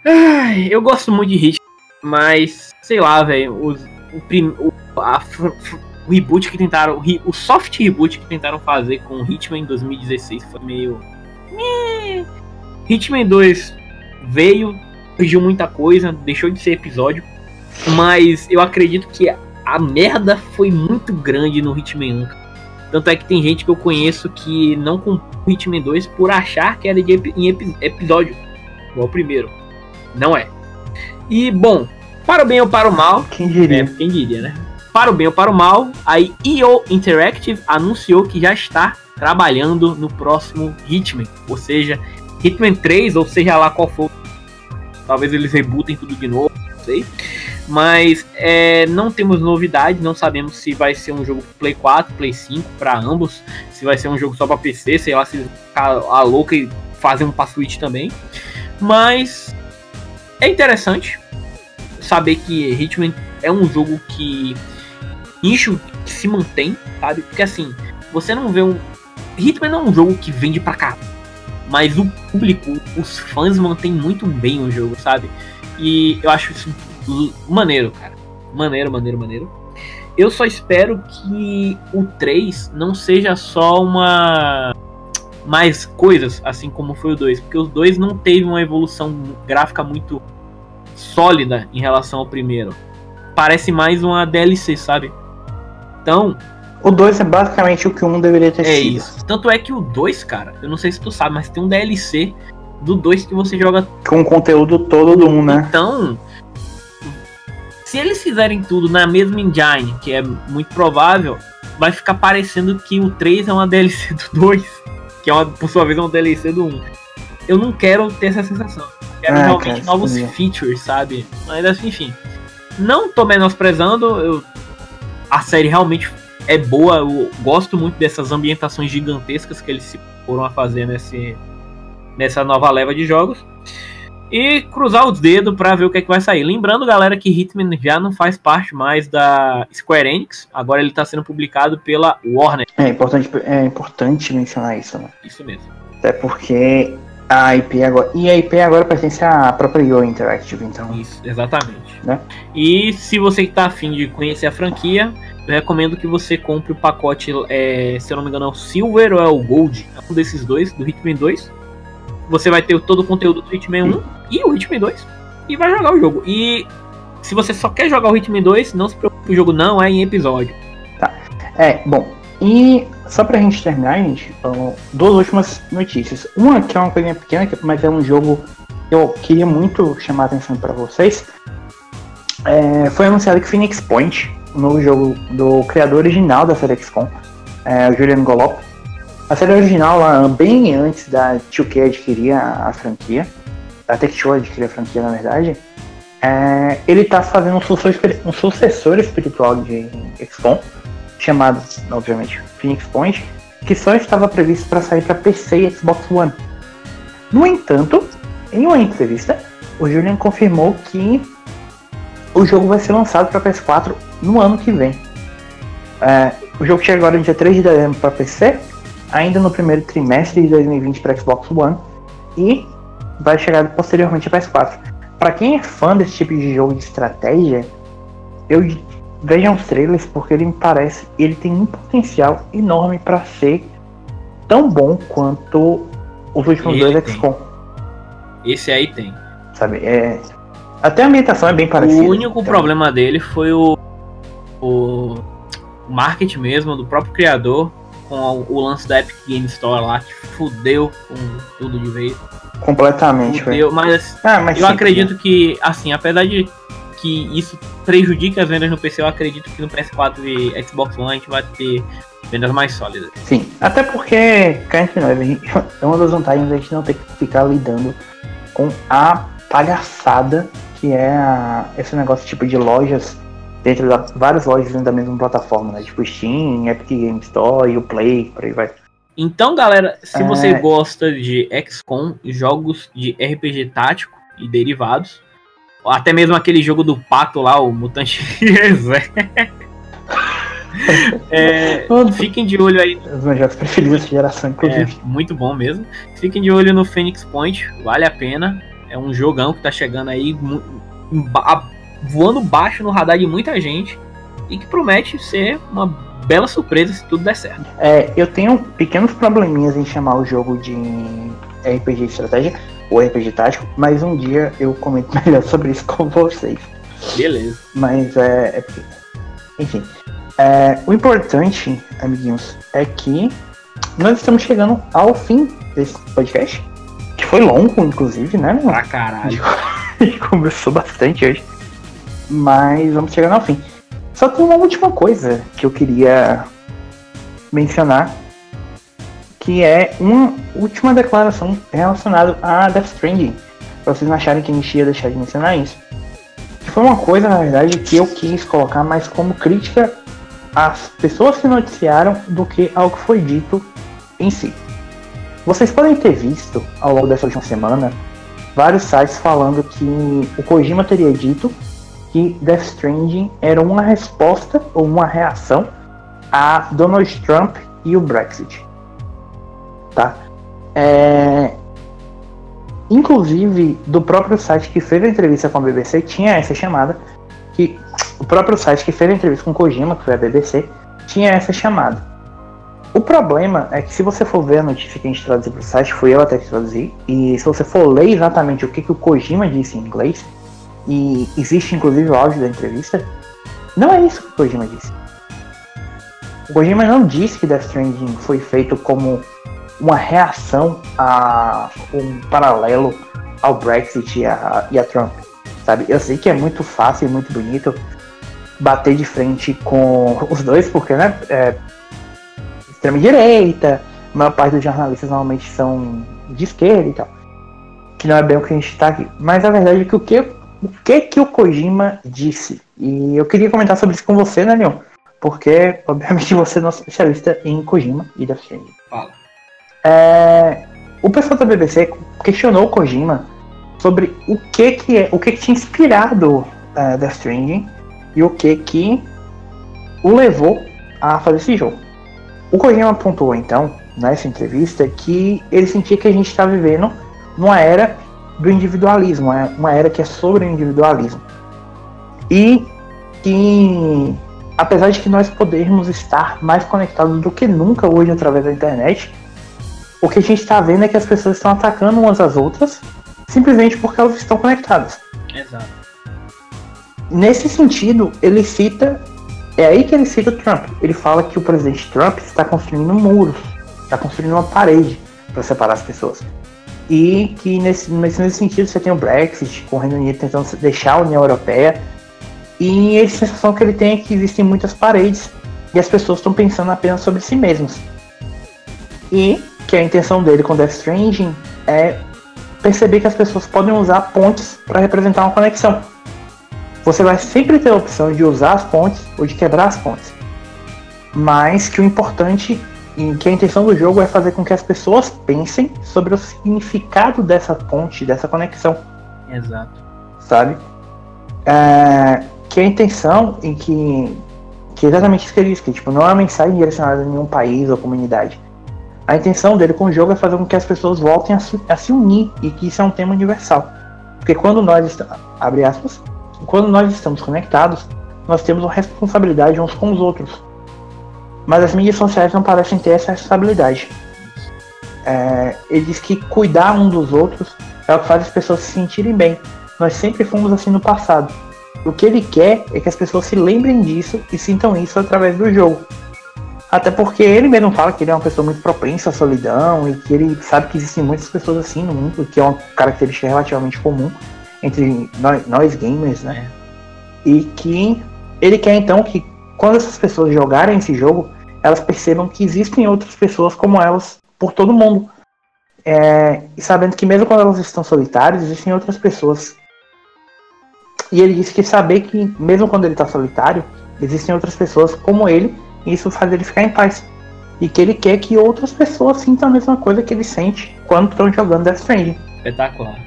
Ai, eu gosto muito de Hitman, mas sei lá, velho. O, o, o reboot que tentaram. O soft reboot que tentaram fazer com o Hitman em 2016 foi meio. Hitman 2 veio, corrigiu muita coisa, deixou de ser episódio. Mas eu acredito que a merda foi muito grande no Hitman 1. Tanto é que tem gente que eu conheço que não comprou o Hitman 2 por achar que era de ep em ep episódio, igual o primeiro. Não é. E, bom, para o bem ou para o mal. Quem diria? É, quem diria, né? Para o bem ou para o mal, a EO Interactive anunciou que já está trabalhando no próximo Hitman. Ou seja, Hitman 3, ou seja lá qual for. Talvez eles rebootem tudo de novo, não sei. Mas é, não temos novidade, não sabemos se vai ser um jogo Play 4, Play 5 para ambos, se vai ser um jogo só para PC, sei lá se a louca e fazer um para Switch também. Mas é interessante saber que Hitman é um jogo que nicho se mantém, sabe? Porque assim, você não vê um Hitman não é um jogo que vende pra cá, mas o público, os fãs mantêm muito bem o jogo, sabe? E eu acho isso maneiro, cara. Maneiro, maneiro, maneiro. Eu só espero que o 3 não seja só uma. Mais coisas, assim como foi o 2. Porque o 2 não teve uma evolução gráfica muito sólida em relação ao primeiro. Parece mais uma DLC, sabe? Então. O 2 é basicamente o que o 1 deveria ter é sido. Isso. Tanto é que o 2, cara, eu não sei se tu sabe, mas tem um DLC do 2 que você joga. Com o conteúdo todo do 1, né? Então, se eles fizerem tudo na mesma engine, que é muito provável, vai ficar parecendo que o 3 é uma (laughs) DLC do 2, que é uma, por sua vez é uma DLC do 1. Eu não quero ter essa sensação. quero ah, realmente cara, novos sim. features, sabe? Mas assim, enfim. Não tô menosprezando, eu, a série realmente é boa, eu gosto muito dessas ambientações gigantescas que eles se foram a fazer nesse, nessa nova leva de jogos e cruzar os dedos para ver o que, é que vai sair. Lembrando, galera, que Hitman já não faz parte mais da Square Enix, agora ele está sendo publicado pela Warner. É importante, é importante mencionar isso, né? Isso mesmo. Até porque a IP agora. E a IP agora pertence à própria Yo Interactive, então. Isso, exatamente. Né? E se você está afim de conhecer a franquia, eu recomendo que você compre o pacote, é, se eu não me engano, é o Silver ou é o Gold. É um desses dois, do Hitman 2 você vai ter todo o conteúdo do Hitman 1 e o Hitman 2 e vai jogar o jogo. E se você só quer jogar o Hitman 2, não se preocupe, o jogo não é em episódio. Tá. É, bom. E só pra gente terminar, gente, duas últimas notícias. Uma que é uma coisinha pequena, mas é um jogo que eu queria muito chamar a atenção para vocês. É, foi anunciado que Phoenix Point, o novo jogo do criador original da série XCOM, é, o Julian Golop, a série original, lá, bem antes da 2K adquirir a, a franquia, da Tech2 adquirir a franquia, na verdade, é, ele está fazendo um sucessor, um sucessor espiritual de XCOM, chamado, obviamente, Phoenix Point, que só estava previsto para sair para PC e Xbox One. No entanto, em uma entrevista, o Julian confirmou que o jogo vai ser lançado para PS4 no ano que vem. É, o jogo chega agora no dia 3 de dezembro para PC ainda no primeiro trimestre de 2020 para Xbox One e vai chegar posteriormente para PS4. Para quem é fã desse tipo de jogo de estratégia, eu vejam os trailers porque ele me parece ele tem um potencial enorme para ser tão bom quanto os últimos ele dois XCOM. Esse aí tem. Sabe, é até a ambientação é bem parecida. O único então... problema dele foi o o marketing mesmo do próprio criador com o lance da Epic Game Store lá, que fudeu com tudo de vez. Completamente, fudeu, mas, ah, mas eu sim, acredito que, assim, apesar de que isso prejudica as vendas no PC, eu acredito que no PS4 e Xbox One a gente vai ter vendas mais sólidas. Sim, até porque, cá entre nós, é uma das vantagens a gente não ter que ficar lidando com a palhaçada que é a, esse negócio tipo de lojas dentro da várias lojas dentro da mesma plataforma, né? Tipo Steam, Epic Game Store e o Play, por aí vai. Então, galera, se é... você gosta de XCOM, jogos de RPG tático e derivados, até mesmo aquele jogo do pato lá, o Mutante (laughs) é, fiquem de olho aí. Os meus jogos preferidos da geração, inclusive. É, muito bom mesmo. Fiquem de olho no Phoenix Point, vale a pena. É um jogão que tá chegando aí voando baixo no radar de muita gente e que promete ser uma bela surpresa se tudo der certo. É, eu tenho pequenos probleminhas em chamar o jogo de RPG de estratégia ou RPG tático, mas um dia eu comento (laughs) melhor sobre isso com vocês. Beleza. Mas é. é enfim. É, o importante, amiguinhos, é que nós estamos chegando ao fim desse podcast. Que foi longo, inclusive, né? Pra caralho. A gente (laughs) começou bastante hoje. Mas vamos chegando ao fim. Só tem uma última coisa que eu queria mencionar, que é uma última declaração relacionada a Death Stranding. Pra vocês não acharem que a gente ia deixar de mencionar isso. Que foi uma coisa, na verdade, que eu quis colocar mais como crítica às pessoas que noticiaram do que ao que foi dito em si. Vocês podem ter visto ao longo dessa última semana vários sites falando que o Kojima teria dito que Death Stranding era uma resposta ou uma reação a Donald Trump e o Brexit. Tá? É... Inclusive, do próprio site que fez a entrevista com a BBC, tinha essa chamada, que o próprio site que fez a entrevista com Kojima, que foi a BBC, tinha essa chamada. O problema é que se você for ver a notícia que a gente traduziu para o site, foi eu até que traduzi, e se você for ler exatamente o que, que o Kojima disse em inglês, e existe inclusive o áudio da entrevista, não é isso que o Kojima disse. O Kojima não disse que Death Stranding foi feito como uma reação a um paralelo ao Brexit e a, e a Trump, sabe? Eu sei que é muito fácil e muito bonito bater de frente com os dois, porque, né, é, extrema direita, a maior parte dos jornalistas normalmente são de esquerda e tal. Que não é bem o que a gente está aqui. Mas a verdade é que o que o que que o Kojima disse. E eu queria comentar sobre isso com você, né, Leon? Porque, obviamente, (laughs) você é nosso especialista em Kojima e Death Stranding. Fala. É, o pessoal da BBC questionou o Kojima sobre o que que é, o que, que tinha inspirado uh, Death Stranding e o que que o levou a fazer esse jogo. O Kojima apontou então nessa entrevista que ele sentia que a gente está vivendo numa era do individualismo, é uma era que é sobre o individualismo. E que, apesar de que nós podermos estar mais conectados do que nunca hoje através da internet, o que a gente está vendo é que as pessoas estão atacando umas às outras simplesmente porque elas estão conectadas. Exato. Nesse sentido, ele cita. É aí que ele cita o Trump. Ele fala que o presidente Trump está construindo muros, está construindo uma parede para separar as pessoas. E que nesse, nesse sentido você tem o Brexit, com o Reino Unido tentando deixar a União Europeia. E a sensação que ele tem é que existem muitas paredes e as pessoas estão pensando apenas sobre si mesmas. E que a intenção dele com Death Stranding é perceber que as pessoas podem usar pontes para representar uma conexão. Você vai sempre ter a opção de usar as pontes ou de quebrar as pontes. Mas que o importante em que a intenção do jogo é fazer com que as pessoas pensem sobre o significado dessa ponte, dessa conexão. Exato. Sabe? É, que a intenção em que, que é exatamente isso que ele disse, que tipo, não é uma mensagem direcionada a nenhum país ou comunidade. A intenção dele com o jogo é fazer com que as pessoas voltem a se, a se unir e que isso é um tema universal. Porque quando nós estamos, abre aspas, quando nós estamos conectados, nós temos uma responsabilidade uns com os outros mas as mídias sociais não parecem ter essa responsabilidade. É, ele diz que cuidar um dos outros é o que faz as pessoas se sentirem bem. Nós sempre fomos assim no passado. O que ele quer é que as pessoas se lembrem disso e sintam isso através do jogo. Até porque ele mesmo fala que ele é uma pessoa muito propensa à solidão e que ele sabe que existem muitas pessoas assim no mundo, que é uma característica relativamente comum entre nós, nós gamers, né? É. E que ele quer então que quando essas pessoas jogarem esse jogo, elas percebam que existem outras pessoas como elas por todo mundo. É, e sabendo que mesmo quando elas estão solitárias, existem outras pessoas. E ele disse que saber que mesmo quando ele está solitário, existem outras pessoas como ele, e isso faz ele ficar em paz. E que ele quer que outras pessoas sintam a mesma coisa que ele sente quando estão jogando Death Stranding. Espetacular.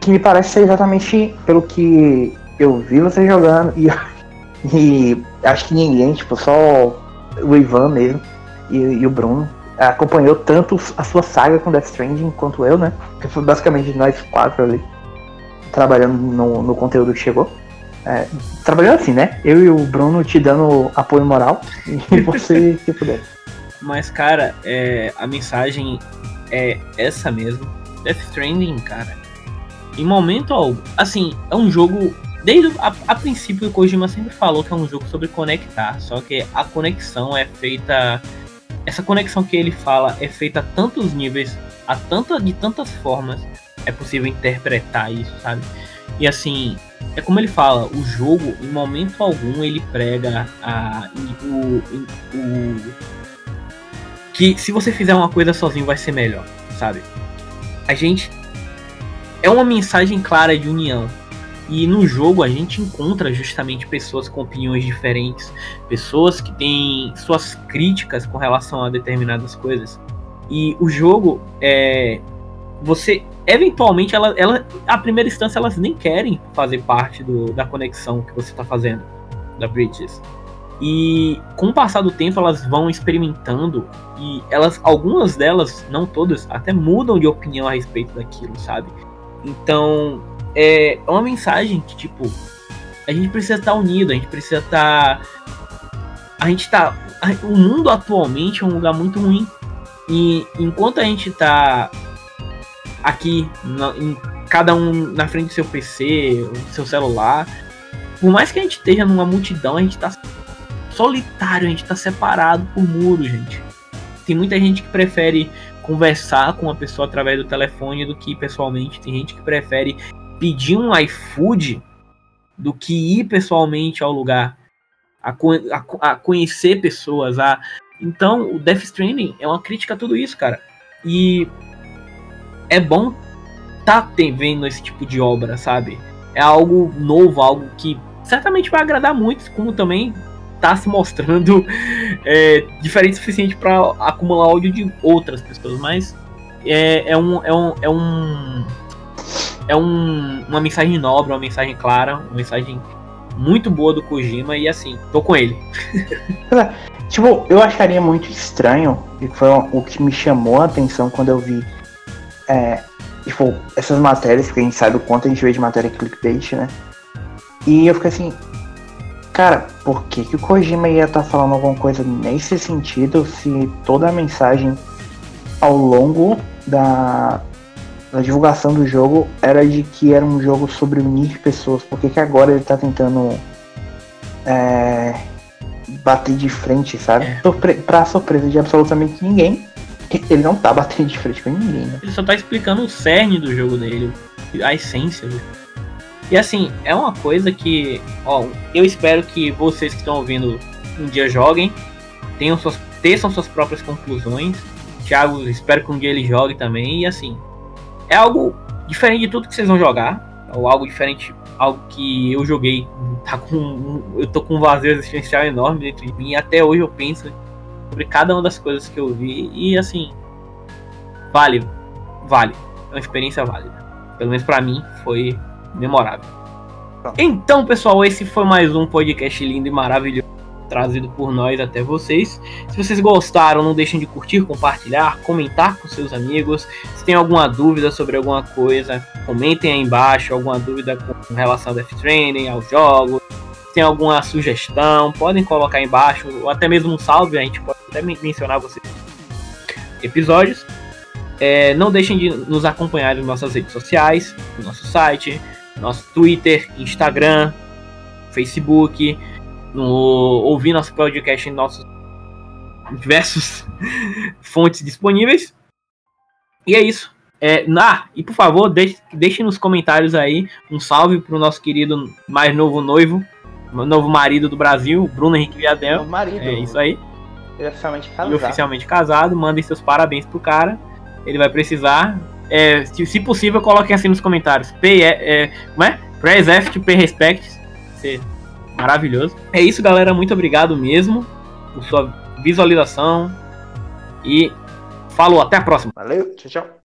Que me parece ser exatamente pelo que eu vi você jogando e, e acho que ninguém, tipo, só o Ivan mesmo e, e o Bruno acompanhou tanto a sua saga com Death Stranding quanto eu, né? Que foi basicamente nós quatro ali trabalhando no, no conteúdo que chegou. É, trabalhando assim, né? Eu e o Bruno te dando apoio moral e (laughs) você se puder. Mas, cara, é, a mensagem é essa mesmo. Death Stranding, cara. Em momento algum. Assim, é um jogo. Desde a, a princípio, o Kojima sempre falou que é um jogo sobre conectar. Só que a conexão é feita. Essa conexão que ele fala é feita a tantos níveis, a tanta, de tantas formas. É possível interpretar isso, sabe? E assim, é como ele fala, o jogo, em momento algum, ele prega a, o, o, que se você fizer uma coisa sozinho vai ser melhor, sabe? A gente é uma mensagem clara de união. E no jogo a gente encontra justamente pessoas com opiniões diferentes, pessoas que têm suas críticas com relação a determinadas coisas. E o jogo é você eventualmente ela, ela a primeira instância elas nem querem fazer parte do, da conexão que você está fazendo da Bridges e com o passar do tempo elas vão experimentando e elas algumas delas não todas até mudam de opinião a respeito daquilo sabe então é uma mensagem que tipo a gente precisa estar unido a gente precisa estar a gente tá o mundo atualmente é um lugar muito ruim e enquanto a gente tá aqui, na, em, cada um na frente do seu PC, do seu celular. Por mais que a gente esteja numa multidão, a gente tá solitário, a gente tá separado por muros, gente. Tem muita gente que prefere conversar com uma pessoa através do telefone do que pessoalmente. Tem gente que prefere pedir um iFood do que ir pessoalmente ao lugar, a, a, a conhecer pessoas. A... Então, o Death Stranding é uma crítica a tudo isso, cara. E é bom tá vendo esse tipo de obra, sabe? É algo novo, algo que certamente vai agradar muitos, como também tá se mostrando (laughs) é, diferente o suficiente para acumular áudio de outras pessoas, mas é, é, um, é um é um é um, uma mensagem nobre, uma mensagem clara, uma mensagem muito boa do Kojima e assim, tô com ele. (laughs) tipo, eu acharia muito estranho, e foi o que me chamou a atenção quando eu vi é, tipo, essas matérias, que a gente sabe o quanto a gente vê de matéria clickbait, né? E eu fiquei assim, cara, por que, que o Kojima ia estar tá falando alguma coisa nesse sentido se toda a mensagem ao longo da, da divulgação do jogo era de que era um jogo sobre unir pessoas? Por que, que agora ele tá tentando é, bater de frente, sabe? É. Surpre pra surpresa de absolutamente ninguém ele não tá batendo de frente com ninguém, né? Ele só tá explicando o cerne do jogo dele, a essência. Né? E assim, é uma coisa que, ó, eu espero que vocês que estão ouvindo um dia joguem, tenham suas, teçam suas próprias conclusões. Thiago, espero que um dia ele jogue também. E assim, é algo diferente de tudo que vocês vão jogar, ou algo diferente, algo que eu joguei. Tá com, eu tô com um vazio existencial enorme dentro de mim. E até hoje eu penso sobre cada uma das coisas que eu vi e assim, vale, vale, é uma experiência válida. Pelo menos para mim foi memorável. Então, pessoal, esse foi mais um podcast lindo e maravilhoso trazido por nós até vocês. Se vocês gostaram, não deixem de curtir, compartilhar, comentar com seus amigos. Se tem alguma dúvida sobre alguma coisa, comentem aí embaixo. Alguma dúvida com relação ao Death Training, aos jogos, tem alguma sugestão, podem colocar aí embaixo, ou até mesmo um salve, a gente pode até mencionar vocês episódios. É, não deixem de nos acompanhar nas nossas redes sociais, no nosso site, nosso Twitter, Instagram, Facebook, no, ouvir nosso podcast em nossos diversas (laughs) fontes disponíveis. E é isso. É, ah, e por favor, deixe, deixe nos comentários aí um salve pro nosso querido mais novo noivo, novo marido do Brasil, Bruno Henrique Viadel. Marido. É isso aí. É oficialmente casado. E oficialmente casado. Mandem seus parabéns pro cara. Ele vai precisar. É, se, se, possível, coloquem assim nos comentários. P, é, é, como é? Press F P Respect. Ser maravilhoso. É isso, galera. Muito obrigado mesmo por sua visualização. E falou, até a próxima. Valeu, tchau, tchau.